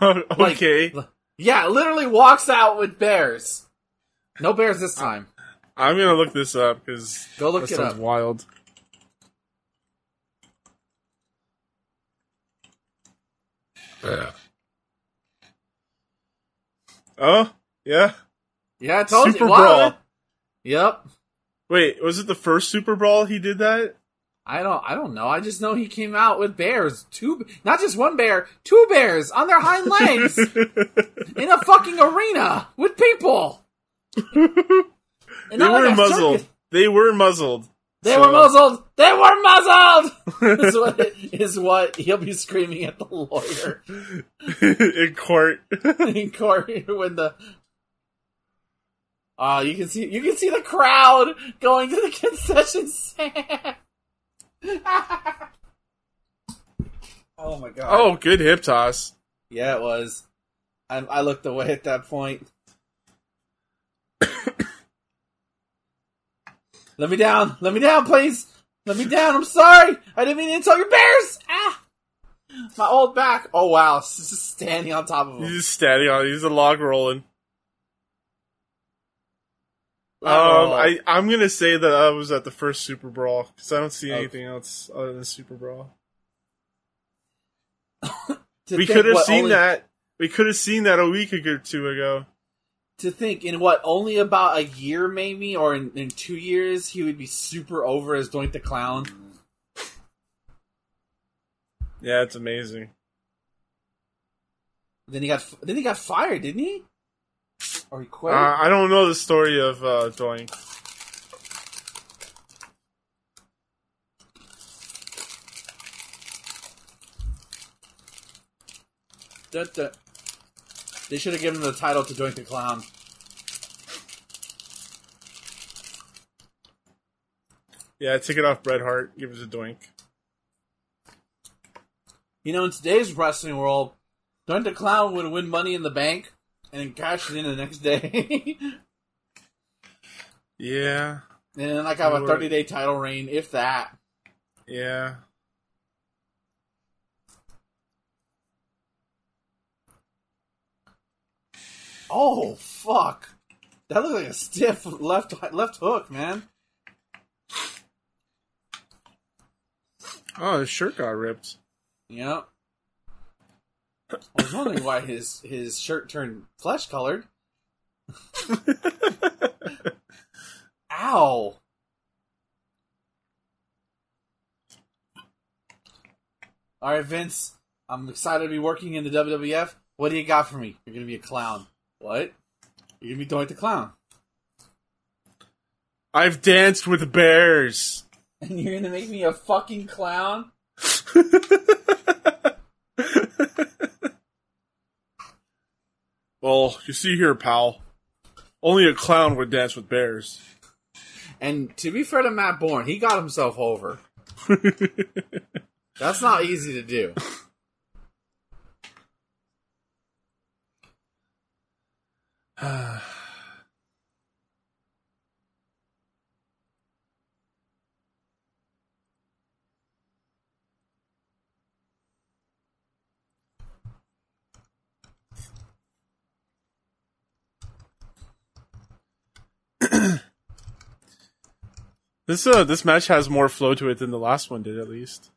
[SPEAKER 2] Like,
[SPEAKER 1] okay,
[SPEAKER 2] Yeah, literally walks out with bears. No bears this time.
[SPEAKER 1] I'm gonna look this up because
[SPEAKER 2] Go look
[SPEAKER 1] that
[SPEAKER 2] it
[SPEAKER 1] sounds
[SPEAKER 2] up.
[SPEAKER 1] wild. Oh yeah.
[SPEAKER 2] Yeah, I told
[SPEAKER 1] Super
[SPEAKER 2] you. What?
[SPEAKER 1] Brawl.
[SPEAKER 2] Yep.
[SPEAKER 1] Wait, was it the first Super Brawl he did that?
[SPEAKER 2] I don't. I don't know. I just know he came out with bears. Two, not just one bear, two bears on their hind legs in a fucking arena with people. And
[SPEAKER 1] they
[SPEAKER 2] like
[SPEAKER 1] were muzzled. They were muzzled.
[SPEAKER 2] They
[SPEAKER 1] So-
[SPEAKER 2] were muzzled. They were muzzled. is what is what he'll be screaming at the lawyer
[SPEAKER 1] in court.
[SPEAKER 2] in court when the. Uh, you can see you can see the crowd going to the concession stand. oh my god!
[SPEAKER 1] oh, good hip toss.
[SPEAKER 2] Yeah, it was. I, I looked away at that point. Let me down. Let me down, please. Let me down. I'm sorry. I didn't mean to insult your bears. Ah, my old back. Oh wow, it's just standing on top of him.
[SPEAKER 1] He's just standing on. He's a log rolling. Um,
[SPEAKER 2] Oh.
[SPEAKER 1] I I'm gonna say that I was at the first Super Brawl because I don't see
[SPEAKER 2] Okay.
[SPEAKER 1] anything else other than Super Brawl. We could have seen
[SPEAKER 2] only-
[SPEAKER 1] that. We could have seen that a week or two ago.
[SPEAKER 2] To think in what only about a year, maybe, or in, in two years, he would be super over as Doink the Clown.
[SPEAKER 1] Yeah, it's amazing.
[SPEAKER 2] Then he got then he got fired, didn't he? Or he quit?
[SPEAKER 1] Uh, I don't know the story of uh, Doink.
[SPEAKER 2] Dun, dun. They should have given him the title to Doink the Clown.
[SPEAKER 1] Yeah, take it off Bret Hart. Give it a Doink.
[SPEAKER 2] You know, in today's wrestling world, Doink the Clown would win Money in the Bank and cash it in the next day,
[SPEAKER 1] Yeah,
[SPEAKER 2] and then like have a thirty day title reign, if that.
[SPEAKER 1] yeah.
[SPEAKER 2] Oh fuck! That looks like a stiff left left hook, man.
[SPEAKER 1] Oh, his shirt got ripped.
[SPEAKER 2] Yep. I was wondering why his his shirt turned flesh colored. Ow! All right, Vince. I'm excited to be working in the WWF. What do you got for me? You're gonna be a clown. What? You're gonna be Doink the Clown,
[SPEAKER 1] I've danced with bears.
[SPEAKER 2] and you're gonna make me a fucking clown?
[SPEAKER 1] well, you see here, pal. Only a clown would dance with bears.
[SPEAKER 2] And to be fair to Matt Borne, he got himself over. That's not easy to do.
[SPEAKER 1] This uh, this match has more flow to it than the last one did, at least.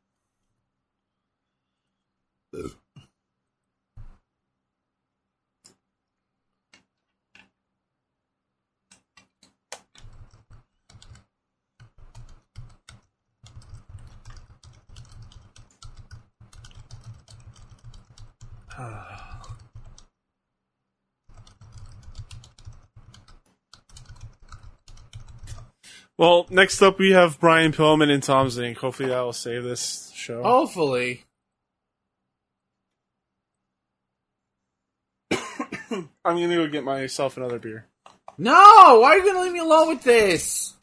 [SPEAKER 1] Well, next up we have Brian Pillman and Tom Zenk. Hopefully that will save this show.
[SPEAKER 2] Hopefully.
[SPEAKER 1] I'm gonna go get myself another beer.
[SPEAKER 2] No! Why are you gonna leave me alone with this?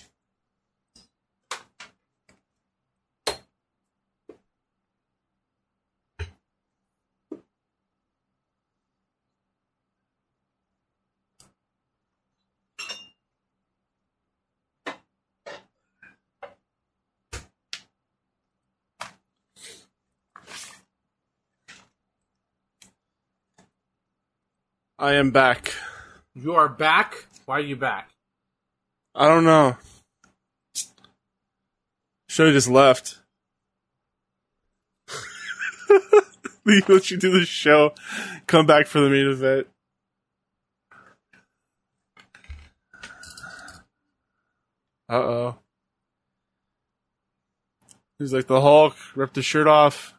[SPEAKER 1] I am back.
[SPEAKER 2] You are back. Why are you back?
[SPEAKER 1] I don't know. Should have just left. Let you do the show. Come back for the main event. Uh oh. He's like the Hulk, ripped his shirt off.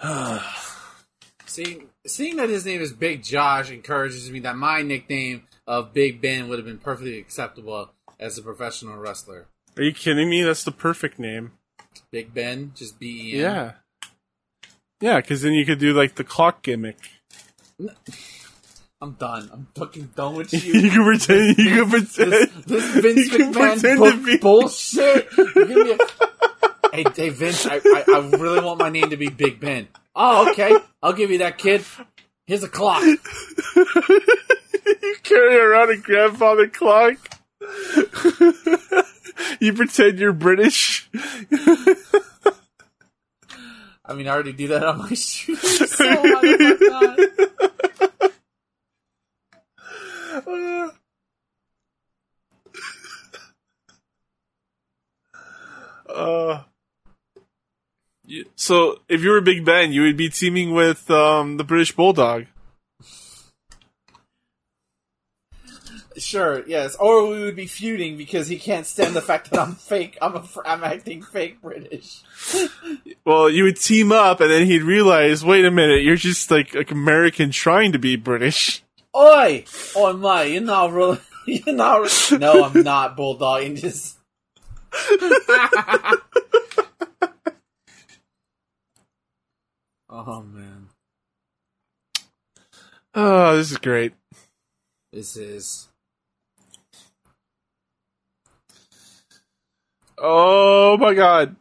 [SPEAKER 2] Seeing seeing that his name is Big Josh encourages me that my nickname of Big Ben would have been perfectly acceptable as a professional wrestler.
[SPEAKER 1] Are you kidding me? That's the perfect name.
[SPEAKER 2] Big Ben, just B E N.
[SPEAKER 1] Yeah. Yeah, because then you could do like the clock gimmick.
[SPEAKER 2] I'm done. I'm fucking done with
[SPEAKER 1] you
[SPEAKER 2] you.
[SPEAKER 1] can pretend. You can pretend.
[SPEAKER 2] this, this Vince McMahon
[SPEAKER 1] to be-
[SPEAKER 2] bullshit. Give me a- hey, hey, Vince, I, I, I really want my name to be Big Ben. Oh, okay. I'll give you that, kid. Here's a clock.
[SPEAKER 1] you carry around a grandfather clock. you pretend you're British.
[SPEAKER 2] I mean, I already do that on my shoes. So why the fuck not?
[SPEAKER 1] Uh, you- so if you were Big Ben, you would be teaming with um, the British Bulldog.
[SPEAKER 2] Sure, yes. Or we would be feuding because he can't stand the fact that I'm fake. I'm a, fr- I'm acting fake British.
[SPEAKER 1] Well, you would team up, and then he'd realize, wait a minute, you're just like like American trying to be British.
[SPEAKER 2] Oi! Oi, mate, you're not really. You're not. Re- no, I'm not bulldog. You just. oh man,
[SPEAKER 1] Oh, this is great.
[SPEAKER 2] this is.
[SPEAKER 1] Oh my god.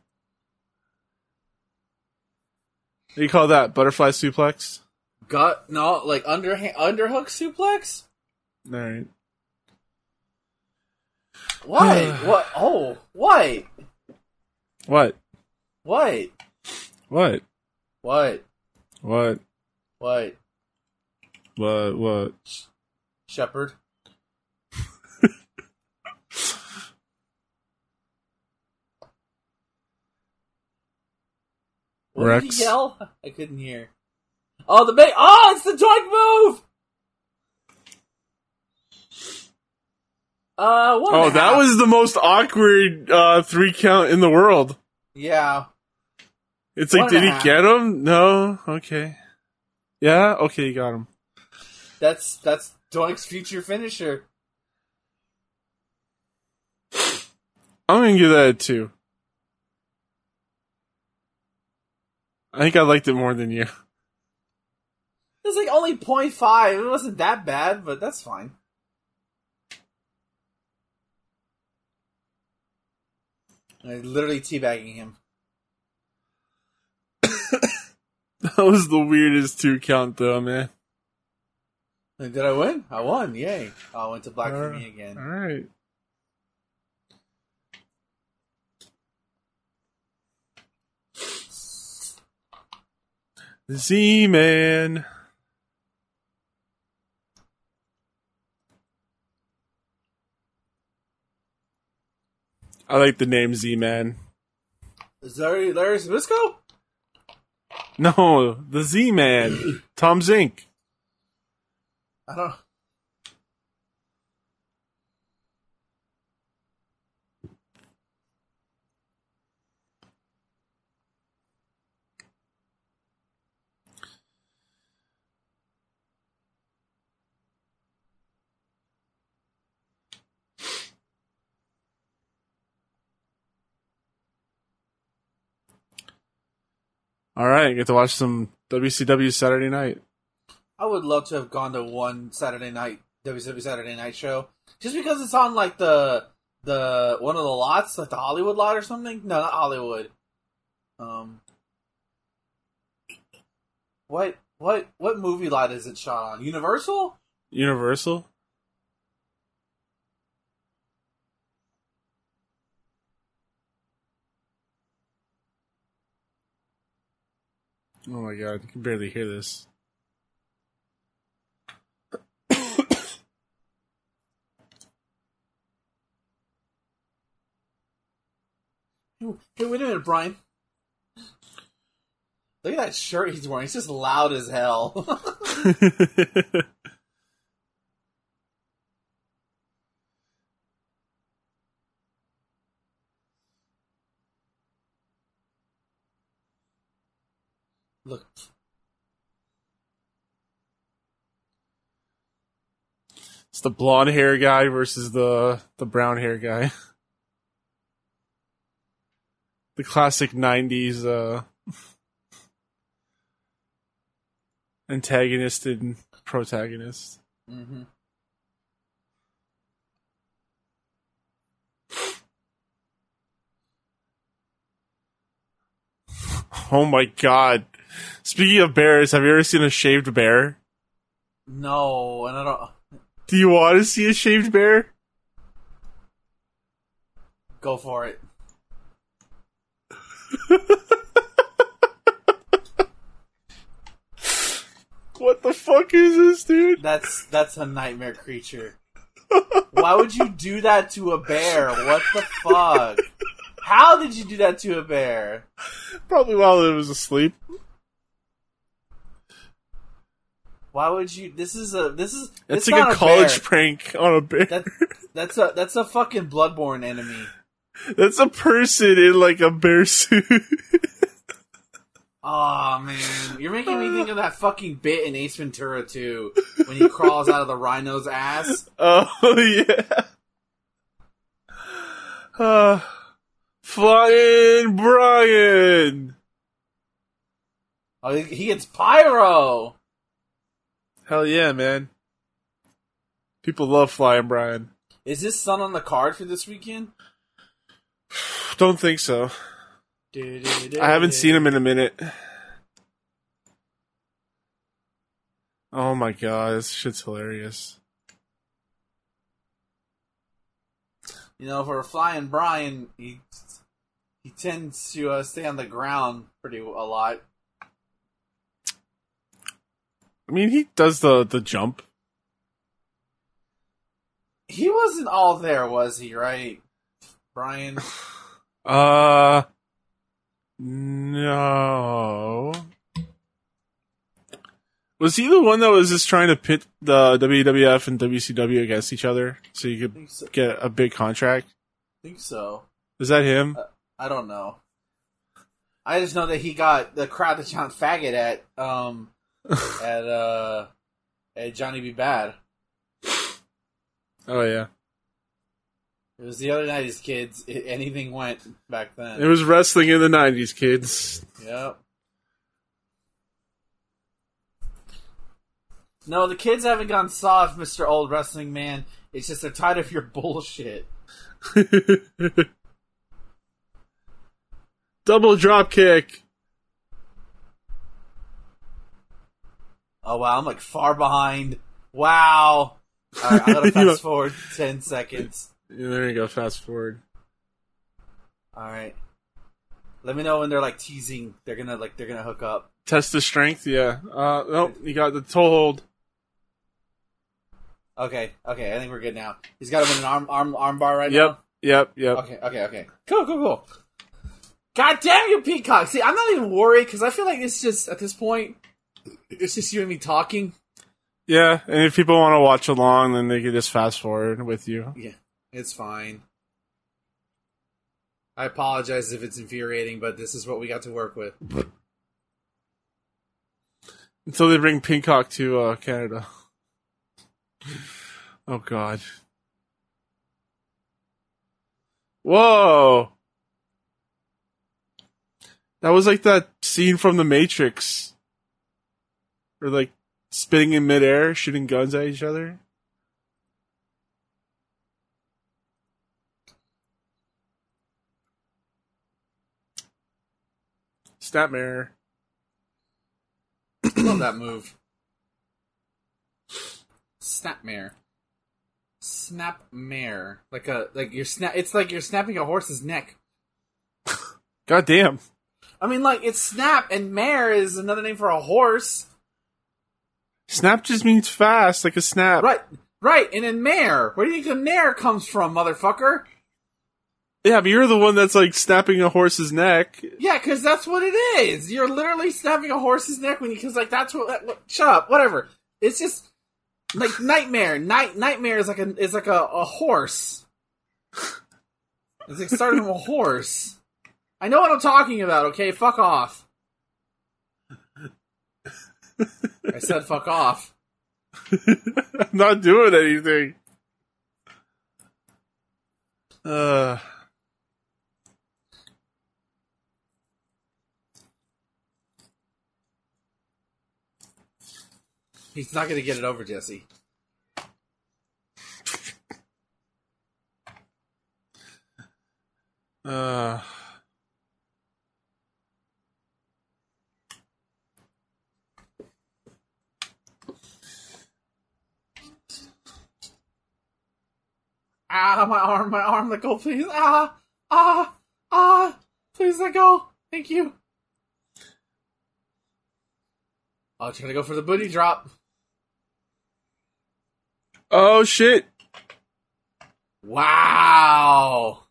[SPEAKER 1] What do you call that? Butterfly suplex?
[SPEAKER 2] Gut no, like underhand underhook suplex.
[SPEAKER 1] Alright.
[SPEAKER 2] Why? what? Oh, why?
[SPEAKER 1] What?
[SPEAKER 2] What?
[SPEAKER 1] What?
[SPEAKER 2] What?
[SPEAKER 1] What?
[SPEAKER 2] What?
[SPEAKER 1] What? What?
[SPEAKER 2] Shepherd. What did
[SPEAKER 1] Rex?
[SPEAKER 2] he yell? I couldn't hear. Oh, the ba- Oh, it's the joint move. Uh,
[SPEAKER 1] Oh, that was the most awkward uh, three count in the world.
[SPEAKER 2] yeah.
[SPEAKER 1] It's like, did he
[SPEAKER 2] half.
[SPEAKER 1] get him? No. Okay. Yeah. Okay, you got him.
[SPEAKER 2] That's that's Doink's future finisher.
[SPEAKER 1] I'm gonna give that a two. I think I liked it more than you.
[SPEAKER 2] It's like only 0.5. It wasn't that bad, but that's fine. I literally teabagging him.
[SPEAKER 1] That was the weirdest two count, though, man.
[SPEAKER 2] Did I win? I won. Yay. Oh, I went to black for
[SPEAKER 1] Uh,
[SPEAKER 2] me again.
[SPEAKER 1] All right. Z Man. I like the name Z Man.
[SPEAKER 2] Is there Larry Zbyszko?
[SPEAKER 1] No, the Z Man. Tom Zenk.
[SPEAKER 2] I don't.
[SPEAKER 1] All right, get to watch some WCW Saturday night.
[SPEAKER 2] I would love to have gone to one Saturday night WCW Saturday Night show, just because it's on like the the one of the lots, like the Hollywood lot or something. No, not Hollywood. Um, what what what movie lot is it shot on? Universal?
[SPEAKER 1] Universal. Oh my god, you can barely hear this.
[SPEAKER 2] Hey, wait a minute, Brian. Look at that shirt he's wearing. It's just loud as hell. Look.
[SPEAKER 1] it's the blonde hair guy versus the the brown hair guy. The classic '90s uh, antagonist and protagonist.
[SPEAKER 2] Mm-hmm.
[SPEAKER 1] Oh my god! Speaking of bears, have you ever seen a shaved bear?
[SPEAKER 2] No, and I don't.
[SPEAKER 1] Do you want to see a shaved bear?
[SPEAKER 2] Go for it.
[SPEAKER 1] What the fuck is this, dude?
[SPEAKER 2] That's that's a nightmare creature. Why would you do that to a bear? What the fuck? How did you do that to a bear?
[SPEAKER 1] Probably while it was asleep.
[SPEAKER 2] Why would you? This is a this is
[SPEAKER 1] That's
[SPEAKER 2] it's
[SPEAKER 1] like a college prank on a bear.
[SPEAKER 2] That, that's a that's a fucking bloodborne enemy.
[SPEAKER 1] That's a person in like a bear suit.
[SPEAKER 2] Oh man, you're making me think of that fucking bit in Ace Ventura 2 when he crawls out of the rhino's ass.
[SPEAKER 1] oh yeah. Uh, Flying Brian.
[SPEAKER 2] Oh, he gets pyro.
[SPEAKER 1] Hell yeah, man. People love Flying Brian.
[SPEAKER 2] Is his son on the card for this weekend?
[SPEAKER 1] Don't think so. I haven't seen him in a minute. Oh my god, this shit's hilarious.
[SPEAKER 2] You know, for flying Brian, he he tends to uh, stay on the ground pretty a lot.
[SPEAKER 1] I mean, he does the the jump.
[SPEAKER 2] He wasn't all there, was he? Right, Brian?
[SPEAKER 1] Uh, no. Was he the one that was just trying to pit the WWF and WCW against each other so you could
[SPEAKER 2] so.
[SPEAKER 1] get a big contract?
[SPEAKER 2] think so.
[SPEAKER 1] Is that him?
[SPEAKER 2] I don't know. I just know that he got the crowd to chant faggot at um at uh at Johnny B. Bad.
[SPEAKER 1] Oh yeah.
[SPEAKER 2] It was the other night, kids. It, anything went back then.
[SPEAKER 1] It was wrestling in the '90s, kids.
[SPEAKER 2] Yep. No, the kids haven't gone soft, Mr. Old Wrestling Man. It's just they're tired of your bullshit.
[SPEAKER 1] Double drop kick.
[SPEAKER 2] Oh wow, I'm like far behind. Wow. Alright, I'm gonna fast forward ten seconds.
[SPEAKER 1] Yeah, there you go. Fast forward.
[SPEAKER 2] Alright. Let me know when they're like teasing they're gonna like they're gonna hook up.
[SPEAKER 1] Test the strength. Yeah. Uh, nope. You got the toe hold.
[SPEAKER 2] Okay, okay, I think we're good now. He's got him in an arm arm arm bar right now.
[SPEAKER 1] Yep.
[SPEAKER 2] now.
[SPEAKER 1] Yep. Yep.
[SPEAKER 2] Okay, okay, okay. Cool, cool, cool. God damn you, Peacock! See, I'm not even worried because I feel like it's just at this point, it's just you and me talking.
[SPEAKER 1] Yeah. And if people want to watch along, then they can just fast forward with you.
[SPEAKER 2] Yeah, it's fine. I apologize if it's infuriating, but this is what we got to work with.
[SPEAKER 1] Until they bring Peacock to uh, Canada. Oh God. Whoa. That was like that scene from The Matrix. Or like spitting in midair, shooting guns at each other. Snapmare.
[SPEAKER 2] Love that move. Snapmare. Snapmare. Like a like you're snap. It's like you're snapping a horse's neck.
[SPEAKER 1] God damn.
[SPEAKER 2] I mean, like it's snap and mare is another name for a horse.
[SPEAKER 1] Snap just means fast, like a snap.
[SPEAKER 2] Right, right. And then mare, where do you think a mare comes from, motherfucker?
[SPEAKER 1] Yeah, but you're the one that's like snapping a horse's neck.
[SPEAKER 2] Yeah, because that's what it is. You're literally snapping a horse's neck when you, because like that's what. what- Shut up. Whatever. It's just like nightmare. Night nightmare is like a is like a, a horse. It's like starting from a horse. I know what I'm talking about. Okay, fuck off. I said fuck off.
[SPEAKER 1] I'm not doing anything. Uh,
[SPEAKER 2] He's not gonna get it over, Jesse.
[SPEAKER 1] uh.
[SPEAKER 2] Ah, my arm, my arm, let go, please. Ah, ah, ah, please let go. Thank you. Oh, trying to go for the booty drop.
[SPEAKER 1] Oh shit!
[SPEAKER 2] Wow.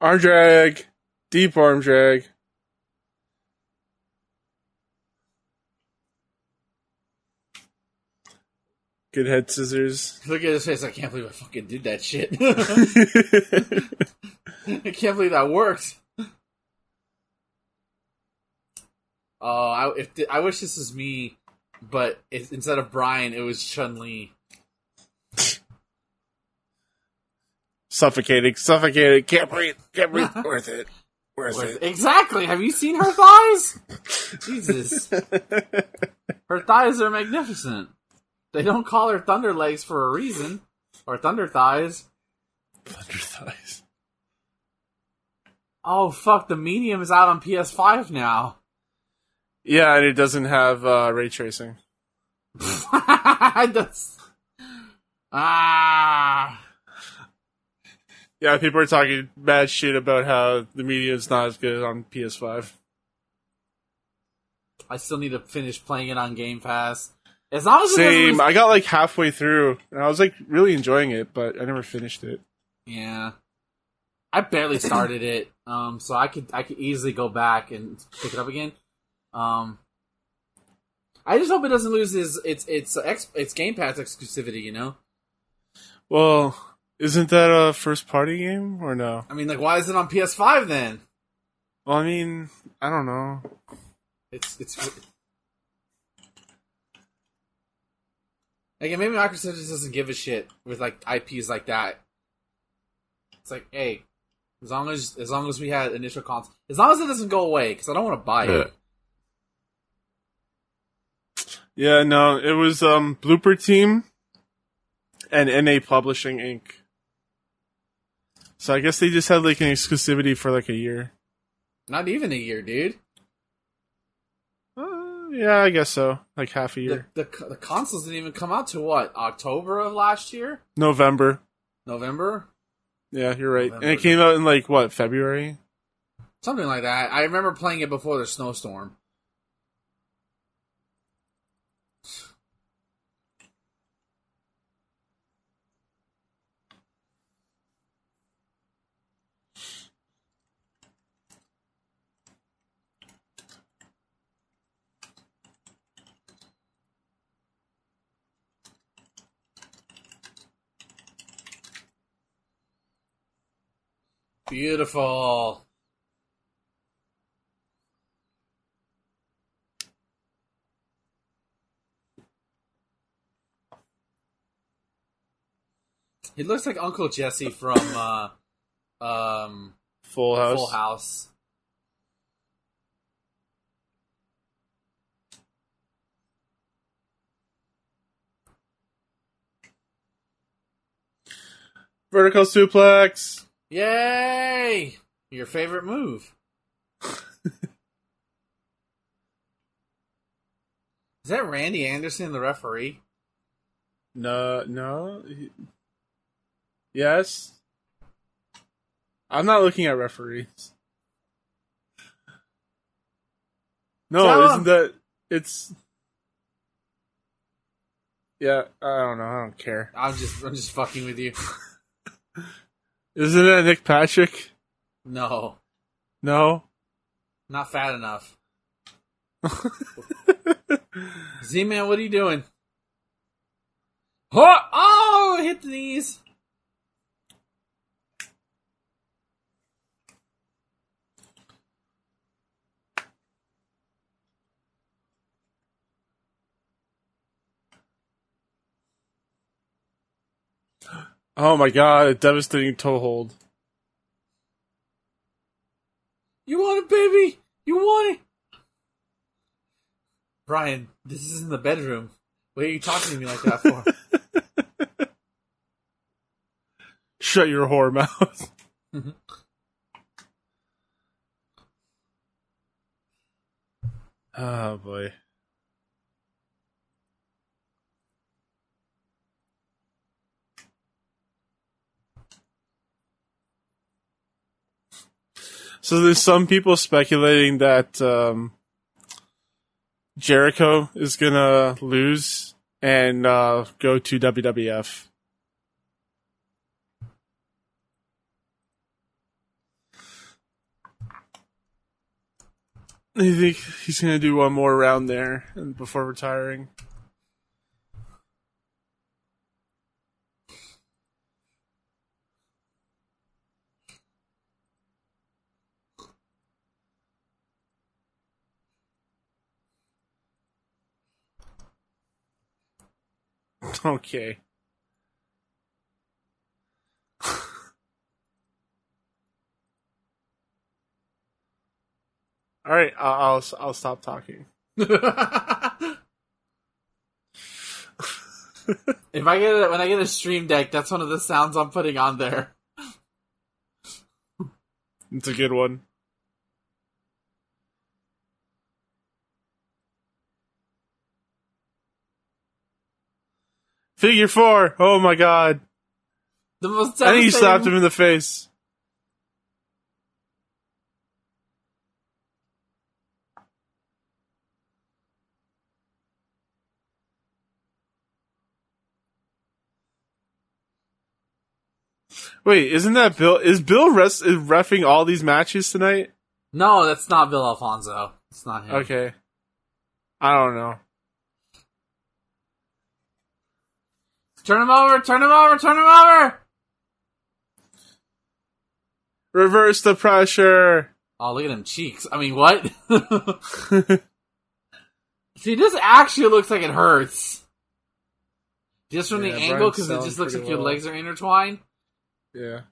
[SPEAKER 1] Arm drag, deep arm drag. Good head scissors.
[SPEAKER 2] Look at his face. I can't believe I fucking did that shit. I can't believe that worked. Oh, I, if I wish this was me, but if, instead of Brian, it was Chun Li.
[SPEAKER 1] suffocating, suffocating. Can't breathe. Can't breathe. Worth it. Worth it.
[SPEAKER 2] Exactly. Have you seen her thighs? Jesus, her thighs are magnificent. They don't call her Thunder Legs for a reason, or Thunder Thighs.
[SPEAKER 1] Thunder thighs.
[SPEAKER 2] Oh fuck! The medium is out on PS5 now.
[SPEAKER 1] Yeah, and it doesn't have uh, ray tracing.
[SPEAKER 2] That's ah.
[SPEAKER 1] Yeah, people are talking bad shit about how the media is not as good on PS5.
[SPEAKER 2] I still need to finish playing it on Game Pass. As long as
[SPEAKER 1] Same.
[SPEAKER 2] lose-
[SPEAKER 1] I got like halfway through, and I was like really enjoying it, but I never finished it.
[SPEAKER 2] yeah, I barely started it, um, so I could I could easily go back and pick it up again. Um, I just hope it doesn't lose its its its ex, its Game Pass exclusivity. You know,
[SPEAKER 1] Well, isn't that a first party game or no?
[SPEAKER 2] I mean, like, why is it on PS5 then?
[SPEAKER 1] Well, I mean, I don't know.
[SPEAKER 2] It's it's like maybe Microsoft just doesn't give a shit with like IPs like that. It's like, hey, as long as as long as we had initial console, as long as it doesn't go away, because I don't want to buy it.
[SPEAKER 1] Yeah, no, it was um Bloober Team and NA Publishing Inc. So I guess they just had like an exclusivity for like a year.
[SPEAKER 2] Not even a year, dude.
[SPEAKER 1] Yeah, I guess so. Like half a year.
[SPEAKER 2] the the consoles didn't even come out to what October of last year,
[SPEAKER 1] November.
[SPEAKER 2] November,
[SPEAKER 1] Yeah, you're right. And it came out in like what, February?
[SPEAKER 2] something like that. I remember playing it before the snowstorm. Beautiful. He looks like Uncle Jesse from uh, um,
[SPEAKER 1] Full House.
[SPEAKER 2] Full House.
[SPEAKER 1] Vertical suplex.
[SPEAKER 2] Yay! Your favorite move. Is that Randy Anderson, the referee?
[SPEAKER 1] No, no. he- Yes. I'm not looking at referees. No,
[SPEAKER 2] Tell
[SPEAKER 1] isn't
[SPEAKER 2] him.
[SPEAKER 1] that it's? Yeah, I don't know. I don't care.
[SPEAKER 2] I'm just I'm just fucking with you.
[SPEAKER 1] Isn't it Nick Patrick?
[SPEAKER 2] No,
[SPEAKER 1] No.
[SPEAKER 2] not fat enough. Z man, what are you doing? Oh, oh, hit the knees.
[SPEAKER 1] Oh my god! A devastating toe hold.
[SPEAKER 2] You want it, baby? You want it? Brian, this is in the bedroom. What are you talking to me like that for?
[SPEAKER 1] Shut your whore mouth. oh boy. So there's some people speculating that um, Jericho is gonna lose and uh, go to WWF. I think he's gonna do one more round there before retiring. Okay. All right, I'll I'll, I'll stop talking.
[SPEAKER 2] if I get it when I get a stream deck, that's one of the sounds I'm putting on there.
[SPEAKER 1] It's a good one. Figure four. Oh my god.
[SPEAKER 2] The most
[SPEAKER 1] I think he slapped him in the face. Wait, isn't that Bill? Is Bill res- is refing all these matches tonight?
[SPEAKER 2] No, that's not Bill Alfonso. It's not him.
[SPEAKER 1] Okay. I don't know.
[SPEAKER 2] Turn him over, turn him over, turn him over!
[SPEAKER 1] Reverse the pressure.
[SPEAKER 2] Oh, look at him cheeks. I mean, what? See, this actually looks like it hurts. Just from
[SPEAKER 1] Yeah,
[SPEAKER 2] the angle, because it just looks like your legs are intertwined.
[SPEAKER 1] yeah.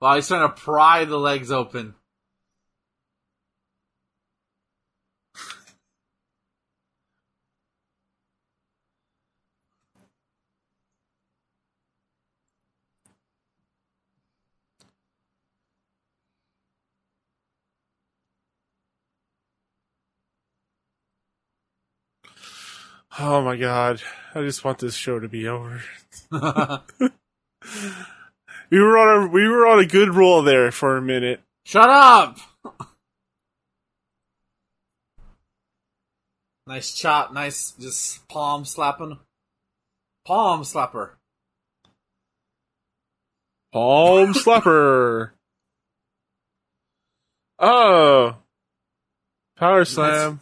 [SPEAKER 2] Wow, he's trying to pry the legs open.
[SPEAKER 1] Oh my god. I just want this show to be over. We were on a we were on a good roll there for a minute.
[SPEAKER 2] Shut up! nice chop, nice just palm slapping. Palm slapper.
[SPEAKER 1] Palm slapper. Oh. Power slam.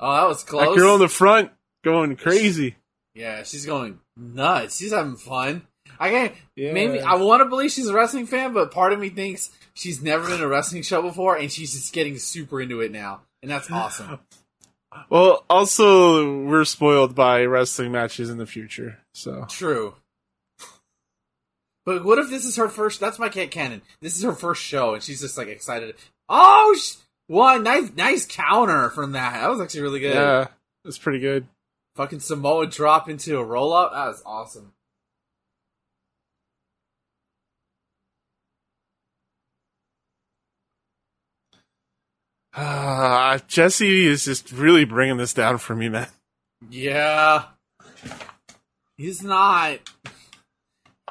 [SPEAKER 2] Oh, that was
[SPEAKER 1] That
[SPEAKER 2] close.
[SPEAKER 1] girl in the front going crazy.
[SPEAKER 2] yeah, she's going nuts. She's having fun. I can't.
[SPEAKER 1] Yeah.
[SPEAKER 2] Maybe I want to believe she's a wrestling fan, but part of me thinks she's never been a wrestling show before, and she's just getting super into it now, and that's awesome.
[SPEAKER 1] Well, also we're spoiled by wrestling matches in the future. So
[SPEAKER 2] True. But what if this is her first? That's my cat canon. This is her first show, and she's just like excited. Oh, sh- one nice, nice counter from that. That was actually really good.
[SPEAKER 1] yeah, it's pretty good.
[SPEAKER 2] Fucking Samoa drop into a roll up. That was awesome.
[SPEAKER 1] Ah, Jesse is just really bringing this down for me, man.
[SPEAKER 2] Yeah. He's not.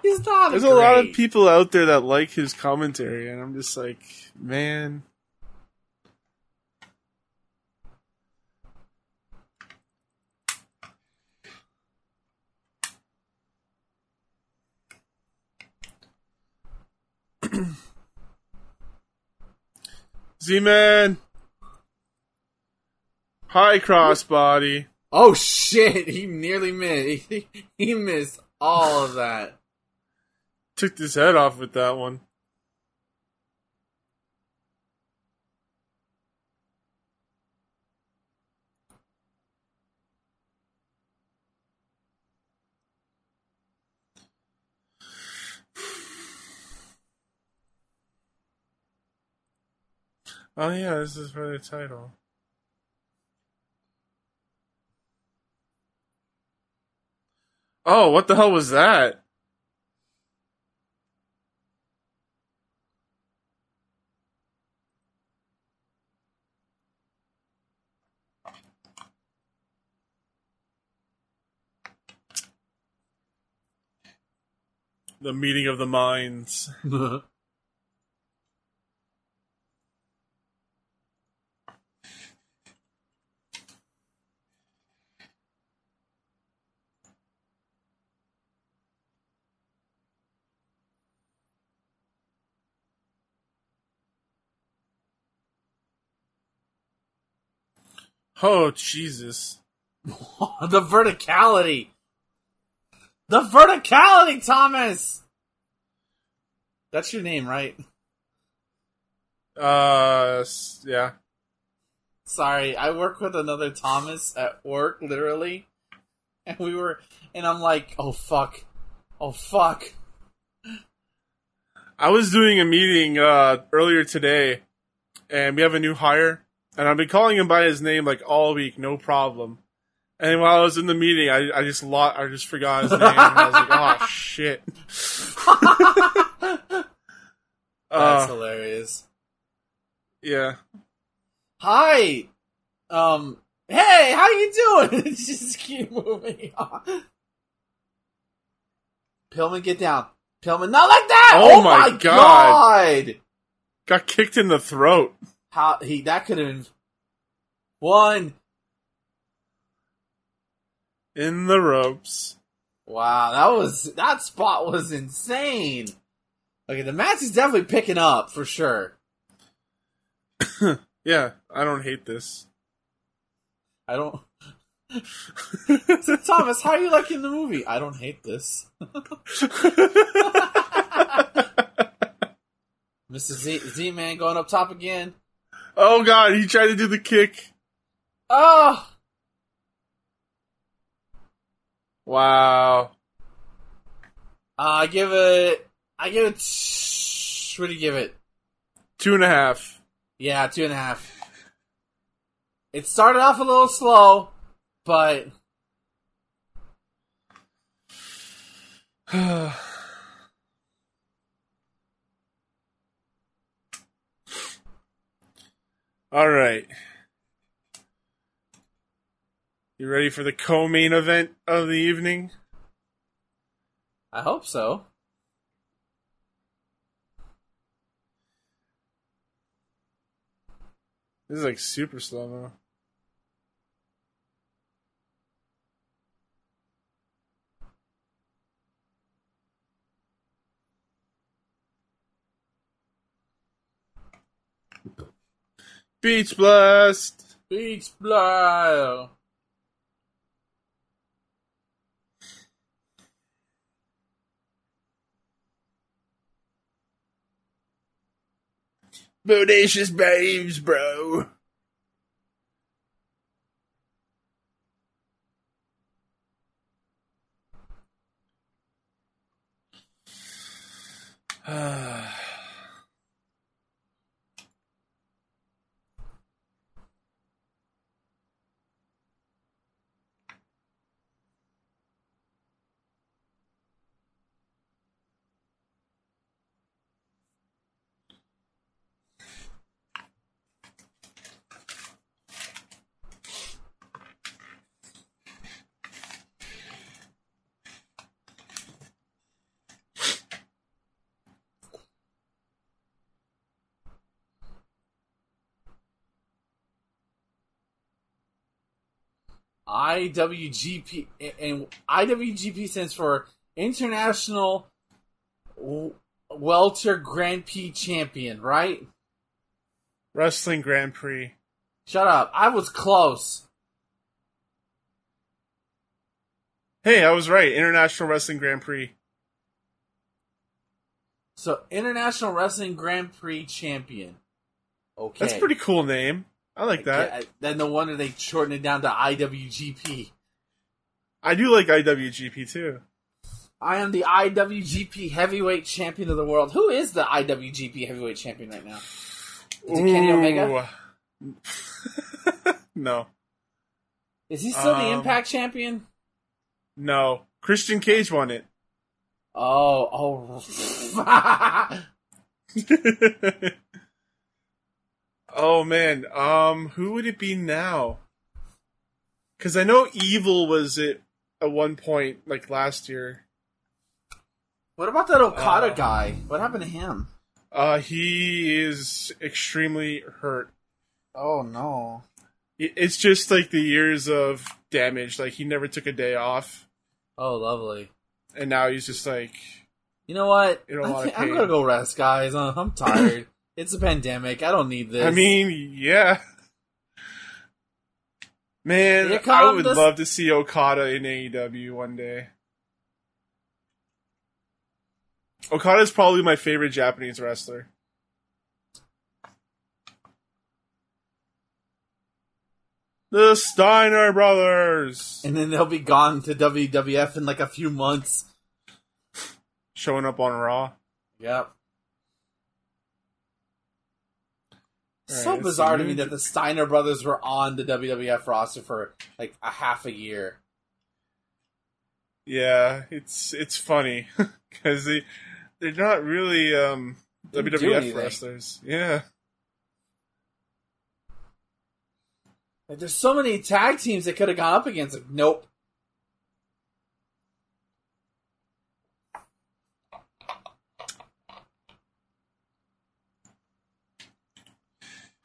[SPEAKER 2] He's not.
[SPEAKER 1] There's
[SPEAKER 2] great.
[SPEAKER 1] a lot of people out there that like his commentary, and I'm just like, man. Z-Man! Hi, Crossbody.
[SPEAKER 2] Oh shit! He nearly missed. He, he missed all of that.
[SPEAKER 1] Took his head off with that one. Oh yeah, this is for the title. Oh, what the hell was that? The meeting of the minds. Oh Jesus!
[SPEAKER 2] the verticality. The verticality, Thomas. That's your name, right?
[SPEAKER 1] Uh, yeah.
[SPEAKER 2] Sorry, I work with another Thomas at work, literally, and we were, and I'm like, oh fuck, oh fuck.
[SPEAKER 1] I was doing a meeting uh earlier today, and we have a new hire, and I've been calling him by his name like all week, no problem. And while I was in the meeting, I I just lot I just forgot his name. I was like, oh shit.
[SPEAKER 2] That's
[SPEAKER 1] Uh,
[SPEAKER 2] hilarious.
[SPEAKER 1] yeah.
[SPEAKER 2] Hi, um, hey, how you doing? Just keep moving on. Pillman, get down. Pillman, not like that.
[SPEAKER 1] Oh
[SPEAKER 2] Oh,
[SPEAKER 1] my
[SPEAKER 2] my,
[SPEAKER 1] God.
[SPEAKER 2] god.
[SPEAKER 1] Got kicked in the throat.
[SPEAKER 2] How he that could have one.
[SPEAKER 1] In the ropes.
[SPEAKER 2] Wow, that was that spot was insane. Okay, the match is definitely picking up for sure.
[SPEAKER 1] Yeah, I don't hate this.
[SPEAKER 2] I don't. so, Thomas, how are you liking the movie? I don't hate this. Mr. Z Z Man going up top again.
[SPEAKER 1] Oh god, he tried to do the kick.
[SPEAKER 2] Oh,
[SPEAKER 1] Wow.
[SPEAKER 2] Uh, I give it. I give it. What do you give it?
[SPEAKER 1] Two and a half.
[SPEAKER 2] Yeah, two and a half. It started off a little slow, but
[SPEAKER 1] All right. You ready for the co-main event of the evening?
[SPEAKER 2] I hope so.
[SPEAKER 1] This is like super slow mo. Beach Blast!
[SPEAKER 2] Beach Blast!
[SPEAKER 1] Bodacious babes, bro. Ah.
[SPEAKER 2] IWGP and IWGP stands for International Welter Grand Prix Champion, right?
[SPEAKER 1] Wrestling Grand Prix.
[SPEAKER 2] Shut up. I was close.
[SPEAKER 1] Hey, I was right. International Wrestling Grand Prix.
[SPEAKER 2] So, International Wrestling Grand Prix Champion. Okay.
[SPEAKER 1] That's a pretty cool name. I like that.
[SPEAKER 2] Yeah, then no wonder they shortened it down to IWGP.
[SPEAKER 1] I do like IWGP too.
[SPEAKER 2] I am the IWGP Heavyweight Champion of the world. Who is the IWGP Heavyweight Champion right now? Is it Kenny Omega?
[SPEAKER 1] no.
[SPEAKER 2] Is he still the
[SPEAKER 1] Um,
[SPEAKER 2] Impact Champion?
[SPEAKER 1] No. Christian Cage won it.
[SPEAKER 2] Oh, oh.
[SPEAKER 1] oh man. Um who would it be now? Cuz I know Evil was it at one point like last year.
[SPEAKER 2] what about that Okada
[SPEAKER 1] Uh,
[SPEAKER 2] guy? What happened to him?
[SPEAKER 1] Uh he is extremely hurt.
[SPEAKER 2] Oh no.
[SPEAKER 1] It's just like the years of damage. Like he never took a day off
[SPEAKER 2] Oh, lovely.
[SPEAKER 1] and now he's just like
[SPEAKER 2] You know what?
[SPEAKER 1] In a
[SPEAKER 2] I
[SPEAKER 1] lot of
[SPEAKER 2] think I'm gonna go rest, guys. I'm tired. It's a pandemic. I don't need this.
[SPEAKER 1] I mean, yeah. Man, I would
[SPEAKER 2] the-
[SPEAKER 1] love to see Okada in AEW one day. Okada is probably my favorite Japanese wrestler. The Steiner brothers
[SPEAKER 2] and then they'll be gone to WWF in like a few months.
[SPEAKER 1] showing up on Raw.
[SPEAKER 2] Yep.
[SPEAKER 1] Alright,
[SPEAKER 2] so
[SPEAKER 1] let's
[SPEAKER 2] bizarre to me that the Steiner brothers were on the WWF roster for like a half a year.
[SPEAKER 1] Yeah, it's it's funny because they they're not really um, WWF wrestlers. Yeah.
[SPEAKER 2] Like, there's so many tag teams they could have gone up against. Like, nope.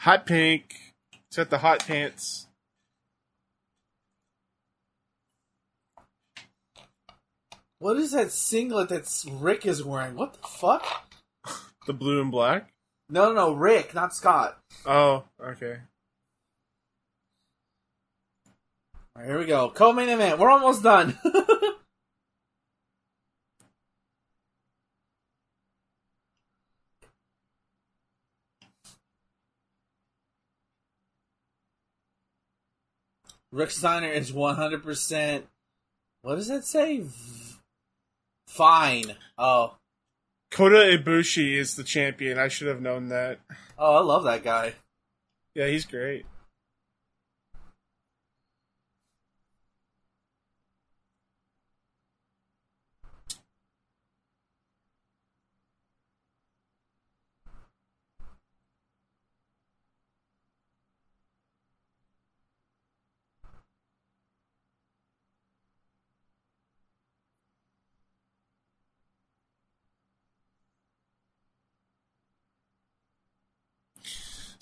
[SPEAKER 1] Hot pink. Set the hot pants.
[SPEAKER 2] What is that singlet that Rick is wearing? What the fuck?
[SPEAKER 1] The blue and black.
[SPEAKER 2] No, no, no, Rick, not Scott.
[SPEAKER 1] Oh, okay.
[SPEAKER 2] All right, here we go. Co-main event. We're almost done. Rick Steiner is 100%. What does that say? V- Fine. Oh.
[SPEAKER 1] Kota Ibushi is the champion. I should have known that.
[SPEAKER 2] Oh, I love that guy.
[SPEAKER 1] Yeah, he's great.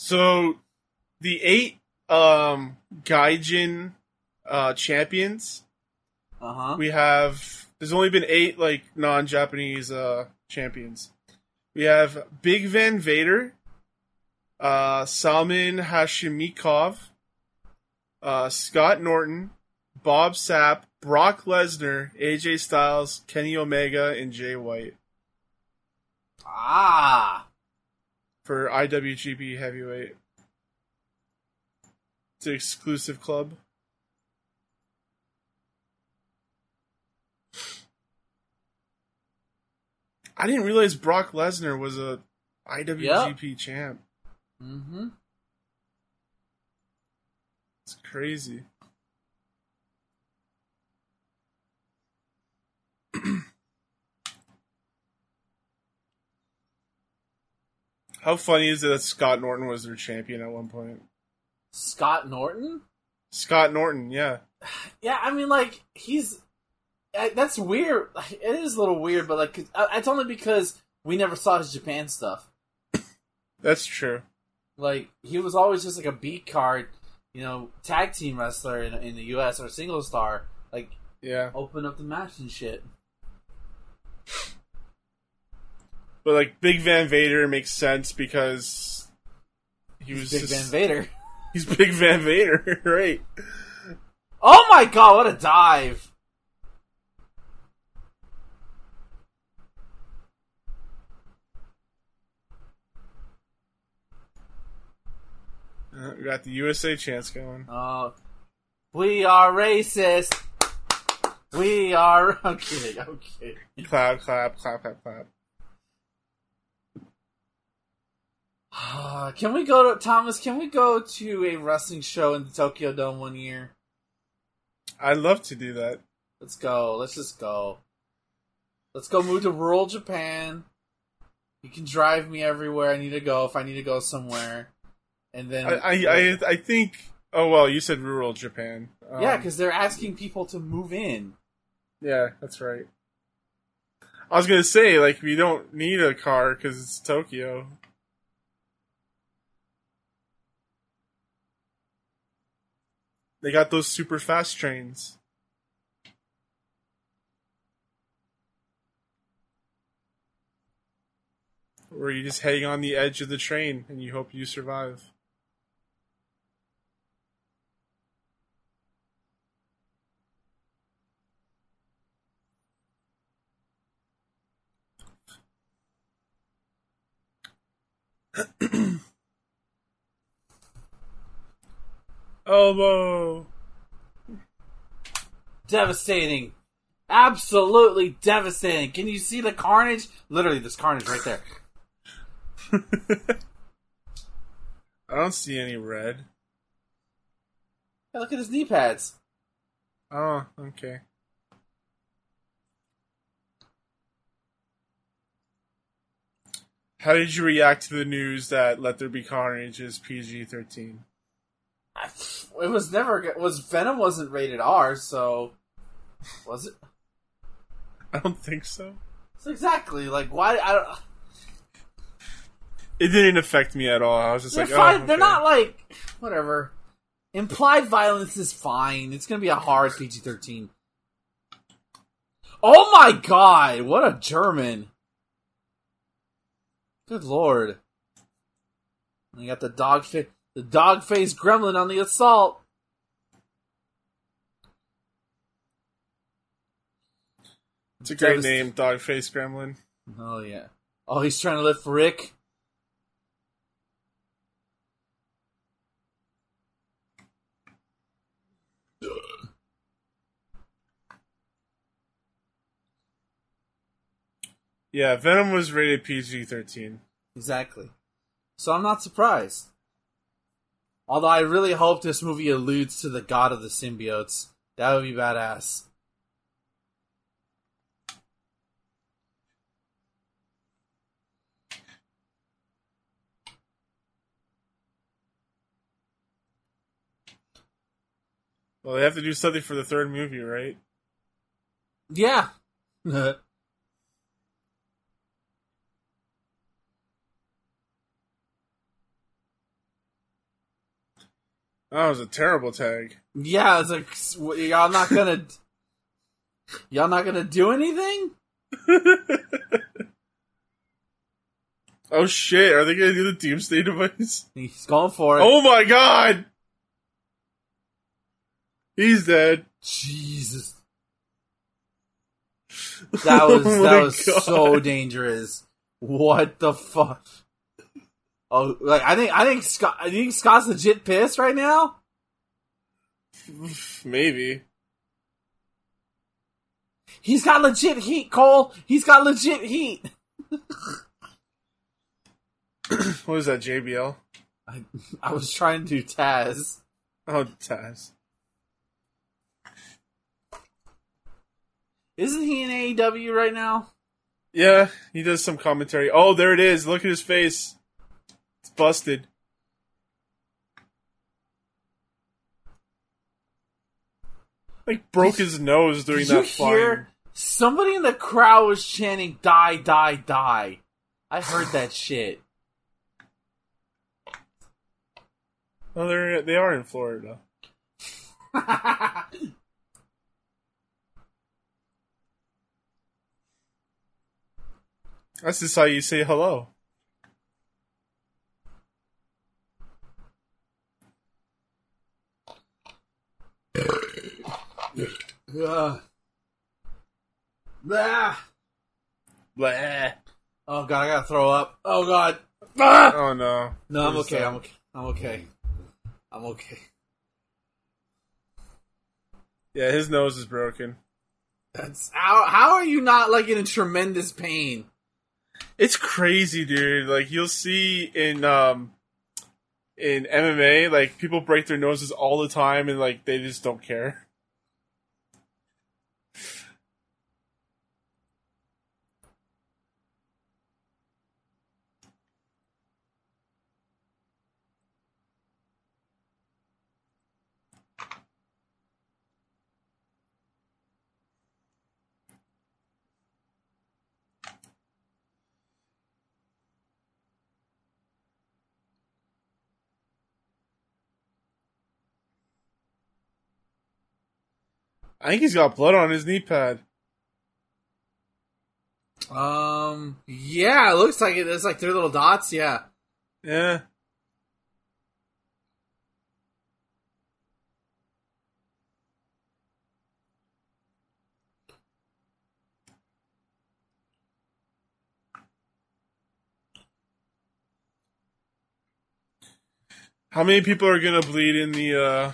[SPEAKER 1] So the eight um Gaijin uh champions,
[SPEAKER 2] Uh huh.
[SPEAKER 1] we have there's only been eight like non-Japanese uh champions. We have Big Van Vader, uh Salman Hashimikov, uh Scott Norton, Bob Sapp, Brock Lesnar, AJ Styles, Kenny Omega, and Jay White
[SPEAKER 2] Ah.
[SPEAKER 1] For IWGP Heavyweight. It's an exclusive club. I didn't realize Brock Lesnar was a IWGP champ.
[SPEAKER 2] Mm-hmm.
[SPEAKER 1] It's crazy. How funny is it that Scott Norton was their champion at one point?
[SPEAKER 2] Scott Norton?
[SPEAKER 1] Scott Norton, yeah.
[SPEAKER 2] Yeah, I mean, like he's that's weird. It is a little weird, but like 'cause- uh, it's only because we never saw his Japan stuff.
[SPEAKER 1] That's true.
[SPEAKER 2] Like he was always just like a beat card. you know, tag team wrestler in, in the U.S. or single star. Like,
[SPEAKER 1] Yeah,
[SPEAKER 2] open up the match and shit.
[SPEAKER 1] But like Big Van Vader makes sense because he was
[SPEAKER 2] Big
[SPEAKER 1] just,
[SPEAKER 2] Van Vader.
[SPEAKER 1] He's Big Van Vader, right?
[SPEAKER 2] Oh my god, what a dive!
[SPEAKER 1] Uh, we got the USA chance going.
[SPEAKER 2] Uh, we are racist. We are. I'm kidding.
[SPEAKER 1] Clap, clap, clap, clap, clap.
[SPEAKER 2] Can we go to Thomas? Can we go to a wrestling show in the Tokyo Dome one year?
[SPEAKER 1] I'd love to do that.
[SPEAKER 2] Let's go. Let's just go. Let's go move to rural Japan. You can drive me everywhere I need to go if I need to go somewhere. And then
[SPEAKER 1] I, I, I, I think. Oh well, you said rural Japan. Um,
[SPEAKER 2] yeah, because they're asking people to move in.
[SPEAKER 1] yeah, that's right. I was gonna say like we don't need a car because it's Tokyo. They got those super fast trains. Where you just hang on the edge of the train and you hope you survive. Elbow.
[SPEAKER 2] Devastating. Absolutely devastating. Can you see the carnage? Literally, this carnage right there.
[SPEAKER 1] I don't see any red.
[SPEAKER 2] Hey, look at his knee pads.
[SPEAKER 1] Oh, okay. How did you react to the news that Let There Be Carnage is PG 13?
[SPEAKER 2] It was never. It was Venom wasn't rated R, so was it?
[SPEAKER 1] I don't think so.
[SPEAKER 2] So exactly. Like why? I don't.
[SPEAKER 1] It didn't affect me at all. I was just
[SPEAKER 2] They're
[SPEAKER 1] like,
[SPEAKER 2] fine.
[SPEAKER 1] oh,
[SPEAKER 2] They're not like whatever. Implied violence is fine. It's gonna be a hard PG thirteen. Oh my god! What a German! Good lord! And you got the dog face, the dog face gremlin on the assault.
[SPEAKER 1] It's a great
[SPEAKER 2] Devast-
[SPEAKER 1] name, Dogface Gremlin.
[SPEAKER 2] Oh yeah. Oh, he's trying to lift for Rick.
[SPEAKER 1] Yeah, Venom was rated PG 13.
[SPEAKER 2] Exactly. So I'm not surprised. Although I really hope this movie alludes to the god of the symbiotes. That would be badass.
[SPEAKER 1] Well, they have to do something for the third movie, right?
[SPEAKER 2] Yeah.
[SPEAKER 1] That was a terrible tag.
[SPEAKER 2] yeah, it's like y'all not gonna y'all not gonna do anything?
[SPEAKER 1] oh shit, are they gonna do the Doomsday device?
[SPEAKER 2] He's going for it.
[SPEAKER 1] Oh my god! He's dead.
[SPEAKER 2] Jesus. That was
[SPEAKER 1] Oh
[SPEAKER 2] that was
[SPEAKER 1] God.
[SPEAKER 2] so dangerous. What the fuck? Oh, like I think I think Scott I think Scott's legit pissed right now.
[SPEAKER 1] Maybe.
[SPEAKER 2] He's got legit heat, Cole. He's got legit heat.
[SPEAKER 1] What is that, JBL?
[SPEAKER 2] I, I was trying to do Taz.
[SPEAKER 1] Oh, Taz.
[SPEAKER 2] Isn't he in AEW right now?
[SPEAKER 1] Yeah, he does some commentary. Oh, there it is. Look at his face. Busted. Like broke his nose during
[SPEAKER 2] Did you
[SPEAKER 1] that flying.
[SPEAKER 2] hear? Somebody in the crowd was chanting "Die, die, die." I heard that shit.
[SPEAKER 1] Well, they're they are in Florida. That's just how you say hello.
[SPEAKER 2] Ugh. Blah.
[SPEAKER 1] Blah.
[SPEAKER 2] Oh god, I gotta throw up. Oh god. Ah!
[SPEAKER 1] Oh no.
[SPEAKER 2] No, I'm okay. I'm okay. I'm okay. I'm okay.
[SPEAKER 1] Yeah, his nose is broken.
[SPEAKER 2] That's how. How are you not like in a tremendous pain?
[SPEAKER 1] It's crazy, dude. Like you'll see in um in MMA, like people break their noses all the time and like they just don't care. I think he's got blood on his knee pad.
[SPEAKER 2] Um. Yeah, it looks like it. It's like three little dots. Yeah.
[SPEAKER 1] Yeah. How many people are gonna bleed in the uh,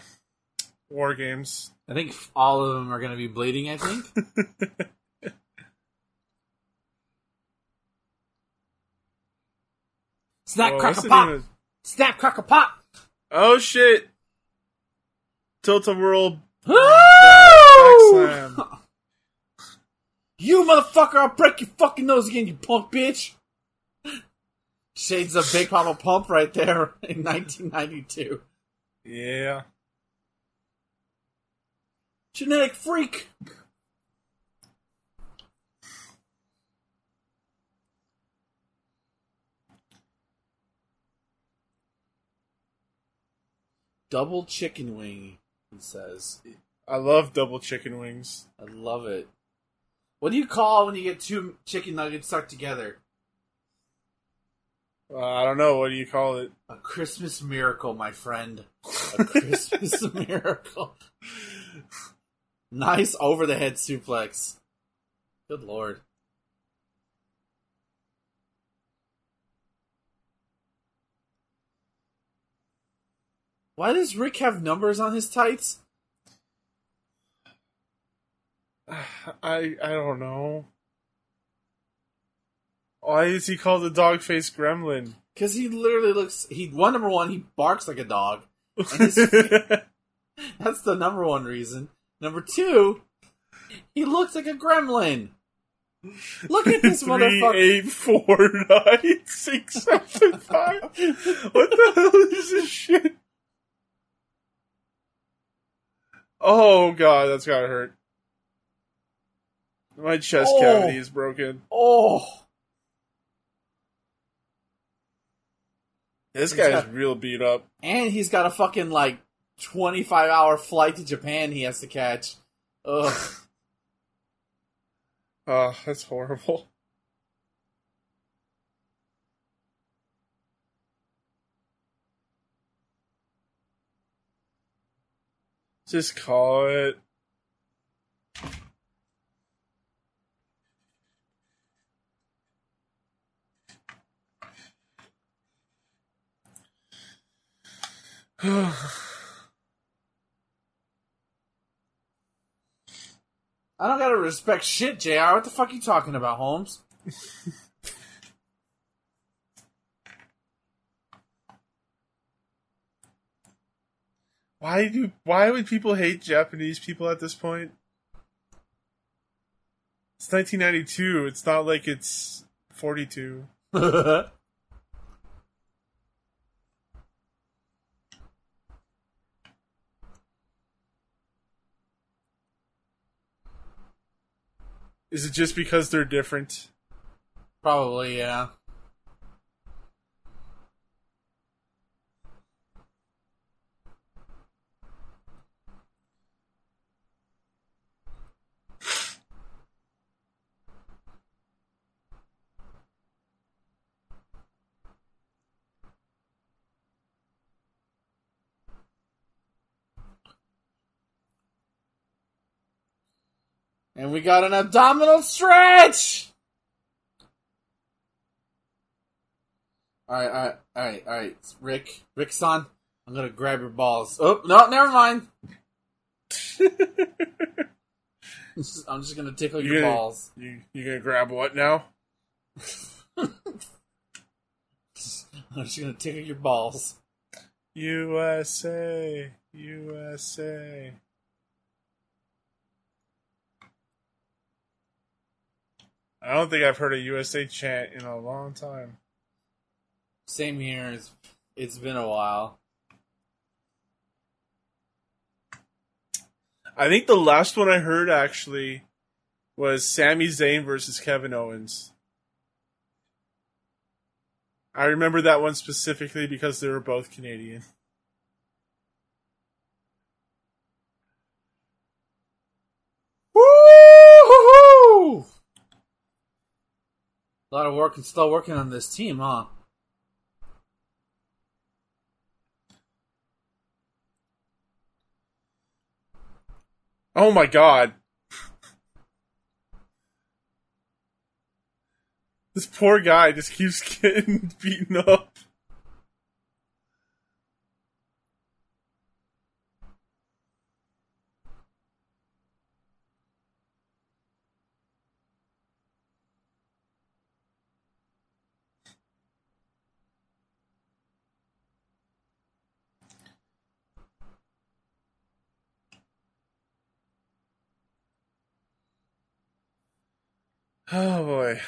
[SPEAKER 1] war games?
[SPEAKER 2] I think all of them are gonna be bleeding. I think. Snap,
[SPEAKER 1] Oh,
[SPEAKER 2] crack a pop.
[SPEAKER 1] of-
[SPEAKER 2] Snap, crack a pop.
[SPEAKER 1] Oh shit! Tilt a world
[SPEAKER 2] You motherfucker! I'll break your fucking nose again, you punk bitch. Shades of Big Papa Pump right there in 1992.
[SPEAKER 1] Yeah.
[SPEAKER 2] Genetic freak. Double chicken wing, he says.
[SPEAKER 1] I love double chicken wings.
[SPEAKER 2] I love it. What do you call when you get two chicken nuggets stuck together?
[SPEAKER 1] Uh, I don't know. What do you call it?
[SPEAKER 2] A Christmas miracle, my friend. A Christmas miracle. Nice over the head suplex. Good lord. Why does Rick have numbers on his tights?
[SPEAKER 1] I I don't know. Why is he called the dog face gremlin?
[SPEAKER 2] Because he literally looks. He one number one, he barks like a dog. his- That's the number one reason. Number two, he looks like a gremlin. Look at this
[SPEAKER 1] Three,
[SPEAKER 2] motherfucker.
[SPEAKER 1] eight, four, nine, six, seven, five. What the hell is this shit? Oh god, that's gotta hurt. My chest
[SPEAKER 2] Oh.
[SPEAKER 1] cavity is broken.
[SPEAKER 2] Oh,
[SPEAKER 1] This
[SPEAKER 2] He's
[SPEAKER 1] guy's
[SPEAKER 2] got-
[SPEAKER 1] real beat up.
[SPEAKER 2] and he's got a fucking like twenty-five hour flight to Japan. He has to catch. Ugh.
[SPEAKER 1] Oh, that's horrible. Just call it.
[SPEAKER 2] I don't gotta respect shit, Jr. What the fuck you talking about, Holmes?
[SPEAKER 1] Why do why would people hate Japanese people at this point? It's 1992. It's not like it's 42. Is it just because they're different?
[SPEAKER 2] Probably, yeah. And we got an abdominal stretch! Alright, alright, alright, alright. Rick, Rick son, I'm gonna grab your balls. Oh, no, never mind. I'm just gonna tickle your
[SPEAKER 1] You're gonna-
[SPEAKER 2] balls.
[SPEAKER 1] You you gonna grab what now?
[SPEAKER 2] I'm just gonna tickle your balls.
[SPEAKER 1] USA, USA. I don't think I've heard a USA chant in a long time.
[SPEAKER 2] Same here. It's, it's been a while.
[SPEAKER 1] I think the last one I heard actually was Sami Zayn versus Kevin Owens. I remember that one specifically because they were both Canadian.
[SPEAKER 2] Woo! A lot of work and still working on this team, huh?
[SPEAKER 1] Oh my god. This poor guy just keeps getting beaten up. Oh boy.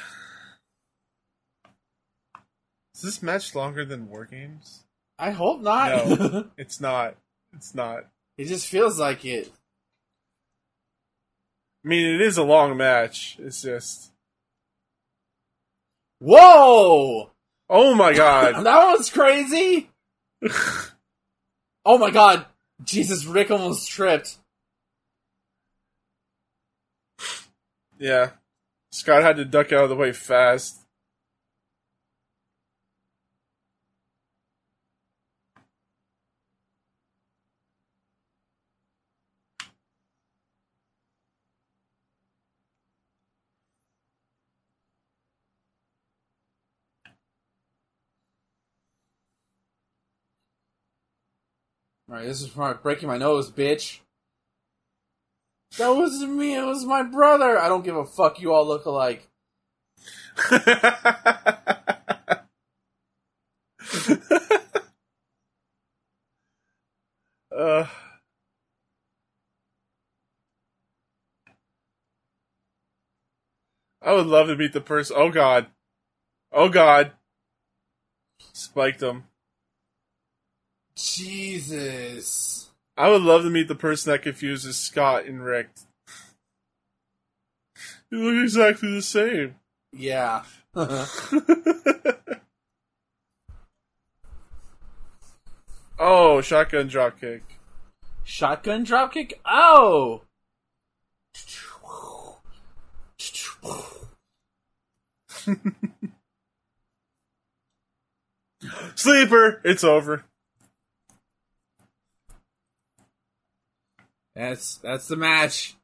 [SPEAKER 1] Is this match longer than War Games?
[SPEAKER 2] I hope not.
[SPEAKER 1] No. It's not. It's not.
[SPEAKER 2] it just feels like it.
[SPEAKER 1] I mean, it is a long match. It's just.
[SPEAKER 2] Whoa!
[SPEAKER 1] Oh my god.
[SPEAKER 2] That was crazy! Oh my god! Jesus, Rick almost tripped.
[SPEAKER 1] yeah. Scott had to duck out of the way fast.
[SPEAKER 2] Alright, this is for breaking my nose, bitch. That wasn't me, it was my brother! I don't give a fuck, you all look alike.
[SPEAKER 1] uh, I would love to meet the person. Oh god. Oh god. Spiked him.
[SPEAKER 2] Jesus.
[SPEAKER 1] I would love to meet the person that confuses Scott and Rick. You look exactly the same.
[SPEAKER 2] Yeah.
[SPEAKER 1] oh, shotgun dropkick.
[SPEAKER 2] Shotgun dropkick? Oh!
[SPEAKER 1] Sleeper! It's over.
[SPEAKER 2] That's that's the match.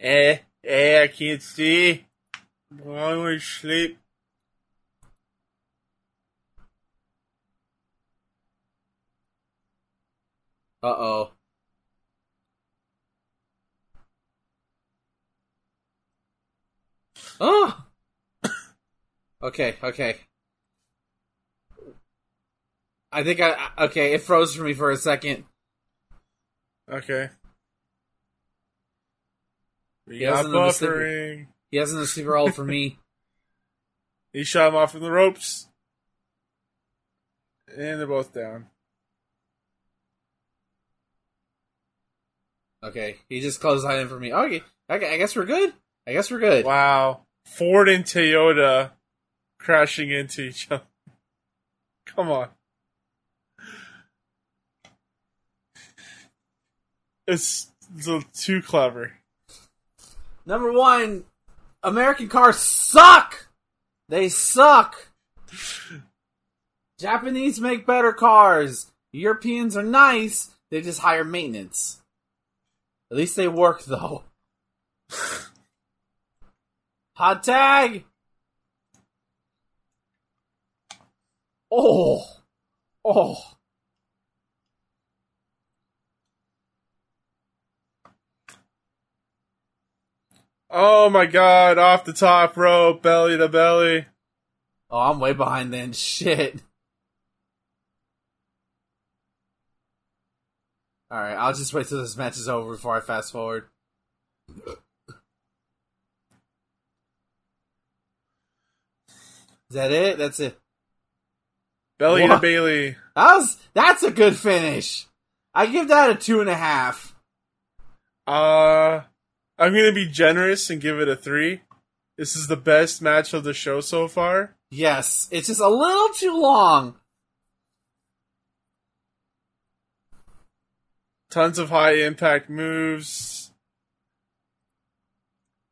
[SPEAKER 1] Eh, eh, I can't see. Why would I sleep?
[SPEAKER 2] Uh oh. Oh. okay. Okay. I think I- okay. It froze for me for a second.
[SPEAKER 1] Okay.
[SPEAKER 2] He hasn't done the sleeper.
[SPEAKER 1] buffering.
[SPEAKER 2] He hasn't a super roll for me.
[SPEAKER 1] He shot him off from the ropes. And they're both down.
[SPEAKER 2] Okay, he just closed that in for me. Okay, okay. I guess we're good. I guess we're good.
[SPEAKER 1] Wow. Ford and Toyota crashing into each other. Come on. It's, it's too clever.
[SPEAKER 2] Number one, American cars suck. They suck. Japanese make better cars. Europeans are nice. They just hire maintenance. At least they work though. Hot tag. Oh, oh.
[SPEAKER 1] Oh my god, off the top rope, belly to belly.
[SPEAKER 2] Oh, I'm way behind then. Shit. Alright, I'll just wait till this match is over before I fast forward. Is that it? That's it.
[SPEAKER 1] Belly
[SPEAKER 2] What?
[SPEAKER 1] to Bailey.
[SPEAKER 2] That was that's a good finish. I give that a two and a half.
[SPEAKER 1] Uh, I'm gonna be generous and give it a three. This is the best match of the show so far.
[SPEAKER 2] Yes, it's just a little too long.
[SPEAKER 1] Tons of high impact moves.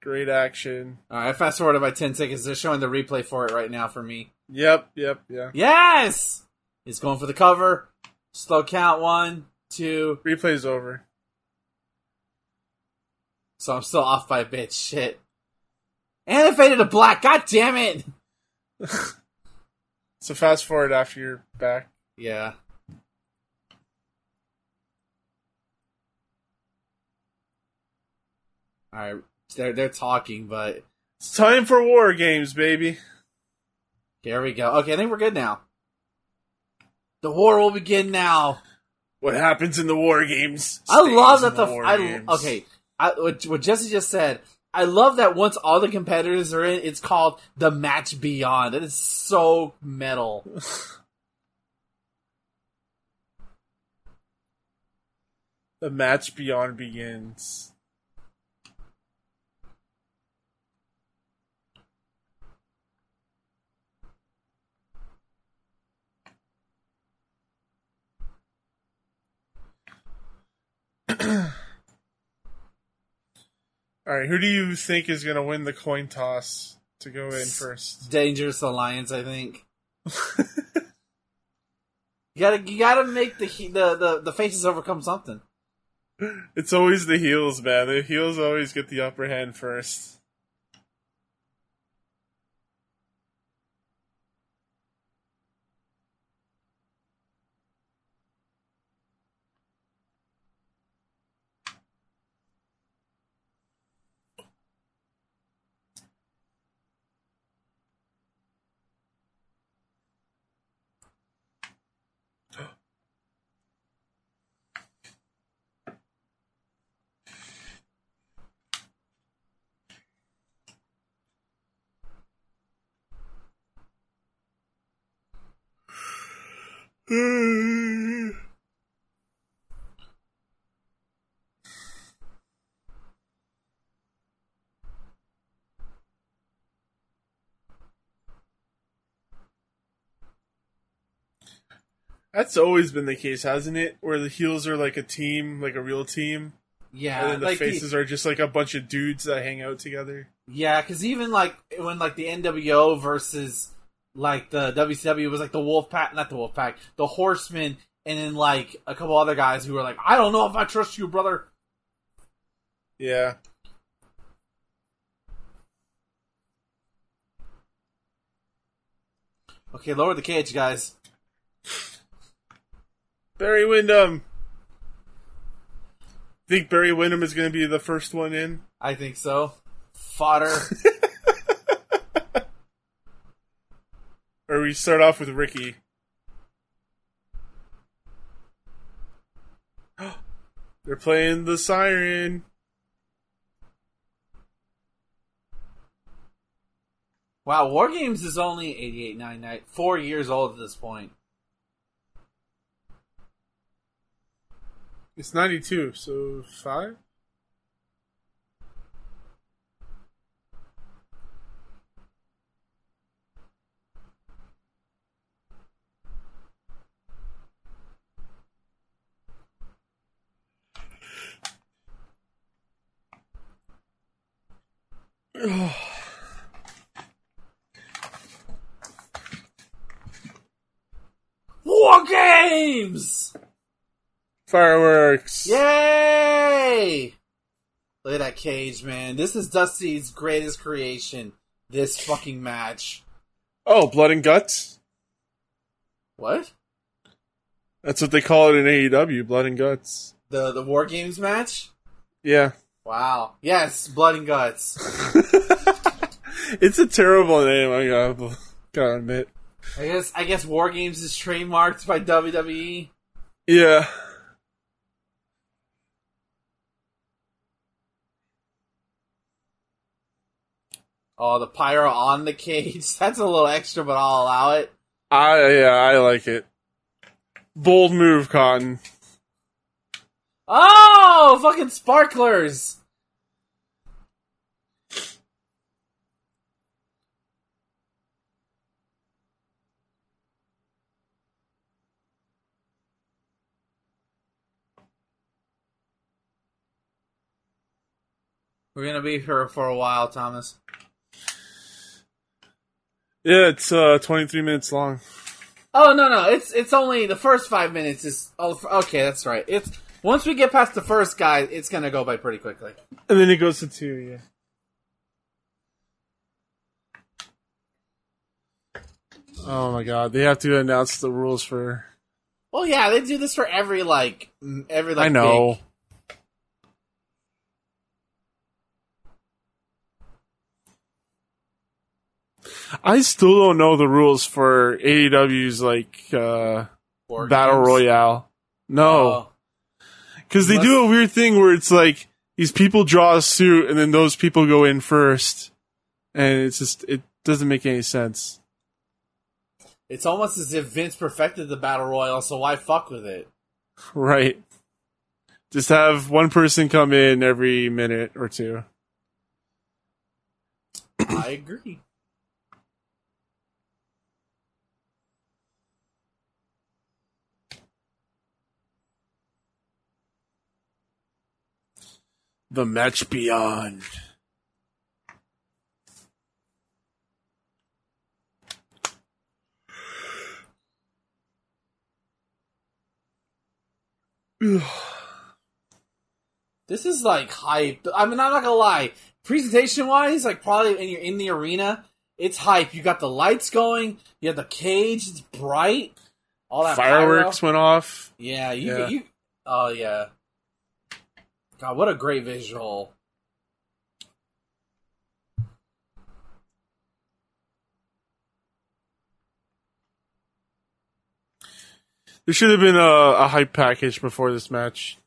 [SPEAKER 1] Great action.
[SPEAKER 2] Alright, I fast forward by ten seconds. They're showing the replay for it right now for me.
[SPEAKER 1] Yep, yep, yeah.
[SPEAKER 2] Yes! He's going for the cover. Slow count one, two.
[SPEAKER 1] Replay's over.
[SPEAKER 2] So I'm still off by a bit. Shit. And it faded to black. God damn it!
[SPEAKER 1] So fast forward after you're back.
[SPEAKER 2] Yeah. Alright, they're they're talking, but
[SPEAKER 1] It's time for war games, baby.
[SPEAKER 2] here we go. Okay, I think we're good now. The war will begin now.
[SPEAKER 1] What happens in the war games?
[SPEAKER 2] I love that the
[SPEAKER 1] war
[SPEAKER 2] I
[SPEAKER 1] games.
[SPEAKER 2] okay. I, what, what Jesse just said. I love that once all the competitors are in, it's called the match beyond. It is so metal.
[SPEAKER 1] The match beyond begins. All right, who do you think is going to win the coin toss to go in first?
[SPEAKER 2] Dangerous alliance, I think. You gotta you gotta make the the the, the faces overcome something.
[SPEAKER 1] It's always the heels, man. The heels always get the upper hand first. That's always been the case, hasn't it? Where the heels are like a team, like a real team,
[SPEAKER 2] Yeah,
[SPEAKER 1] and then the
[SPEAKER 2] like the-
[SPEAKER 1] faces are just like a bunch of dudes that hang out together.
[SPEAKER 2] yeah, because even like when like the NWO versus like the WCW was like the Wolf Pack, not the Wolf Pack, the Horsemen, and then like a couple other guys who were like, I don't know if I trust you, brother.
[SPEAKER 1] Yeah.
[SPEAKER 2] Okay, lower the cage, guys.
[SPEAKER 1] Barry Windham. Think Barry Windham is going to be the first one in?
[SPEAKER 2] I think so. Fodder.
[SPEAKER 1] Or we start off with Ricky. They're playing the siren.
[SPEAKER 2] wow, War Games is only 88, 99, four years old at this point.
[SPEAKER 1] It's 92, so five?
[SPEAKER 2] War Games!
[SPEAKER 1] Fireworks.
[SPEAKER 2] Yay! Look at that cage, man. This is Dusty's greatest creation. This fucking match.
[SPEAKER 1] Oh, blood and guts.
[SPEAKER 2] What?
[SPEAKER 1] That's what they call it in AEW, blood and guts.
[SPEAKER 2] The the War Games match?
[SPEAKER 1] Yeah.
[SPEAKER 2] Wow. Yes, blood and guts.
[SPEAKER 1] it's a terrible name. I gotta, gotta admit.
[SPEAKER 2] I guess I guess War Games is trademarked by WWE.
[SPEAKER 1] Yeah.
[SPEAKER 2] Oh, the pyro on the cage. That's a little extra, but I'll allow it.
[SPEAKER 1] I yeah, I like it. Bold move, Cotton.
[SPEAKER 2] Oh, fucking sparklers! We're gonna be here for a while, Thomas.
[SPEAKER 1] Yeah, it's uh 23 minutes long.
[SPEAKER 2] Oh no no, it's it's only the first five minutes is oh okay that's right. It's once we get past the first guy, it's gonna go by pretty quickly.
[SPEAKER 1] And then it goes to two, yeah. Oh my god, they have to announce the rules for.
[SPEAKER 2] Well, yeah, they do this for every like every like
[SPEAKER 1] I know.
[SPEAKER 2] big-
[SPEAKER 1] I still don't know the rules for AEW's like uh
[SPEAKER 2] war
[SPEAKER 1] battle
[SPEAKER 2] games.
[SPEAKER 1] royale. No,
[SPEAKER 2] Oh.
[SPEAKER 1] Because they do a weird thing where it's like these people draw a suit and then those people go in first, and it's just it doesn't make any sense.
[SPEAKER 2] it's almost as if Vince perfected the battle royal, so why fuck with it?
[SPEAKER 1] Right. Just have one person come in every minute or two.
[SPEAKER 2] I agree.
[SPEAKER 1] The match beyond.
[SPEAKER 2] This is like hype. I mean, I'm not gonna lie. Presentation wise, like probably when you're in the arena, it's hype. You got the lights going. You have the cage. It's bright. All that
[SPEAKER 1] Fireworks
[SPEAKER 2] pyro.
[SPEAKER 1] went off.
[SPEAKER 2] Yeah, you,
[SPEAKER 1] Yeah.
[SPEAKER 2] you. Oh yeah. God, what a great visual.
[SPEAKER 1] There should have been a, a hype package before this match.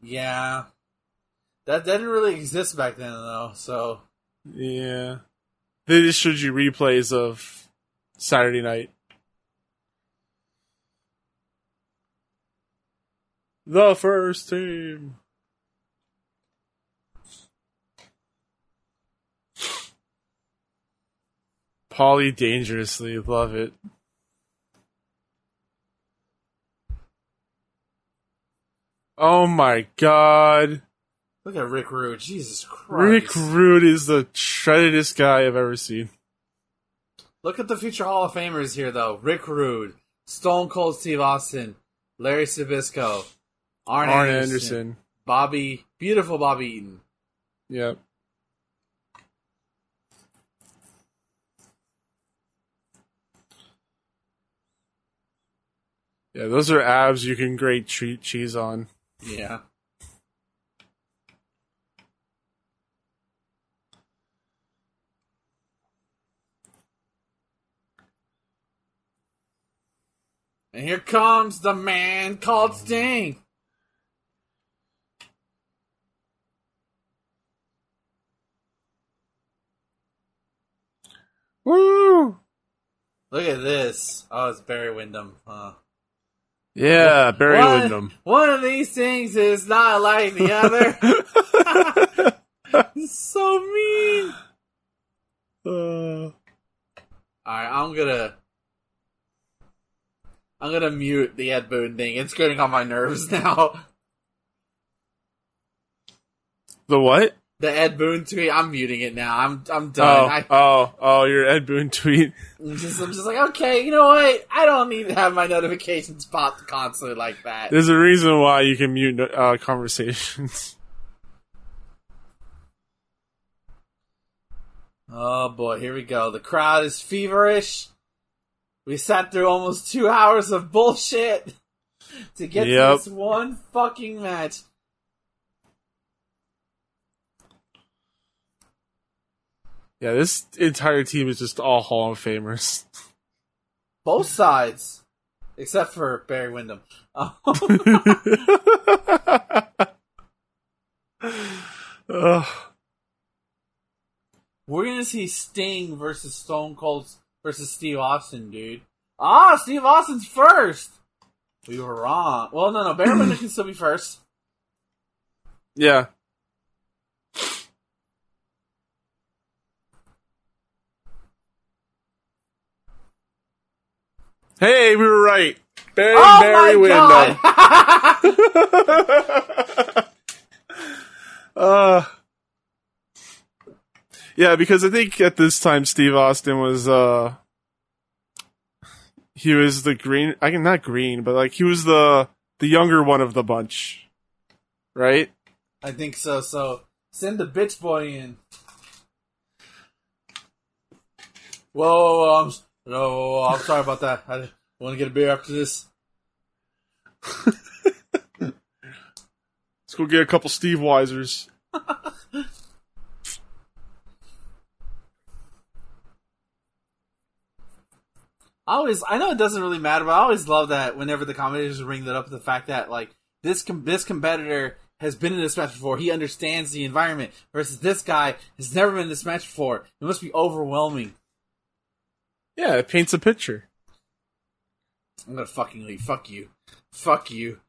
[SPEAKER 2] Yeah. That, that didn't really exist back then, though. So
[SPEAKER 1] Yeah. They just showed you replays of Saturday night. The first team. Polly dangerously love it. Oh my god.
[SPEAKER 2] look at Rick Rude. Jesus Christ.
[SPEAKER 1] Rick Rude is the shreddedest guy I've ever seen.
[SPEAKER 2] Look at the future Hall of Famers here, though. Rick Rude, Stone Cold Steve Austin, Larry Zbyszko, Arn,
[SPEAKER 1] Arn
[SPEAKER 2] Anderson,
[SPEAKER 1] Anderson.
[SPEAKER 2] Bobby, beautiful Bobby Eaton.
[SPEAKER 1] Yep. Yeah, those are abs you can grate treat cheese on.
[SPEAKER 2] Yeah. And here comes the man called Sting.
[SPEAKER 1] Woo!
[SPEAKER 2] Look at this. Oh, it's Barry Windham. Huh.
[SPEAKER 1] Yeah, Barry
[SPEAKER 2] one,
[SPEAKER 1] Windham.
[SPEAKER 2] One of these things is not like the other. so mean.
[SPEAKER 1] Uh,
[SPEAKER 2] Alright, I'm gonna. I'm gonna mute the Ed Boon thing. It's getting on my nerves now.
[SPEAKER 1] the what?
[SPEAKER 2] the Ed Boon tweet. I'm muting it now. I'm I'm done. Oh I,
[SPEAKER 1] oh, oh, your Ed Boon tweet.
[SPEAKER 2] I'm just, I'm just like, okay, you know what? I don't need to have my notifications popped constantly like that.
[SPEAKER 1] There's a reason why you can mute uh, conversations.
[SPEAKER 2] Oh boy, here we go. The crowd is feverish. We sat through almost two hours of bullshit to get
[SPEAKER 1] yep.
[SPEAKER 2] to this one fucking match.
[SPEAKER 1] Yeah, this entire team is just all Hall of Famers.
[SPEAKER 2] Both sides, except for Barry Windham. Oh. We're gonna see Sting versus Stone Cold versus Steve Austin, dude. Ah, Steve Austin's first. We were wrong. Well, no, no, Barry Windham can still be first.
[SPEAKER 1] yeah. Hey, we were right. Barry,
[SPEAKER 2] Oh
[SPEAKER 1] Barry
[SPEAKER 2] my
[SPEAKER 1] Windham.
[SPEAKER 2] god!
[SPEAKER 1] uh, yeah, because I think at this time Steve Austin was uh he was the green I can not green, but like he was the the younger one of the bunch. Right?
[SPEAKER 2] I think so. So send the bitch boy in. Whoa, whoa, whoa, I'm, s- whoa, whoa, whoa, I'm sorry about that. I want to get a beer after this.
[SPEAKER 1] Let's go get a couple Steve Weisers.
[SPEAKER 2] I always, I know it doesn't really matter, but I always love that whenever the commentators bring that up, the fact that like this com- this competitor has been in this match before, he understands the environment, versus this guy has never been in this match before. It must be overwhelming.
[SPEAKER 1] Yeah, it paints a picture.
[SPEAKER 2] I'm gonna fucking leave. Fuck you. Fuck you.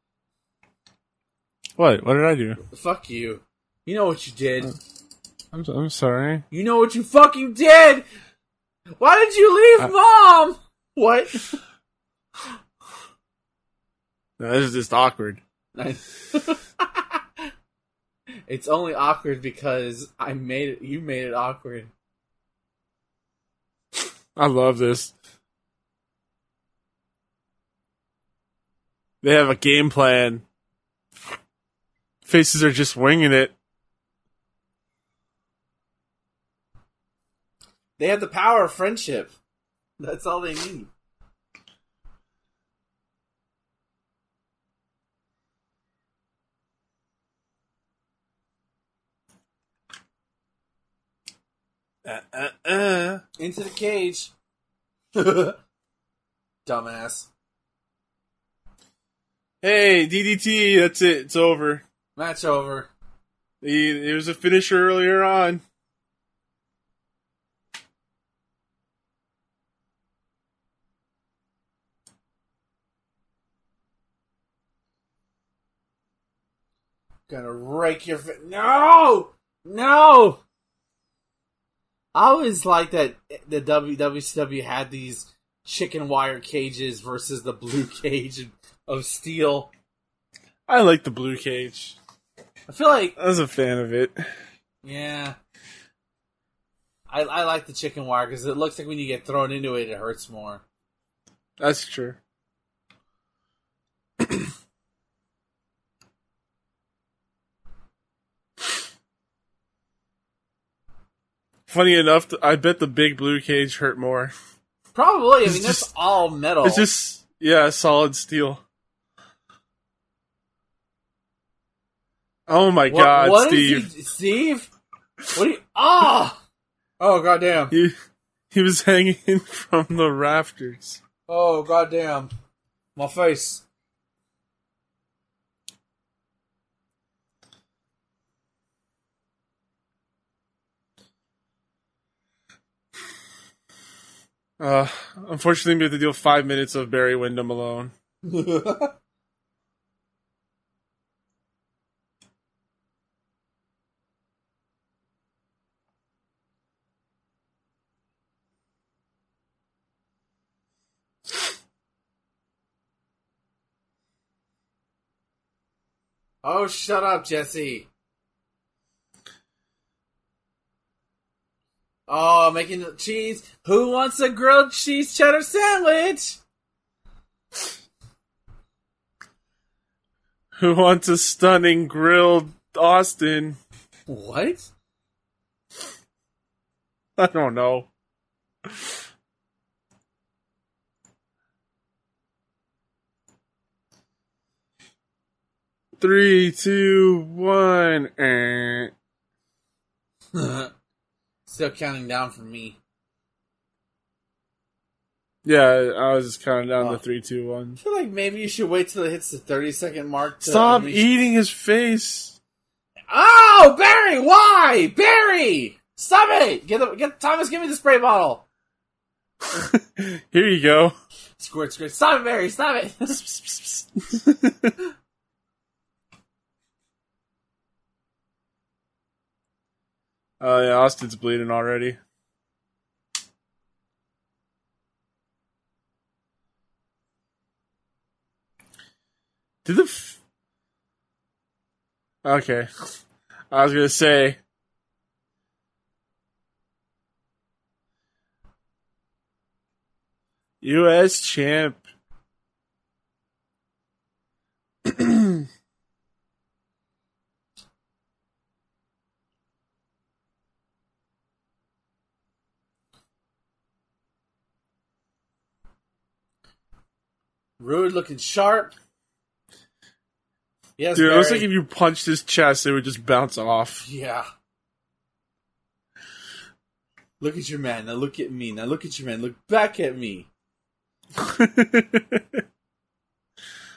[SPEAKER 1] What? What did I do?
[SPEAKER 2] Fuck you. You know what you did.
[SPEAKER 1] I'm I'm sorry.
[SPEAKER 2] You know what you fucking did. Why did you leave,
[SPEAKER 1] Uh,
[SPEAKER 2] mom? What?
[SPEAKER 1] No, this is just awkward.
[SPEAKER 2] it's only awkward because I made it. You made it awkward.
[SPEAKER 1] I love this. They have a game plan. Faces are just winging it.
[SPEAKER 2] They have the power of friendship. That's all they need.
[SPEAKER 1] Uh, uh, uh.
[SPEAKER 2] Into the cage. Dumbass.
[SPEAKER 1] Hey, DDT, that's it. It's over.
[SPEAKER 2] Match over.
[SPEAKER 1] It was a finisher earlier on.
[SPEAKER 2] Gonna rake your fa- No! No! I always like that the W- WCW had these chicken wire cages versus the blue cage of steel.
[SPEAKER 1] I like the blue cage.
[SPEAKER 2] I feel like,
[SPEAKER 1] I was a fan of it.
[SPEAKER 2] yeah. I, I like the chicken wire because it looks like when you get thrown into it, it hurts more.
[SPEAKER 1] That's true. Funny enough, I bet the big blue cage hurt more.
[SPEAKER 2] Probably. I mean, that's all metal.
[SPEAKER 1] It's just, yeah, solid steel. Oh my
[SPEAKER 2] What-
[SPEAKER 1] god,
[SPEAKER 2] what
[SPEAKER 1] Steve.
[SPEAKER 2] he- Steve? What do you? Ah! Oh goddamn!
[SPEAKER 1] He, he was hanging from the rafters.
[SPEAKER 2] Oh goddamn! My face.
[SPEAKER 1] Uh, unfortunately, we have to deal five minutes of Barry Windham alone.
[SPEAKER 2] oh, shut up, Jesse. Oh, making the cheese. Who wants a grilled cheese cheddar sandwich?
[SPEAKER 1] Who wants a stunning grilled Austin?
[SPEAKER 2] What?
[SPEAKER 1] I don't know. Three, two, one. Eh.
[SPEAKER 2] Still counting down for me.
[SPEAKER 1] Yeah, I was just counting down
[SPEAKER 2] Oh.
[SPEAKER 1] the three, two, one.
[SPEAKER 2] I feel like maybe you should wait till it hits the 30 second mark. To
[SPEAKER 1] Stop
[SPEAKER 2] unleash-
[SPEAKER 1] eating his face.
[SPEAKER 2] Oh, Barry, why? Barry! Stop it! Get the, get Thomas, give me the spray bottle.
[SPEAKER 1] Here you go.
[SPEAKER 2] Squirt, squirt. Stop it, Barry, stop it.
[SPEAKER 1] Oh yeah, Austin's bleeding already. Did the f- Okay. I was gonna say US champ.
[SPEAKER 2] Rude looking sharp. Yes,
[SPEAKER 1] Dude, it looks like if you punched his chest, it would just bounce off.
[SPEAKER 2] Yeah. Look at your man. Now look at me. Now look at your man. Look back at me.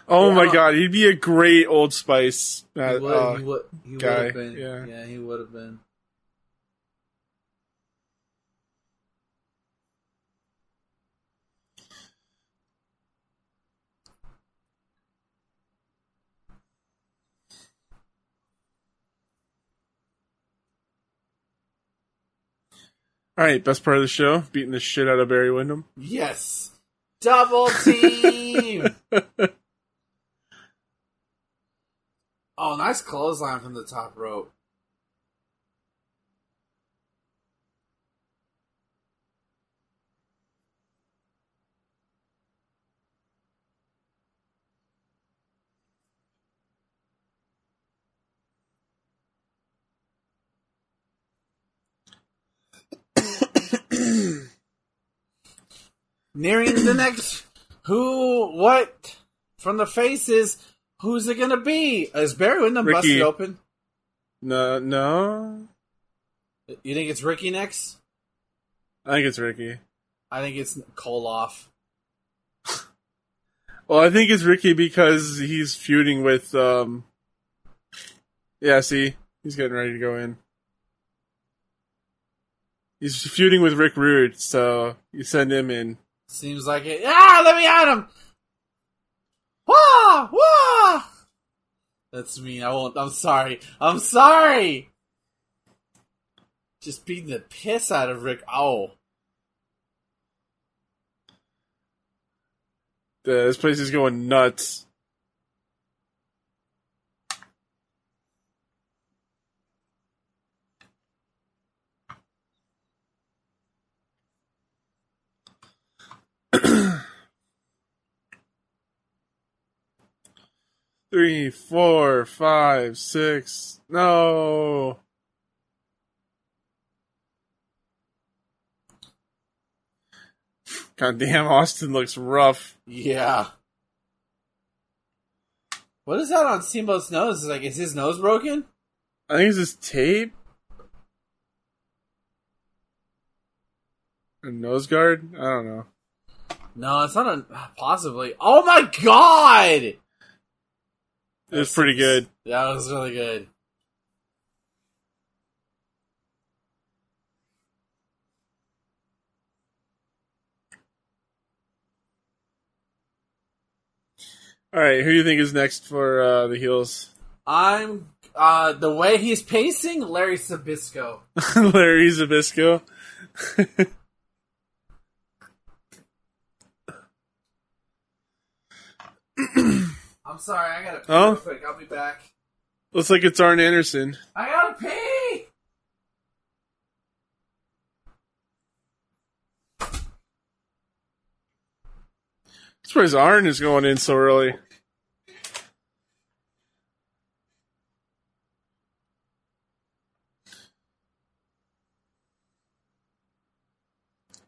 [SPEAKER 1] oh my god, he'd be a great Old Spice.
[SPEAKER 2] He
[SPEAKER 1] Uh,
[SPEAKER 2] would.
[SPEAKER 1] uh,
[SPEAKER 2] he would. He would
[SPEAKER 1] guy,
[SPEAKER 2] have been.
[SPEAKER 1] yeah.
[SPEAKER 2] yeah, he would have been.
[SPEAKER 1] All right, best part of the show: beating the shit out of Barry Windham.
[SPEAKER 2] Yes. Double team. oh, nice clothesline from the top rope. Nearing the next. Who? What? From the faces. Who's it gonna be? Is Barry Windham
[SPEAKER 1] Ricky.
[SPEAKER 2] busted open?
[SPEAKER 1] No, no,
[SPEAKER 2] You think it's Ricky next?
[SPEAKER 1] I think it's Ricky.
[SPEAKER 2] I think it's Koloff.
[SPEAKER 1] Well, I think it's Ricky because he's feuding with. um Yeah, see, he's getting ready to go in. He's feuding with Rick Rude, so you send him in.
[SPEAKER 2] Seems like it. Ah, let me at him. Wah, wah. That's mean. I won't. I'm sorry. I'm sorry. Just beating the piss out of Rick. Oh,
[SPEAKER 1] this place is going nuts. Three, four, five, six. No. God damn, Austin looks rough.
[SPEAKER 2] yeah. What is that on Steamboat's nose? Like, is his nose broken?
[SPEAKER 1] I think it's just tape. A nose guard? I don't know.
[SPEAKER 2] No, it's not a possibly. Oh my god!
[SPEAKER 1] It's pretty good.
[SPEAKER 2] That was really good.
[SPEAKER 1] All right, who do you think is next for uh, the heels?
[SPEAKER 2] I'm uh the way he's pacing, Larry Zbyszko.
[SPEAKER 1] Larry Zbyszko.
[SPEAKER 2] I'm sorry, I gotta pee
[SPEAKER 1] Oh?
[SPEAKER 2] real quick. I'll be back.
[SPEAKER 1] Looks like it's Arn Anderson.
[SPEAKER 2] I gotta pee.
[SPEAKER 1] Surprised Arn is going in so early.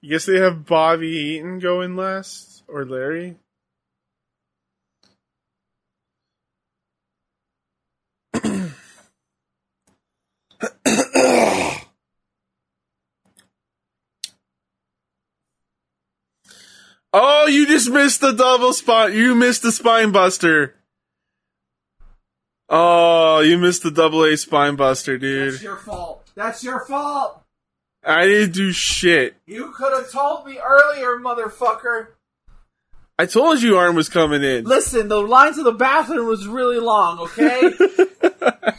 [SPEAKER 1] I guess they have Bobby Eaton going last or Larry. Oh, you just missed the double spot. You missed the spine buster. Oh, you missed the double A spine buster, dude.
[SPEAKER 2] That's your fault. That's your fault.
[SPEAKER 1] I didn't do shit.
[SPEAKER 2] You could have told me earlier, motherfucker.
[SPEAKER 1] I told you Arn was coming in.
[SPEAKER 2] Listen, the line to the bathroom was really long, okay?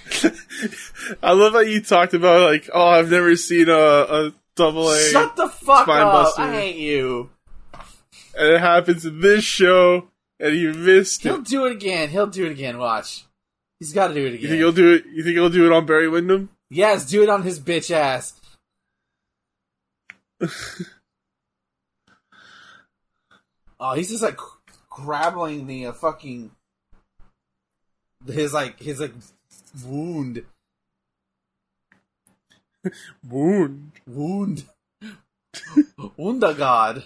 [SPEAKER 1] I love how you talked about like, oh, I've never seen a, a double A.
[SPEAKER 2] Shut the fuck
[SPEAKER 1] Spine
[SPEAKER 2] up.
[SPEAKER 1] buster.
[SPEAKER 2] I hate you.
[SPEAKER 1] And it happens in this show, and you missed it.
[SPEAKER 2] He'll
[SPEAKER 1] it.
[SPEAKER 2] do it again. He'll do it again. Watch. He's got to do it
[SPEAKER 1] You think
[SPEAKER 2] again.
[SPEAKER 1] he'll do it? You think he'll do it on Barry Windham?
[SPEAKER 2] Yes, do it on his bitch ass. oh, he's just like grabbing the uh, fucking his like his like wound
[SPEAKER 1] Wound.
[SPEAKER 2] wound Wunda God.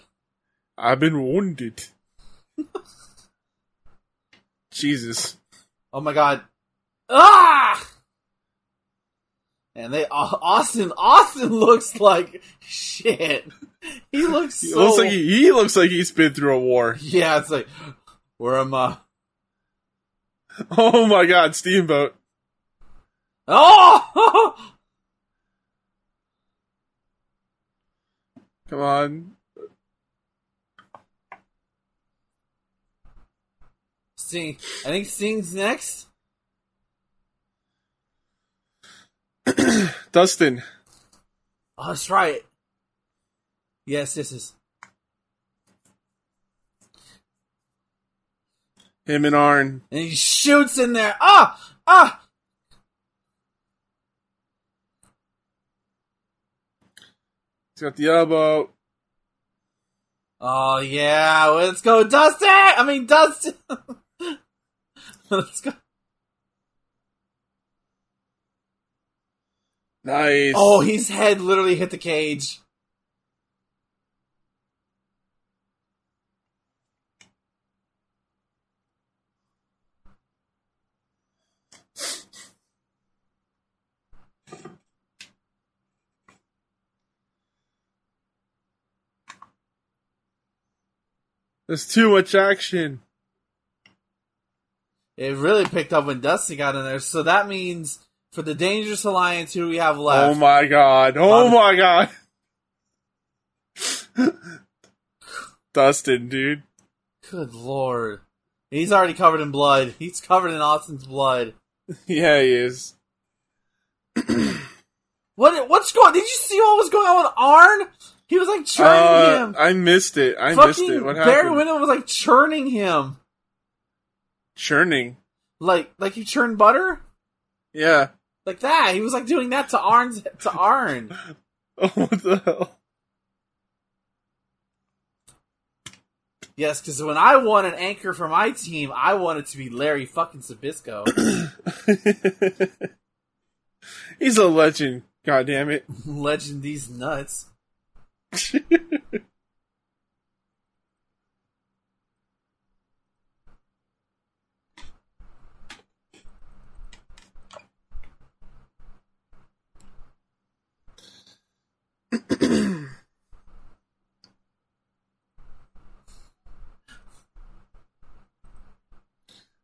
[SPEAKER 1] I've been wounded. Jesus.
[SPEAKER 2] Oh my god. Ah! And they Austin Austin looks like shit. He looks
[SPEAKER 1] He looks like he, he looks like he's been through a war.
[SPEAKER 2] Yeah, it's like where am I?
[SPEAKER 1] Oh my God, Steamboat.
[SPEAKER 2] Oh!
[SPEAKER 1] Come on.
[SPEAKER 2] Sting. I think Sting's next.
[SPEAKER 1] Dustin.
[SPEAKER 2] Oh, that's right. Yes, this is.
[SPEAKER 1] Him and Arn.
[SPEAKER 2] And he shoots in there. Ah! Ah!
[SPEAKER 1] He's got the elbow.
[SPEAKER 2] Oh yeah, let's go, Dustin! I mean, Dustin! let's go.
[SPEAKER 1] Nice.
[SPEAKER 2] Oh, his head literally hit the cage.
[SPEAKER 1] There's too much action.
[SPEAKER 2] It really picked up when Dusty got in there. So that means for the Dangerous Alliance, who do we have left?
[SPEAKER 1] Oh my god. Oh my god. Dustin, dude.
[SPEAKER 2] Good lord. He's already covered in blood. He's covered in Austin's blood.
[SPEAKER 1] Yeah, he is.
[SPEAKER 2] What? What's going? Did you see what was going on with Arn? He was like churning
[SPEAKER 1] Uh,
[SPEAKER 2] him.
[SPEAKER 1] I missed it. I
[SPEAKER 2] Fucking
[SPEAKER 1] missed it. What happened? Barry?
[SPEAKER 2] Windham was like churning him,
[SPEAKER 1] Churning.
[SPEAKER 2] like like you churn butter,
[SPEAKER 1] Yeah.
[SPEAKER 2] like that. He was like doing that to Arn's to Arn.
[SPEAKER 1] Oh, what the hell?
[SPEAKER 2] Yes, because when I want an anchor for my team, I want it to be Larry fucking Zbyszko.
[SPEAKER 1] He's a legend. God damn it.
[SPEAKER 2] Legend these nuts.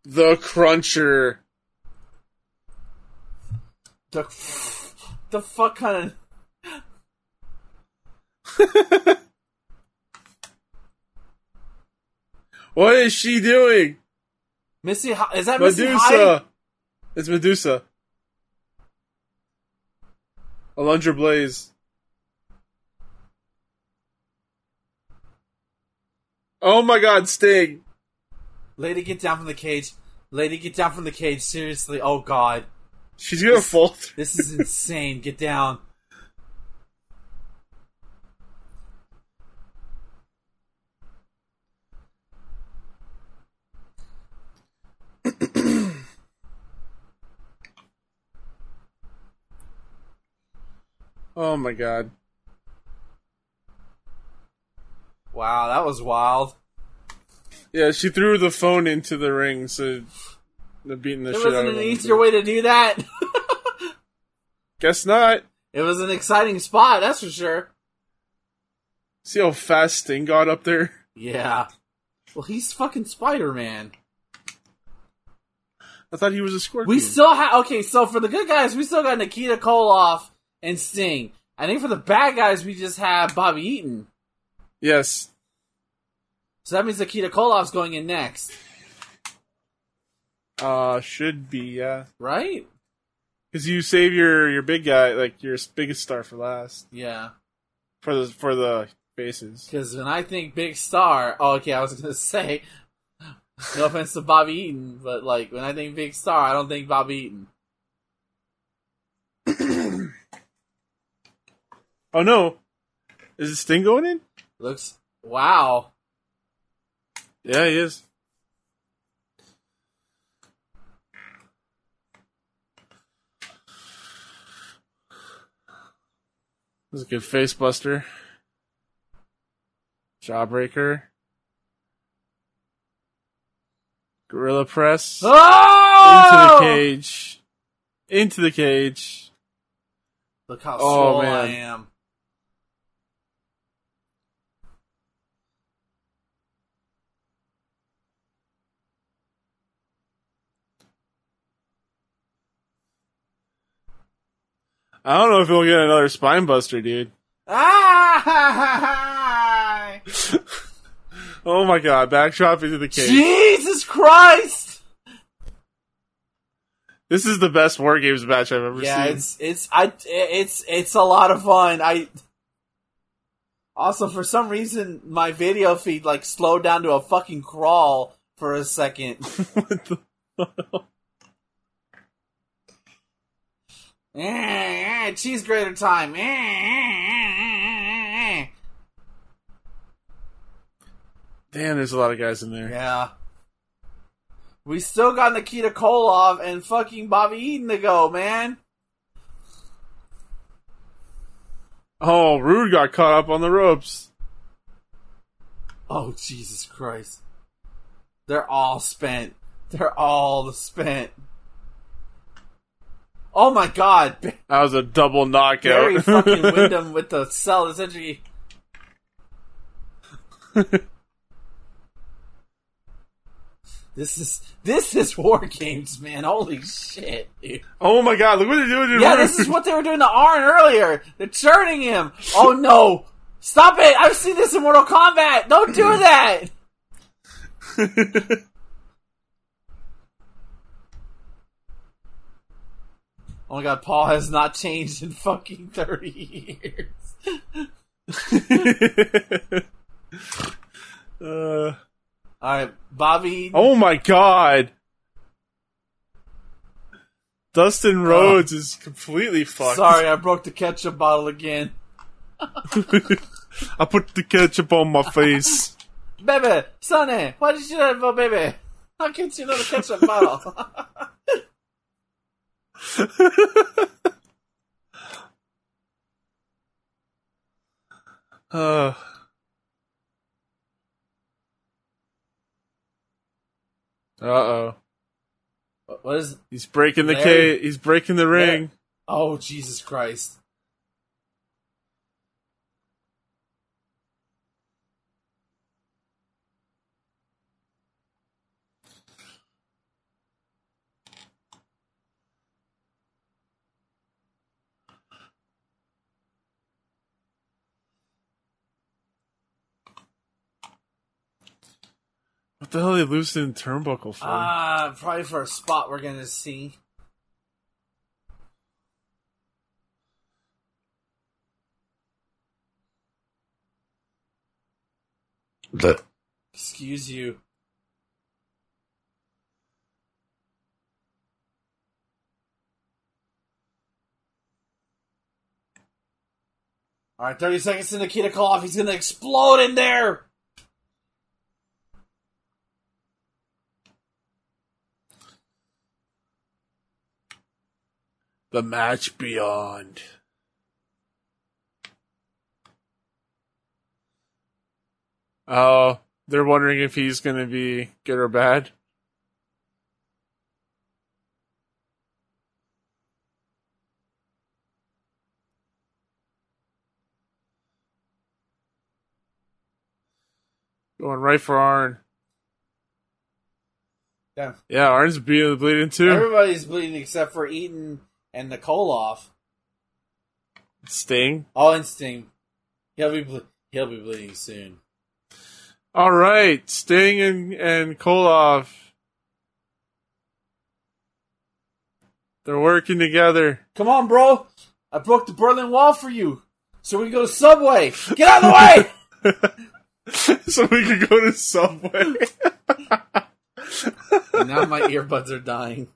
[SPEAKER 1] the Cruncher.
[SPEAKER 2] The, the fuck kind of
[SPEAKER 1] What is she doing?
[SPEAKER 2] Missy? Is that Missy Hyatt?
[SPEAKER 1] Madusa. It's Madusa. Alundra Blayze. Oh my god, Sting.
[SPEAKER 2] Lady, get down from the cage. Lady, get down from the cage. Seriously. Oh god.
[SPEAKER 1] She's gonna fall through.
[SPEAKER 2] This is insane. Get down.
[SPEAKER 1] Oh my god.
[SPEAKER 2] Wow, that was wild.
[SPEAKER 1] Yeah, she threw the phone into the ring, so they're beating the
[SPEAKER 2] There
[SPEAKER 1] shit out
[SPEAKER 2] wasn't
[SPEAKER 1] of
[SPEAKER 2] an
[SPEAKER 1] him.
[SPEAKER 2] easier way to do that.
[SPEAKER 1] Guess not.
[SPEAKER 2] it was an exciting spot, that's for sure.
[SPEAKER 1] See how fast Sting got up there?
[SPEAKER 2] Yeah. Well, he's fucking Spider Man.
[SPEAKER 1] I thought he was a scorpion.
[SPEAKER 2] We still have okay. So for the good guys, we still got Nikita Koloff and Sting. I think for the bad guys, we just have Bobby Eaton.
[SPEAKER 1] yes.
[SPEAKER 2] So that means Nikita Koloff's going in next,
[SPEAKER 1] Uh, should be, yeah.
[SPEAKER 2] right?
[SPEAKER 1] Because you save your, your big guy, like your biggest star for last.
[SPEAKER 2] Yeah.
[SPEAKER 1] For the, for the faces.
[SPEAKER 2] Because when I think Big Star, oh, okay, I was gonna say, no offense to Bobby Eaton, but like when I think Big Star, I don't think Bobby Eaton.
[SPEAKER 1] Oh no. Is it Sting going in?
[SPEAKER 2] Looks wow.
[SPEAKER 1] Yeah, he is. This is a good face buster. Jawbreaker. Gorilla press.
[SPEAKER 2] Oh!
[SPEAKER 1] Into the oh! cage. Into the cage.
[SPEAKER 2] Look how
[SPEAKER 1] Oh,
[SPEAKER 2] swole I am.
[SPEAKER 1] I don't know if he'll get another spine buster, dude.
[SPEAKER 2] Ah!
[SPEAKER 1] Oh my god, backdrop into the cage.
[SPEAKER 2] Jesus Christ!
[SPEAKER 1] This is the best War Games match I've ever
[SPEAKER 2] Yeah,
[SPEAKER 1] seen.
[SPEAKER 2] Yeah, it's it's I it's it's a lot of fun. I also for some reason my video feed like slowed down to a fucking crawl for a second.
[SPEAKER 1] what the
[SPEAKER 2] Eh, eh, Cheese grater time. Eh, eh, eh, eh,
[SPEAKER 1] Damn, there's a lot of guys in
[SPEAKER 2] eh.
[SPEAKER 1] there.
[SPEAKER 2] Yeah. We still got Nikita Koloff and fucking Bobby Eaton to go, man.
[SPEAKER 1] Oh, Rude got caught up on the ropes.
[SPEAKER 2] Oh Jesus Christ. They're all spent. They're all spent. Oh my god.
[SPEAKER 1] That was a double knockout.
[SPEAKER 2] Barry fucking Windham with the cell essentially. This is this is war games, man. Holy shit, dude.
[SPEAKER 1] oh my god, look what they're doing to
[SPEAKER 2] Yeah, this is what they were doing to Arn earlier. They're churning him. Oh no. Stop it! I've seen this in Mortal Kombat! Don't do that! Oh my god, Paul has not changed in fucking 30 years.
[SPEAKER 1] uh,
[SPEAKER 2] Alright, Bobby.
[SPEAKER 1] oh my god. Dustin Rhodes is completely fucked.
[SPEAKER 2] Sorry, I broke the ketchup bottle again.
[SPEAKER 1] I put the ketchup on my face.
[SPEAKER 2] Baby, Sonny, why did you do that for baby? How can you know the ketchup bottle?
[SPEAKER 1] Uh, uh oh.
[SPEAKER 2] what is.
[SPEAKER 1] He's breaking the
[SPEAKER 2] Larry-
[SPEAKER 1] cage. He's breaking the ring.
[SPEAKER 2] Oh, Jesus Christ.
[SPEAKER 1] What the hell are they loosening turnbuckle for?
[SPEAKER 2] Ah, probably for a spot we're gonna see. Excuse you. Alright, 30 seconds to Nikita Koloff. He's gonna explode in there!
[SPEAKER 1] The match beyond. Oh, they're wondering if he's going to be good or bad. Going right for Arn.
[SPEAKER 2] Yeah.
[SPEAKER 1] Yeah, Arn's bleeding, bleeding too.
[SPEAKER 2] Everybody's bleeding except for Eaton and the Nikolov.
[SPEAKER 1] Sting.
[SPEAKER 2] Oh, All in Sting. He'll be ble- he'll be bleeding soon.
[SPEAKER 1] All right, Sting and and Koloff. They're working together.
[SPEAKER 2] Come on, bro. I broke the Berlin Wall for you, so we can go to Subway. Get out of the way.
[SPEAKER 1] so we can go to Subway.
[SPEAKER 2] now my earbuds are dying.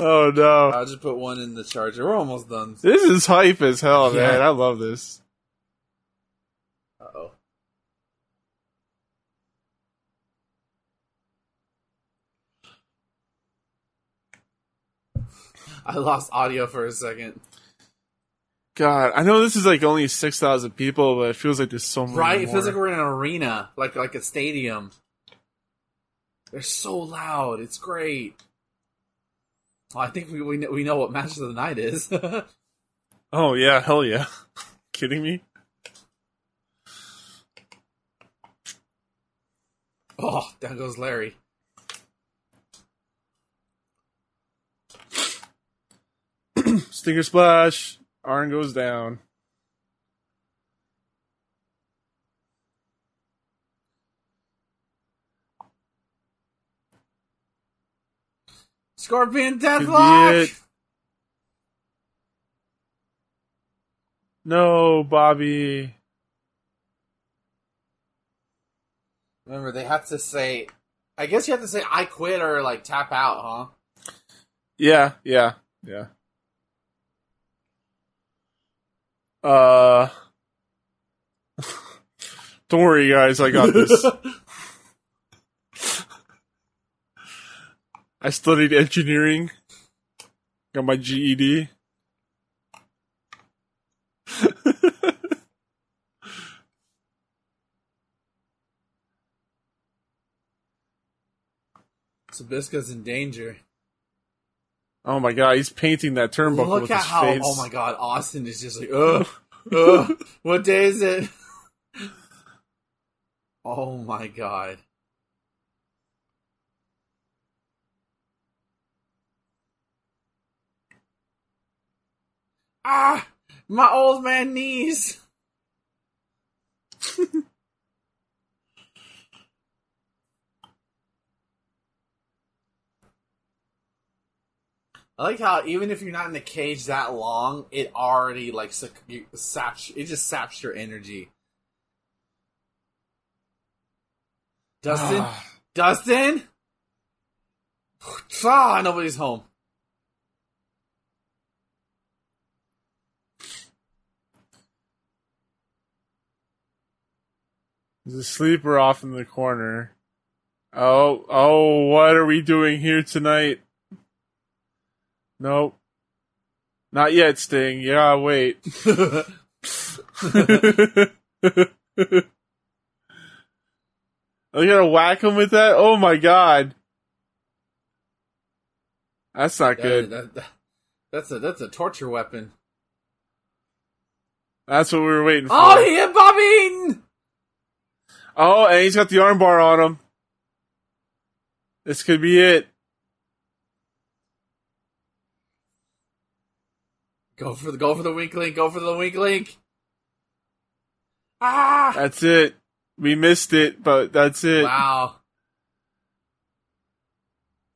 [SPEAKER 1] Oh no.
[SPEAKER 2] I'll just put one in the charger. We're almost done.
[SPEAKER 1] This is hype as hell,
[SPEAKER 2] Yeah.
[SPEAKER 1] man. I love this.
[SPEAKER 2] Uh oh. I lost audio for a second.
[SPEAKER 1] God, I know this is like only 6,000 people, but it feels like there's so many
[SPEAKER 2] Right? It feels like we're in an arena, like like a stadium. They're so loud. It's great. I think we we know, we know what match of the night is.
[SPEAKER 1] Oh, yeah, hell yeah. Kidding me?
[SPEAKER 2] oh, down goes Larry.
[SPEAKER 1] Stinger splash. Arn goes down.
[SPEAKER 2] Scorpion Deathlock.
[SPEAKER 1] No, Bobby.
[SPEAKER 2] Remember, they have to say. I guess you have to say "I quit" or like tap out, huh?
[SPEAKER 1] Yeah, yeah, yeah. Uh, don't worry, guys. I got this. I studied engineering. Got my GED.
[SPEAKER 2] Zbyszko's in danger.
[SPEAKER 1] Oh my god, he's painting that turnbuckle
[SPEAKER 2] Look
[SPEAKER 1] with
[SPEAKER 2] at
[SPEAKER 1] his
[SPEAKER 2] how.
[SPEAKER 1] face.
[SPEAKER 2] Oh my god, Austin is just like, ugh, ugh. What day is it? Oh my god. Ah, my old man knees. I like how even if you're not in the cage that long, it already like saps. It just saps your energy. Dustin,
[SPEAKER 1] Ah.
[SPEAKER 2] Dustin. Ah, nobody's home.
[SPEAKER 1] He's asleep or off in the corner. Oh, oh, what are we doing here tonight? Nope. Not yet, Sting. Yeah, wait. Are you gonna whack him with that? Oh my god. That's not
[SPEAKER 2] That-
[SPEAKER 1] good.
[SPEAKER 2] that- that- that's a that's a torture weapon.
[SPEAKER 1] That's what we were waiting for.
[SPEAKER 2] Oh, he hit Bobby Eaton.
[SPEAKER 1] Oh, and he's got the armbar on him. This could be it.
[SPEAKER 2] Go for the go for the wink link. Go for the wink link. Ah!
[SPEAKER 1] That's it. We missed it, but that's it.
[SPEAKER 2] Wow.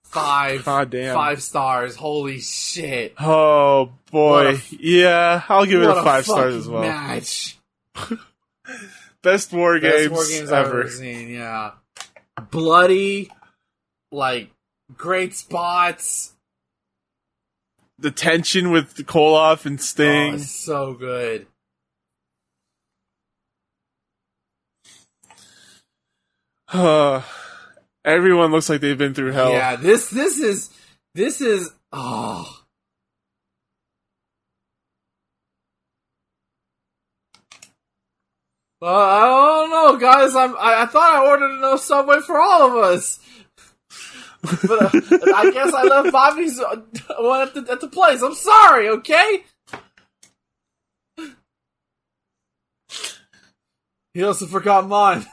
[SPEAKER 2] Five.
[SPEAKER 1] God damn.
[SPEAKER 2] Five stars. Holy shit.
[SPEAKER 1] Oh boy. Yeah, I'll give it a five stars as well.
[SPEAKER 2] Match.
[SPEAKER 1] Best war
[SPEAKER 2] Best
[SPEAKER 1] games,
[SPEAKER 2] war games I've
[SPEAKER 1] ever.
[SPEAKER 2] ever seen. Yeah. Bloody. Like great spots.
[SPEAKER 1] The tension with the Koloff and
[SPEAKER 2] Oh,
[SPEAKER 1] Sting.
[SPEAKER 2] it's so good.
[SPEAKER 1] Everyone looks like they've been through hell.
[SPEAKER 2] Yeah. This this is this is oh. Uh, I don't know, guys. I'm, I, I thought I ordered enough Subway for all of us. but uh, I guess I left Bobby's uh, one at the, at the place. I'm sorry, okay? He also forgot mine.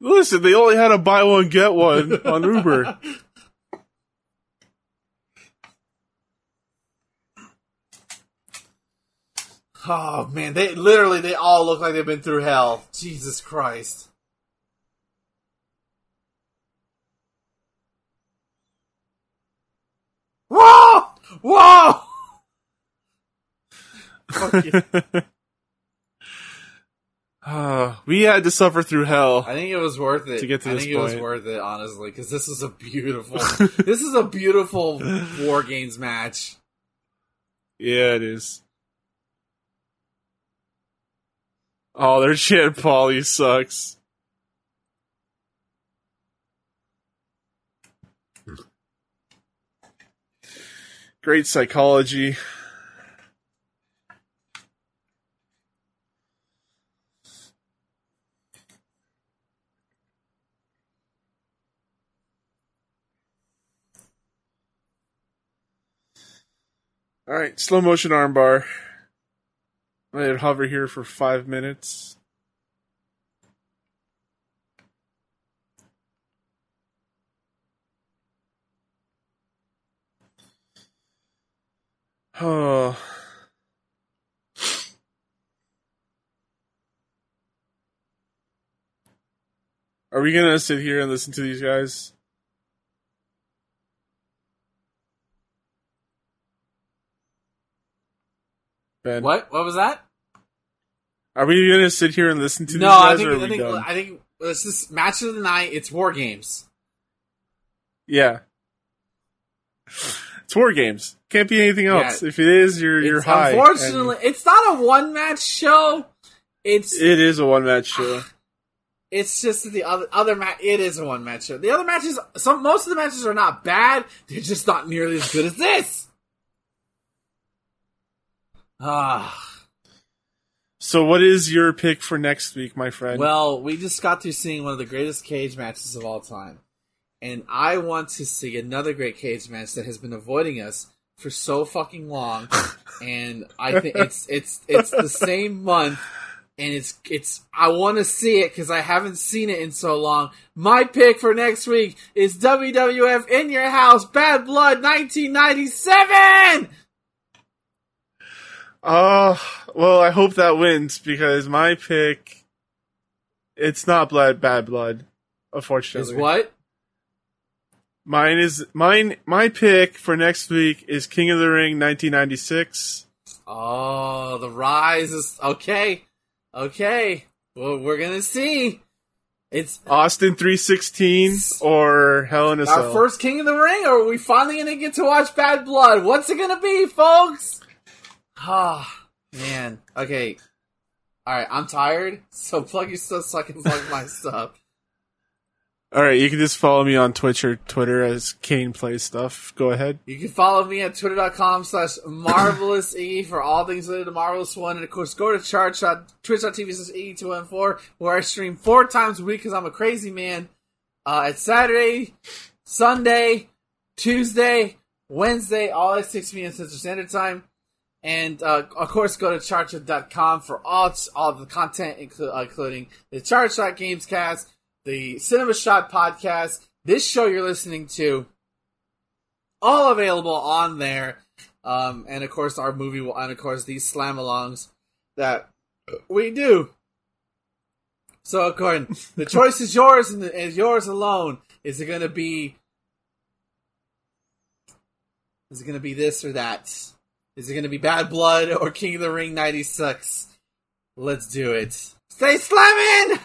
[SPEAKER 1] Listen, they only had a buy one get one on Uber.
[SPEAKER 2] Oh man, they literally they all look like they've been through hell. Jesus Christ. Whoa! Whoa! Fuck you.
[SPEAKER 1] Uh, we had to suffer through hell.
[SPEAKER 2] I think it was worth it
[SPEAKER 1] To get to
[SPEAKER 2] I
[SPEAKER 1] this
[SPEAKER 2] think it was worth it, honestly, because this is a beautiful, this is a beautiful War Games match.
[SPEAKER 1] Yeah, it is. Oh, their shit, Polly sucks. Great psychology. All right, slow motion armbar. It hover here for five minutes. Oh. Are we gonna sit here and listen to these guys? Ben,
[SPEAKER 2] What? What was that?
[SPEAKER 1] are we gonna sit here and listen to
[SPEAKER 2] No,
[SPEAKER 1] these
[SPEAKER 2] I
[SPEAKER 1] guys,
[SPEAKER 2] think I think? I think this is match of the night. It's War Games.
[SPEAKER 1] Yeah. It's war games. Can't be anything else.
[SPEAKER 2] Yeah.
[SPEAKER 1] If it is, you're you're high.
[SPEAKER 2] Unfortunately, it's not a one match show. It's
[SPEAKER 1] it is a one match show.
[SPEAKER 2] Ah, it's just the other other match. It is a one match show. The other matches, some most of the matches are not bad. They're just not nearly as good as this. Ah.
[SPEAKER 1] So, what is your pick for next week, my friend?
[SPEAKER 2] Well, we just got through seeing one of the greatest cage matches of all time. And I want to see another great cage match that has been avoiding us for so fucking long. and I think it's it's it's the same month and it's it's I want to see it cuz I haven't seen it in so long. My pick for next week is WWF In Your House Bad Blood 1997.
[SPEAKER 1] Uh, well, I hope that wins because my pick, it's not blood, bad blood, unfortunately.
[SPEAKER 2] Is what?
[SPEAKER 1] Mine is mine. My pick for next week is King of the Ring, 1996.
[SPEAKER 2] Oh, the rise is okay. Okay. Well, we're going to see. It's
[SPEAKER 1] Austin 316 or Hell in a
[SPEAKER 2] our first King of the Ring, or are we finally to get to watch Bad Blood? What's it going to be, folks? Ah, man. Okay. All right, I'm tired, so plug your stuff so I can plug my stuff.
[SPEAKER 1] All right, you can just follow me on Twitch or Twitter as Kane plays stuff. Go ahead.
[SPEAKER 2] You can follow me at twitter.com slash marvelous e for all things related to Marvelous One. And of course, go to chart twitch.tv slash e214 where I stream four times a week because I'm a crazy man. Uh, it's Saturday, Sunday, Tuesday, Wednesday, all at 6 p.m. Central Standard Time. And uh, of course, go to chartshot.com for all all the content, inclu- uh, including the Chart Shot Gamescast, the Cinema Shot podcast, this show you're listening to, all available on there. Um, and of course, our movie, will, and of course, these slam alongs that we do. So, according, the choice is yours and is yours alone. Is it going to be? Is it going to be this or that? Is it going to be Bad Blood or King of the Ring '96? Let's do it. Stay slamming!